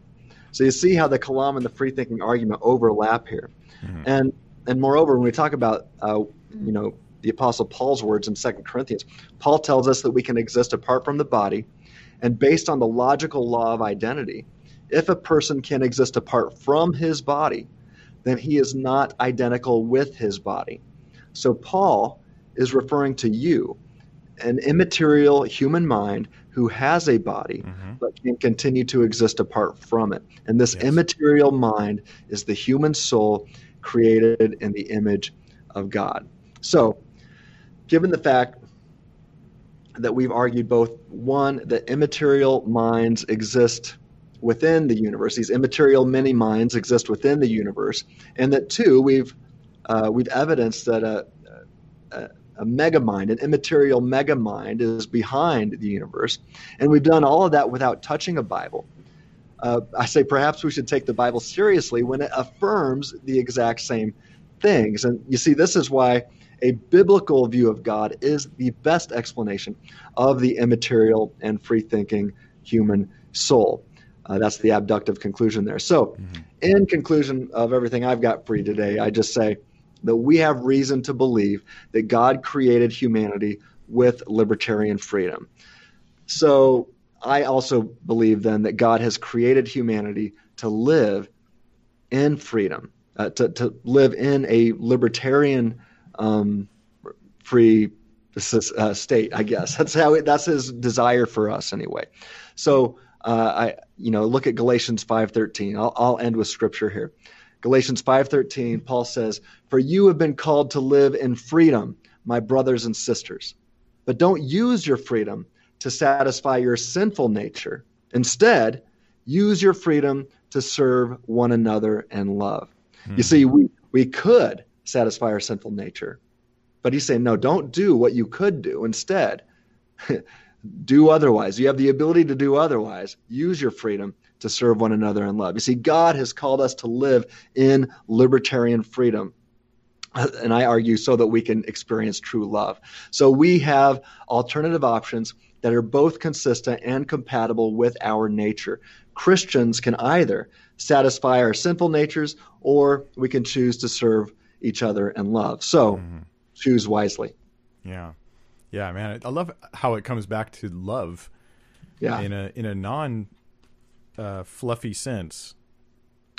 Speaker 2: So you see how the Kalam and the free thinking argument overlap here,
Speaker 1: Mhm.
Speaker 2: and and moreover, when we talk about uh, you know the Apostle Paul's words in Second Corinthians, Paul tells us that we can exist apart from the body, and based on the logical law of identity, if a person can exist apart from his body, then he is not identical with his body. So Paul is referring to you, an immaterial human mind who has a body
Speaker 1: Mhm.
Speaker 2: but can continue to exist apart from it. And this
Speaker 1: Yes.
Speaker 2: immaterial mind is the human soul created in the image of God. So, given the fact that we've argued both one, that immaterial minds exist within the universe, these immaterial many minds exist within the universe, and that two, we've uh, we've evidenced that a, a, a mega mind, an immaterial mega mind, is behind the universe, and we've done all of that without touching a Bible. Uh, I say perhaps we should take the Bible seriously when it affirms the exact same things. And you see, this is why a biblical view of God is the best explanation of the immaterial and free thinking human soul. Uh, that's the abductive conclusion there. So,
Speaker 1: Mhm.
Speaker 2: in conclusion of everything I've got for you today, I just say that we have reason to believe that God created humanity with libertarian freedom. So, I also believe then that God has created humanity to live in freedom, uh, to, to live in a libertarian um, free uh, state. I guess that's how it, that's his desire for us anyway. So uh, I you know look at Galatians five thirteen. I'll, I'll end with scripture here. Galatians five thirteen. Paul says, "For you have been called to live in freedom, my brothers and sisters, but don't use your freedom." To satisfy your sinful nature. Instead, use your freedom to serve one another and love. You see, we, we could satisfy our sinful nature, but he's saying, no, don't do what you could do. Instead, do otherwise. You have the ability to do otherwise. Use your freedom to serve one another in love. You see, God has called us to live in libertarian freedom. And I argue so that we can experience true love. So we have alternative options that are both consistent and compatible with our nature. Christians can either satisfy our sinful natures or we can choose to serve each other and love. So mm-hmm. choose wisely.
Speaker 1: Yeah. Yeah, man. I love how it comes back to love. Yeah. In a in a non uh, fluffy sense.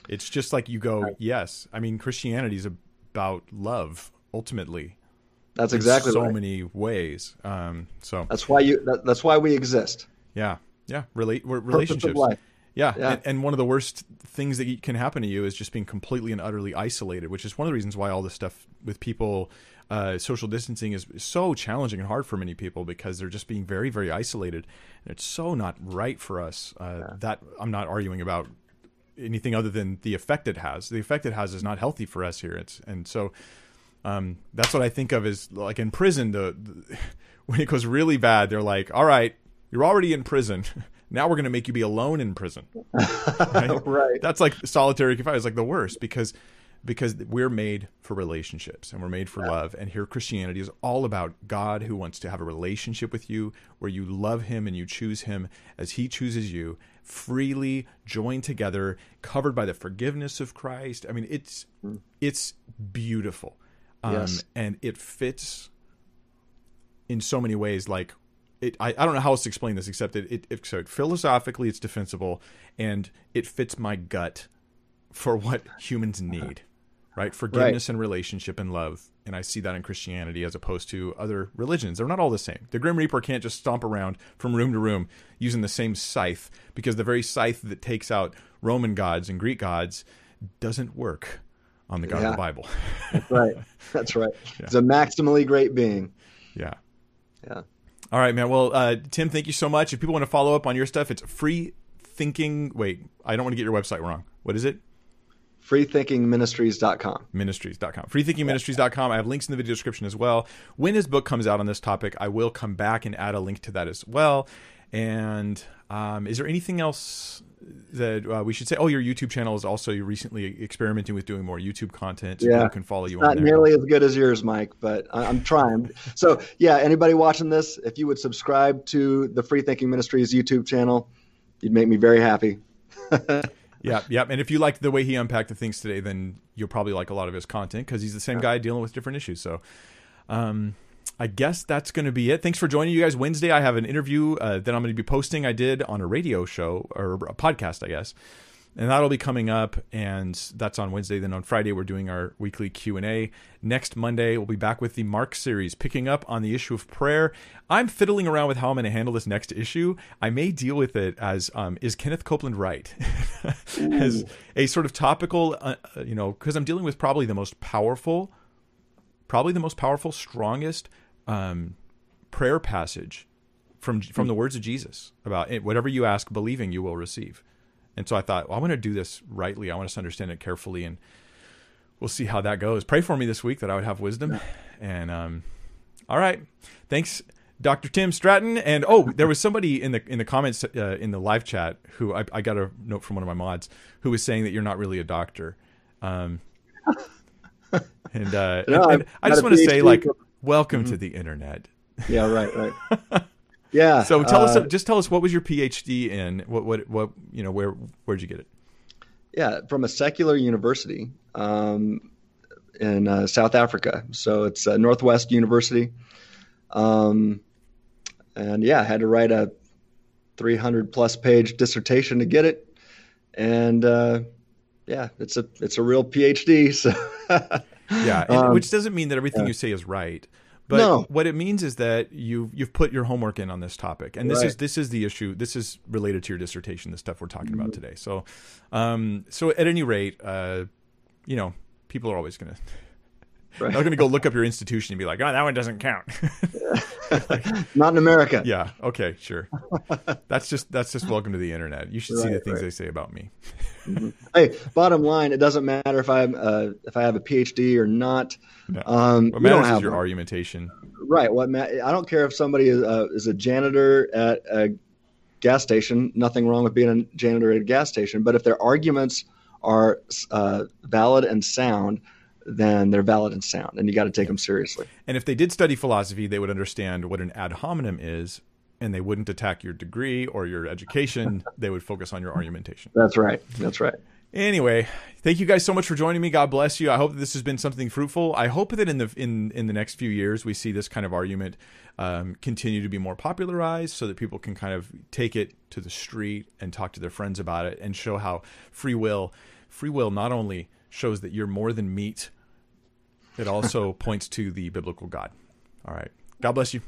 Speaker 1: It's just like you go, right. yes. I mean, Christianity is about love ultimately.
Speaker 2: That's exactly
Speaker 1: so
Speaker 2: right.
Speaker 1: many ways. Um, so
Speaker 2: that's why you. That, that's why we exist.
Speaker 1: Yeah, yeah. Relate relationships. Yeah, yeah. And, and, one of the worst things that can happen to you is just being completely and utterly isolated, which is one of the reasons why all this stuff with people, uh, social distancing is so challenging and hard for many people because they're just being very, very isolated, and it's so not right for us. Uh, yeah. That I'm not arguing about anything other than the effect it has. The effect it has is not healthy for us here. It's and so um, that's what I think of as like in prison. The, the when it goes really bad, they're like, "All right, you're already in prison." now we're going to make you be alone in prison.
Speaker 2: Right? right.
Speaker 1: That's like solitary confinement. It's like the worst because because we're made for relationships and we're made for yeah. love. And here Christianity is all about God who wants to have a relationship with you where you love him and you choose him as he chooses you, freely joined together, covered by the forgiveness of Christ. I mean, it's mm. it's beautiful. Um, yes. and it fits in so many ways like it, I, I don't know how else to explain this except that it, it so philosophically it's defensible and it fits my gut for what humans need right? Forgiveness right. and relationship and love and i see that in christianity as opposed to other religions. They're not all the same. The grim reaper can't just stomp around from room to room using the same scythe because the very scythe that takes out roman gods and greek gods doesn't work on the god yeah. of the bible.
Speaker 2: That's right. That's right. Yeah. it's a maximally great being.
Speaker 1: Yeah.
Speaker 2: Yeah
Speaker 1: all right, man. Well, uh, Tim, thank you so much. If people want to follow up on your stuff, it's free thinking. Wait, I don't want to get your website wrong. What is it?
Speaker 2: freethinkingministries.com.
Speaker 1: Ministries.com. Freethinkingministries.com. I have links in the video description as well. When his book comes out on this topic, I will come back and add a link to that as well. And um, is there anything else that uh, we should say? Oh, your YouTube channel is also recently experimenting with doing more YouTube content. So
Speaker 2: yeah,
Speaker 1: people can follow you.
Speaker 2: It's not nearly as good as yours, Mike, but I'm trying. so yeah, anybody watching this, if you would subscribe to the Free Thinking Ministries YouTube channel, you'd make me very happy.
Speaker 1: yeah, yeah. And if you like the way he unpacked the things today, then you'll probably like a lot of his content because he's the same guy dealing with different issues. So. Um, I guess that's going to be it. Thanks for joining you guys. Wednesday, I have an interview uh, that I'm going to be posting. I did on a radio show or a podcast, I guess, and that'll be coming up. And that's on Wednesday. Then on Friday, we're doing our weekly Q and A. Next Monday, we'll be back with the Mark series, picking up on the issue of prayer. I'm fiddling around with how I'm going to handle this next issue. I may deal with it as um, is Kenneth Copeland right, as a sort of topical, uh, uh you know, because I'm dealing with probably the most powerful probably the most powerful, strongest um, prayer passage from from the words of Jesus about it, whatever you ask, believing you will receive. And so I thought, well, I want to do this rightly. I want us to understand it carefully, and we'll see how that goes. Pray for me this week that I would have wisdom. And um, all right, thanks, Dr. Tim Stratton. And oh, there was somebody in the in the comments uh, in the live chat who I, I, got a note from one of my mods who was saying that you're not really a doctor. Um, and, uh, no, and, and I just want to say, like, welcome mm-hmm. to the internet.
Speaker 2: Yeah, right, right. yeah.
Speaker 1: So tell uh, us, just tell us, what was your PhD in? What, what, what? You know, where, where'd you get it?
Speaker 2: Yeah, from a secular university um, in uh, South Africa. So it's uh, Northwest University. Um, and yeah, I had to write a 300 plus page dissertation to get it. And uh, yeah, it's a it's a real PhD. So
Speaker 1: yeah, um, which doesn't mean that everything yeah. you say is right. But no. what it means is that you've you've put your homework in on this topic, and this right. is this is the issue. This is related to your dissertation, the stuff we're talking mm-hmm. about today. So, um, so at any rate, uh, you know, people are always going to Right. Not going to go look up your institution and be like, oh, that one doesn't count.
Speaker 2: Not in America.
Speaker 1: Yeah. Okay. Sure. that's just that's just welcome to the internet. You should right, see the things right. they say about me.
Speaker 2: Mm-hmm. hey, bottom line, it doesn't matter if I'm uh, if I have a PhD or not.
Speaker 1: No. Um, what matters is your one. argumentation.
Speaker 2: Right. What ma- I don't care if somebody is, uh, is a janitor at a gas station. Nothing wrong with being a janitor at a gas station, but if their arguments are uh, valid and sound, then they're valid and sound, and you got to take them seriously.
Speaker 1: And if they did study philosophy, they would understand what an ad hominem is, and they wouldn't attack your degree or your education. they would focus on your argumentation.
Speaker 2: That's right. That's right.
Speaker 1: Anyway, thank you guys so much for joining me. God bless you. I hope that this has been something fruitful. I hope that in the in in the next few years we see this kind of argument um, continue to be more popularized, so that people can kind of take it to the street and talk to their friends about it, and show how free will free will not only shows that you're more than meat, it also points to the biblical God. All right. God bless you.